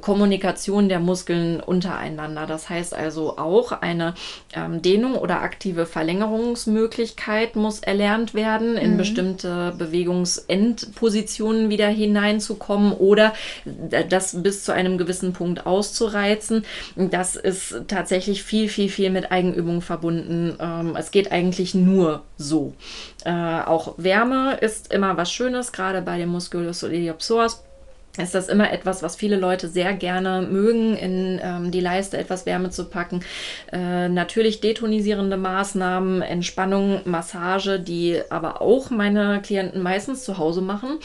Kommunikation der Muskeln untereinander. Das heißt also auch eine ähm, Dehnung oder aktive Verlängerungsmöglichkeit muss erlernt werden, in mhm. bestimmte Bewegungsendpositionen wieder hineinzukommen oder das bis zu einem gewissen Punkt auszureizen. Das ist tatsächlich viel, viel, viel mit Eigenübung verbunden. Ähm, es geht eigentlich nur so. Äh, auch Wärme ist immer was Schönes, gerade bei dem Musculus iliopsoas ist das immer etwas, was viele Leute sehr gerne mögen, in ähm, die Leiste etwas Wärme zu packen. Äh, natürlich detonisierende Maßnahmen, Entspannung, Massage, die aber auch meine Klienten meistens zu Hause machen,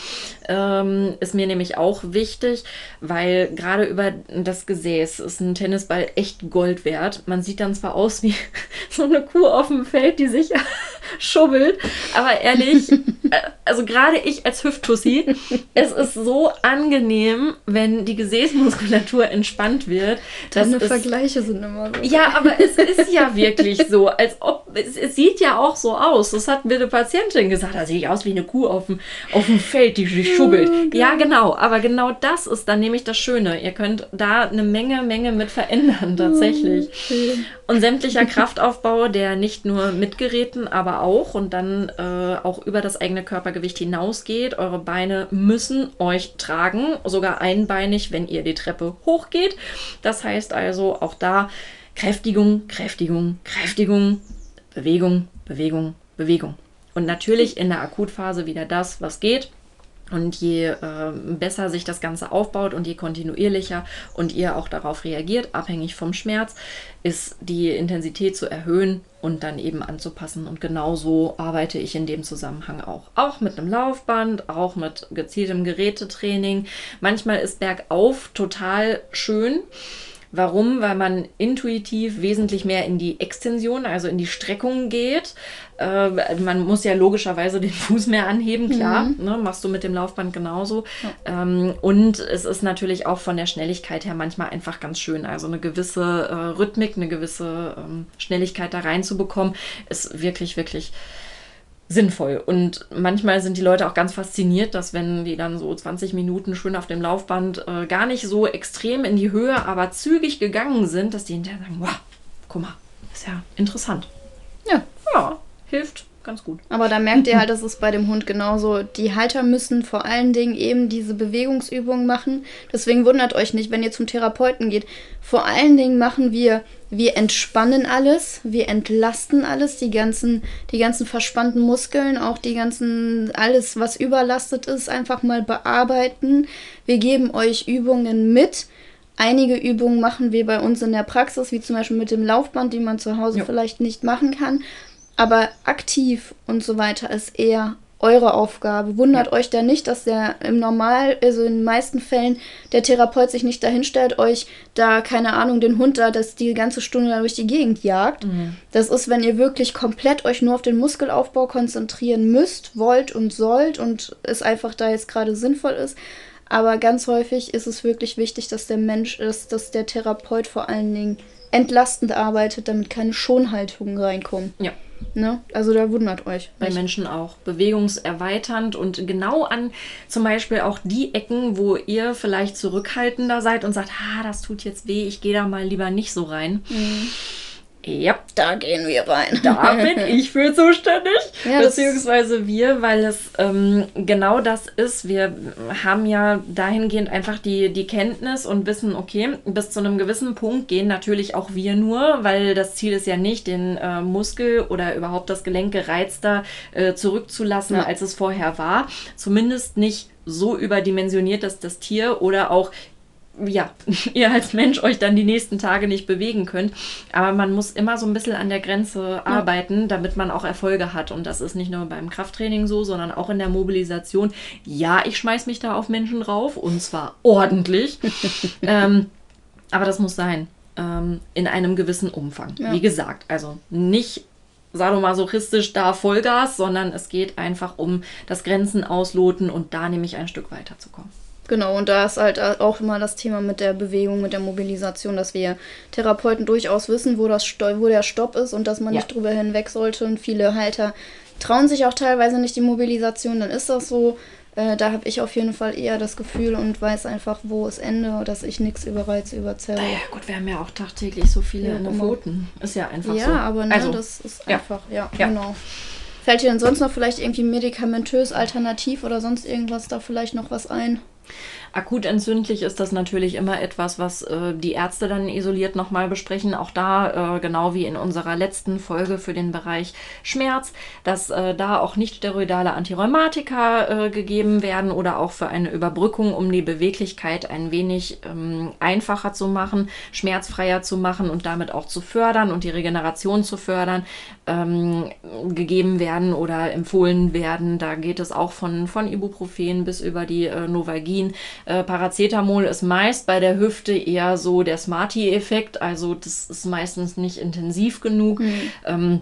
ähm, ist mir nämlich auch wichtig, weil gerade über das Gesäß ist ein Tennisball echt Gold wert. Man sieht dann zwar aus wie so eine Kuh auf dem Feld, die sich schubbelt, aber ehrlich, äh, also gerade ich als Hüfttussi, es ist so angenehm angenehm, wenn die Gesäßmuskulatur entspannt wird. Deine Vergleiche sind immer so. Ja, aber es ist ja wirklich so, als ob es, es, sieht ja auch so aus. Das hat mir eine Patientin gesagt, da sehe ich aus wie eine Kuh auf dem, auf dem Feld, die sich schubbelt. Okay. Ja, genau. Aber genau das ist dann nämlich das Schöne. Ihr könnt da eine Menge, Menge mit verändern, tatsächlich. Okay. Und sämtlicher Kraftaufbau, der nicht nur mit Geräten, aber auch und dann äh, auch über das eigene Körpergewicht hinausgeht. Eure Beine müssen euch tragen sogar einbeinig, wenn ihr die Treppe hochgeht. Das heißt also auch da Kräftigung, Kräftigung, Kräftigung, Bewegung, Bewegung, Bewegung. Und natürlich in der Akutphase wieder das, was geht. Und je äh, besser sich das Ganze aufbaut und je kontinuierlicher und ihr auch darauf reagiert, abhängig vom Schmerz, ist die Intensität zu erhöhen und dann eben anzupassen. Und genauso arbeite ich in dem Zusammenhang auch. Auch mit einem Laufband, auch mit gezieltem Gerätetraining. Manchmal ist bergauf total schön. Warum? Weil man intuitiv wesentlich mehr in die Extension, also in die Streckung geht. Äh, man muss ja logischerweise den Fuß mehr anheben, klar. Mhm. Ne, machst du mit dem Laufband genauso. Ja. Ähm, und es ist natürlich auch von der Schnelligkeit her manchmal einfach ganz schön. Also eine gewisse äh, Rhythmik, eine gewisse ähm, Schnelligkeit da reinzubekommen, ist wirklich, wirklich sinnvoll. Und manchmal sind die Leute auch ganz fasziniert, dass wenn die dann so 20 Minuten schön auf dem Laufband äh, gar nicht so extrem in die Höhe, aber zügig gegangen sind, dass die hinterher sagen, wow, guck mal, ist ja interessant. Ja. Ja, hilft ganz gut. Aber da merkt ihr halt, dass es bei dem Hund genauso. Die Halter müssen vor allen Dingen eben diese Bewegungsübungen machen. Deswegen wundert euch nicht, wenn ihr zum Therapeuten geht. Vor allen Dingen machen wir, wir entspannen alles, wir entlasten alles, die ganzen, die ganzen verspannten Muskeln, auch die ganzen, alles, was überlastet ist, einfach mal bearbeiten. Wir geben euch Übungen mit. Einige Übungen machen wir bei uns in der Praxis, wie zum Beispiel mit dem Laufband, die man zu Hause ja. vielleicht nicht machen kann. Aber aktiv und so weiter ist eher eure Aufgabe. Wundert ja. euch da nicht, dass der im Normal, also in den meisten Fällen, der Therapeut sich nicht dahinstellt, euch da, keine Ahnung, den Hund da, das die ganze Stunde da durch die Gegend jagt. Mhm. Das ist, wenn ihr wirklich komplett euch nur auf den Muskelaufbau konzentrieren müsst, wollt und sollt und es einfach da jetzt gerade sinnvoll ist. Aber ganz häufig ist es wirklich wichtig, dass der Mensch ist, dass der Therapeut vor allen Dingen entlastend arbeitet, damit keine Schonhaltungen reinkommen. Ja. Ne? Also da wundert euch. Bei nicht. Menschen auch. Bewegungserweiternd und genau an zum Beispiel auch die Ecken, wo ihr vielleicht zurückhaltender seid und sagt, ah, das tut jetzt weh, ich gehe da mal lieber nicht so rein. Mhm ja, da gehen wir rein. Da bin ich für zuständig, ja, beziehungsweise wir, weil es ähm, genau das ist. Wir haben ja dahingehend einfach die, die Kenntnis und wissen, okay, bis zu einem gewissen Punkt gehen natürlich auch wir nur, weil das Ziel ist ja nicht, den äh, Muskel oder überhaupt das Gelenk gereizter äh, zurückzulassen, ja. als es vorher war. Zumindest nicht so überdimensioniert, dass das Tier oder auch ja, ihr als Mensch euch dann die nächsten Tage nicht bewegen könnt. Aber man muss immer so ein bisschen an der Grenze ja. arbeiten, damit man auch Erfolge hat. Und das ist nicht nur beim Krafttraining so, sondern auch in der Mobilisation. Ja, ich schmeiß mich da auf Menschen drauf und zwar ordentlich. ähm, aber das muss sein. Ähm, in einem gewissen Umfang. Ja. Wie gesagt, also nicht sadomasochistisch da Vollgas, sondern es geht einfach um das Grenzen ausloten und da nämlich ein Stück weiterzukommen. Genau, und da ist halt auch immer das Thema mit der Bewegung, mit der Mobilisation, dass wir Therapeuten durchaus wissen, wo, das, wo der Stopp ist und dass man ja. nicht drüber hinweg sollte. Und viele Halter trauen sich auch teilweise nicht die Mobilisation, dann ist das so. Äh, da habe ich auf jeden Fall eher das Gefühl und weiß einfach, wo ist Ende, dass ich nichts über Reize überzerre. Ja, gut, wir haben ja auch tagtäglich so viele ja, Pfoten. Ist ja einfach ja, so. Ja, aber ne, also, das ist einfach, ja, ja, genau. Fällt dir denn sonst noch vielleicht irgendwie medikamentös alternativ oder sonst irgendwas da vielleicht noch was ein? Akut entzündlich ist das natürlich immer etwas, was äh, die Ärzte dann isoliert nochmal besprechen. Auch da, äh, genau wie in unserer letzten Folge für den Bereich Schmerz, dass äh, da auch nicht steroidale Antirheumatika äh, gegeben werden oder auch für eine Überbrückung, um die Beweglichkeit ein wenig ähm, einfacher zu machen, schmerzfreier zu machen und damit auch zu fördern und die Regeneration zu fördern, ähm, gegeben werden oder empfohlen werden. Da geht es auch von, von Ibuprofen bis über die äh, Novalgin. Äh, Paracetamol ist meist bei der Hüfte eher so der Smarty-Effekt, also das ist meistens nicht intensiv genug. Mhm. Ähm,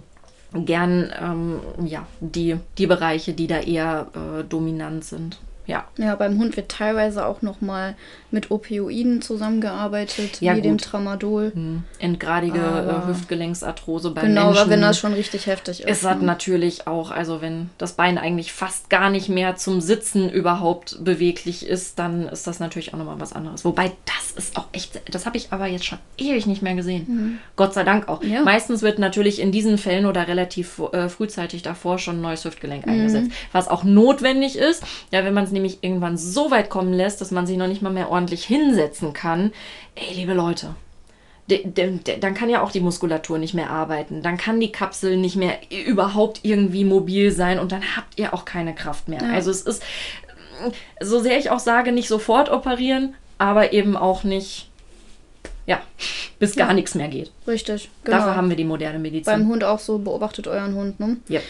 gern ähm, ja, die, die Bereiche, die da eher äh, dominant sind. Ja. Ja, beim Hund wird teilweise auch noch mal mit Opioiden zusammengearbeitet, ja, wie gut. dem Tramadol. Hm. Endgradige äh, Hüftgelenksarthrose bei genau, Menschen. Genau, wenn das schon richtig heftig ist. Ist das ne? natürlich auch, also wenn das Bein eigentlich fast gar nicht mehr zum Sitzen überhaupt beweglich ist, dann ist das natürlich auch nochmal was anderes. Wobei das ist auch echt, das habe ich aber jetzt schon ewig nicht mehr gesehen. Mhm. Gott sei Dank auch. Ja. Meistens wird natürlich in diesen Fällen oder relativ äh, frühzeitig davor schon ein neues Hüftgelenk mhm. eingesetzt, was auch notwendig ist. Ja, wenn man es nämlich irgendwann so weit kommen lässt, dass man sich noch nicht mal mehr ordentlich hinsetzen kann, ey, liebe Leute, dann kann ja auch die Muskulatur nicht mehr arbeiten. Dann kann die Kapsel nicht mehr überhaupt irgendwie mobil sein und dann habt ihr auch keine Kraft mehr. Ja. Also es ist, so sehr ich auch sage, nicht sofort operieren, aber eben auch nicht, ja, bis gar ja. nichts mehr geht. Richtig, genau. Dafür haben wir die moderne Medizin. Beim Hund auch so, beobachtet euren Hund, ne? Ja.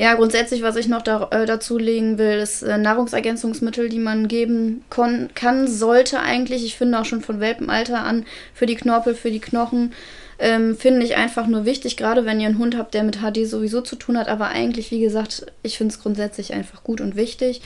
Ja, grundsätzlich, was ich noch da, äh, dazu legen will, ist äh, Nahrungsergänzungsmittel, die man geben kann, sollte eigentlich. Ich finde auch schon von Welpenalter an für die Knorpel, für die Knochen. Ähm, finde ich einfach nur wichtig, gerade wenn ihr einen Hund habt, der mit HD sowieso zu tun hat. Aber eigentlich, wie gesagt, ich finde es grundsätzlich einfach gut und wichtig.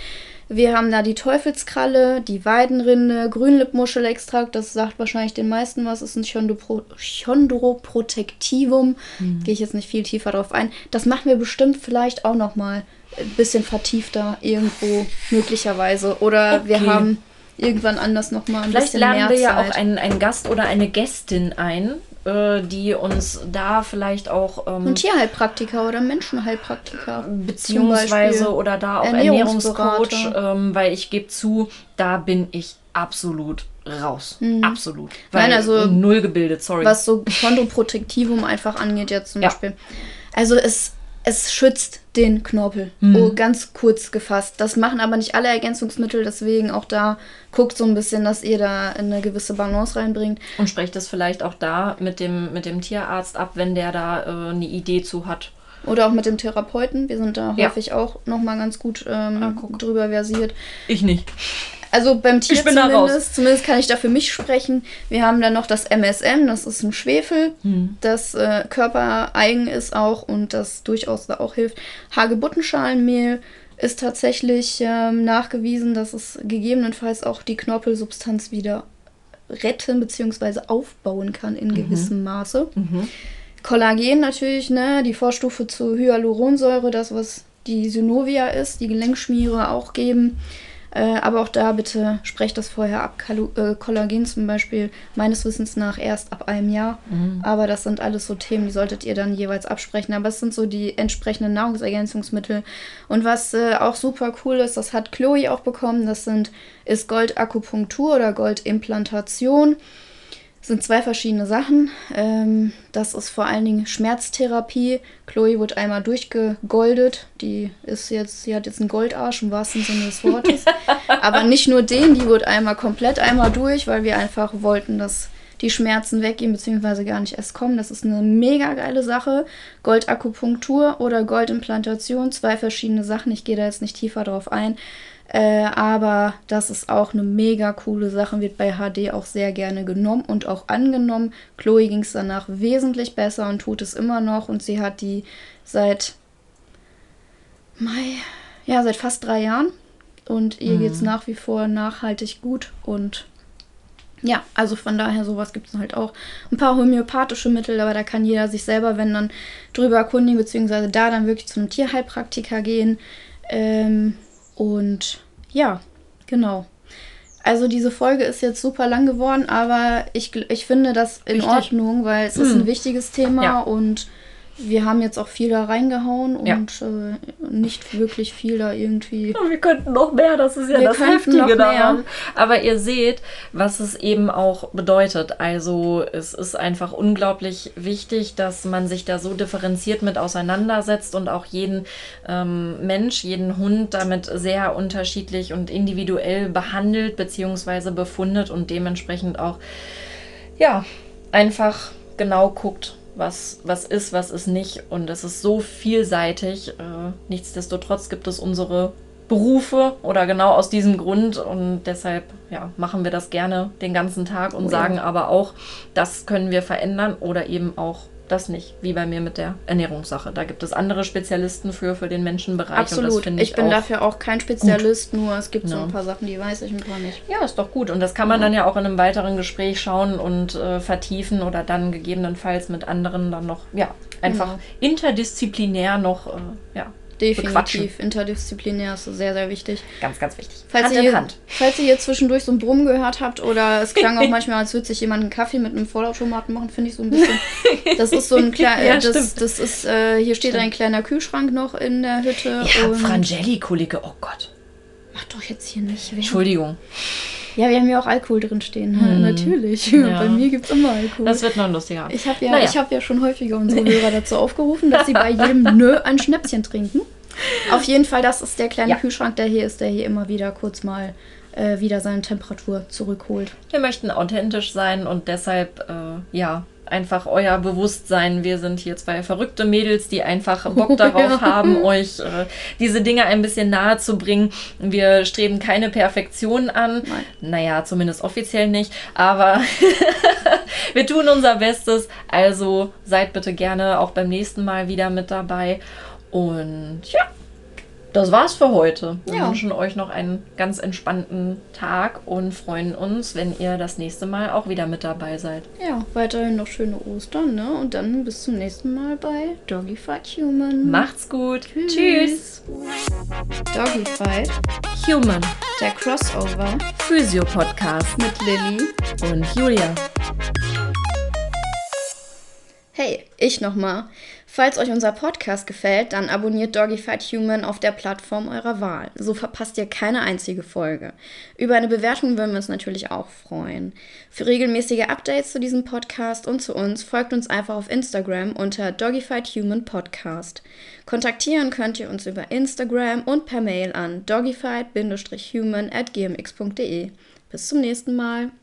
Wir haben da die Teufelskralle, die Weidenrinde, Grünlippmuschelextrakt, das sagt wahrscheinlich den meisten was, ist ein Chondroprotektivum. Mhm. Gehe ich jetzt nicht viel tiefer drauf ein. Das machen wir bestimmt vielleicht auch nochmal ein bisschen vertiefter irgendwo möglicherweise. Oder okay. wir haben irgendwann anders nochmal ein Vielleicht bisschen mehr Vielleicht laden wir ja auch einen, einen Gast oder eine Gästin ein, äh, die uns da vielleicht auch. Ähm, ein Tierheilpraktiker oder Menschenheilpraktiker. Beziehungsweise oder da auch Ernährungscoach, ähm, weil ich gebe zu, da bin ich absolut raus. Mhm. Absolut. Weil Nein, also null gebildet, sorry. Was so Chondroprotektivum einfach angeht, jetzt zum ja. Beispiel. Also es es schützt den Knorpel. Mhm. Oh, ganz kurz gefasst. Das machen aber nicht alle Ergänzungsmittel, deswegen auch da guckt so ein bisschen, dass ihr da eine gewisse Balance reinbringt. Und sprecht das vielleicht auch da mit dem, mit dem Tierarzt ab, wenn der da äh, eine Idee zu hat. Oder auch mit dem Therapeuten. Wir sind da ja. häufig auch nochmal ganz gut ähm, ah, drüber versiert. Ich nicht. Also beim Tier zumindest, zumindest kann ich da für mich sprechen. Wir haben dann noch das MSM, das ist ein Schwefel, hm. das äh, körpereigen ist auch und das durchaus da auch hilft. Hagebuttenschalenmehl ist tatsächlich ähm, nachgewiesen, dass es gegebenenfalls auch die Knorpelsubstanz wieder retten bzw. aufbauen kann in mhm. gewissem Maße. Mhm. Kollagen natürlich, ne, die Vorstufe zur Hyaluronsäure, das was die Synovia ist, die Gelenkschmiere auch geben. Äh, aber auch da bitte sprecht das vorher ab. Kalu äh, Kollagen zum Beispiel meines Wissens nach erst ab einem Jahr. Mhm. Aber das sind alles so Themen, die solltet ihr dann jeweils absprechen. Aber es sind so die entsprechenden Nahrungsergänzungsmittel. Und was äh, auch super cool ist, das hat Chloe auch bekommen, das sind, ist Goldakupunktur oder Goldimplantation sind zwei verschiedene Sachen. Ähm, das ist vor allen Dingen Schmerztherapie. Chloe wird einmal durchgegoldet. Die ist jetzt, sie hat jetzt einen Goldarsch im wahrsten Sinne des Wortes. Aber nicht nur den, die wird einmal komplett einmal durch, weil wir einfach wollten, dass die Schmerzen weggehen, beziehungsweise gar nicht erst kommen. Das ist eine mega geile Sache. Goldakupunktur oder Goldimplantation, zwei verschiedene Sachen. Ich gehe da jetzt nicht tiefer drauf ein. Äh, aber das ist auch eine mega coole Sache, wird bei HD auch sehr gerne genommen und auch angenommen. Chloe ging es danach wesentlich besser und tut es immer noch und sie hat die seit Mai, ja, seit fast drei Jahren und ihr mhm. geht es nach wie vor nachhaltig gut und ja, also von daher sowas gibt es halt auch. Ein paar homöopathische Mittel, aber da kann jeder sich selber, wenn dann drüber erkundigen, beziehungsweise da dann wirklich zu einem Tierheilpraktiker gehen. Ähm, und ja, genau. Also diese Folge ist jetzt super lang geworden, aber ich, ich finde das in Richtig. Ordnung, weil es hm. ist ein wichtiges Thema ja. und wir haben jetzt auch viel da reingehauen und ja. äh, nicht wirklich viel da irgendwie. wir könnten noch mehr, das ist ja wir das Heftige daran. Aber ihr seht, was es eben auch bedeutet. Also es ist einfach unglaublich wichtig, dass man sich da so differenziert mit auseinandersetzt und auch jeden ähm, Mensch, jeden Hund damit sehr unterschiedlich und individuell behandelt bzw. befundet und dementsprechend auch ja einfach genau guckt, was, was ist, was ist nicht. Und es ist so vielseitig. Äh, nichtsdestotrotz gibt es unsere Berufe oder genau aus diesem Grund. Und deshalb ja, machen wir das gerne den ganzen Tag und oh, sagen ja. aber auch, das können wir verändern oder eben auch das nicht, wie bei mir mit der Ernährungssache. Da gibt es andere Spezialisten für, für den Menschenbereich. Absolut. ich, ich bin dafür auch kein Spezialist, gut. nur es gibt ja. so ein paar Sachen, die weiß ich ein paar nicht. Ja, ist doch gut. Und das kann man ja. dann ja auch in einem weiteren Gespräch schauen und äh, vertiefen oder dann gegebenenfalls mit anderen dann noch, ja, einfach ja. interdisziplinär noch, äh, ja, Definitiv. Interdisziplinär ist sehr, sehr wichtig. Ganz, ganz wichtig. Falls Hand ihr, in Hand. Falls ihr hier zwischendurch so ein Brummen gehört habt oder es klang auch manchmal, als würde sich jemand einen Kaffee mit einem Vollautomaten machen, finde ich so ein bisschen. Das ist so ein kleiner. ja, das, das ist, äh, hier steht stimmt. ein kleiner Kühlschrank noch in der Hütte. Ja, Frangeli-Kollege, oh Gott. Mach doch jetzt hier nicht. Wer? Entschuldigung. Ja, wir haben ja auch Alkohol drin stehen. Hm. Natürlich. Ja. Bei mir gibt es immer Alkohol. Das wird noch lustiger. Ich habe ja, naja. hab ja schon häufiger unsere Hörer dazu aufgerufen, dass sie bei jedem Nö ein Schnäpschen trinken. Auf jeden Fall, das ist der kleine ja. Kühlschrank, der hier ist, der hier immer wieder kurz mal äh, wieder seine Temperatur zurückholt. Wir möchten authentisch sein und deshalb, äh, ja, einfach euer Bewusstsein. Wir sind hier zwei verrückte Mädels, die einfach Bock darauf haben, euch äh, diese Dinge ein bisschen nahe zu bringen. Wir streben keine Perfektion an. Nein. Naja, zumindest offiziell nicht. Aber wir tun unser Bestes. Also seid bitte gerne auch beim nächsten Mal wieder mit dabei. Und ja, das war's für heute. Wir ja. wünschen euch noch einen ganz entspannten Tag und freuen uns, wenn ihr das nächste Mal auch wieder mit dabei seid. Ja, weiterhin noch schöne Ostern, ne? Und dann bis zum nächsten Mal bei Doggy Fight Human. Macht's gut. Tschüss. Tschüss. Doggy Fight Human. Der Crossover Physio Podcast mit Lilly und Julia. Hey, ich nochmal. Falls euch unser Podcast gefällt, dann abonniert Doggyfight Human auf der Plattform eurer Wahl. So verpasst ihr keine einzige Folge. Über eine Bewertung würden wir uns natürlich auch freuen. Für regelmäßige Updates zu diesem Podcast und zu uns folgt uns einfach auf Instagram unter Doggyfight Human Podcast. Kontaktieren könnt ihr uns über Instagram und per Mail an doggyfight-human at gmx.de. Bis zum nächsten Mal.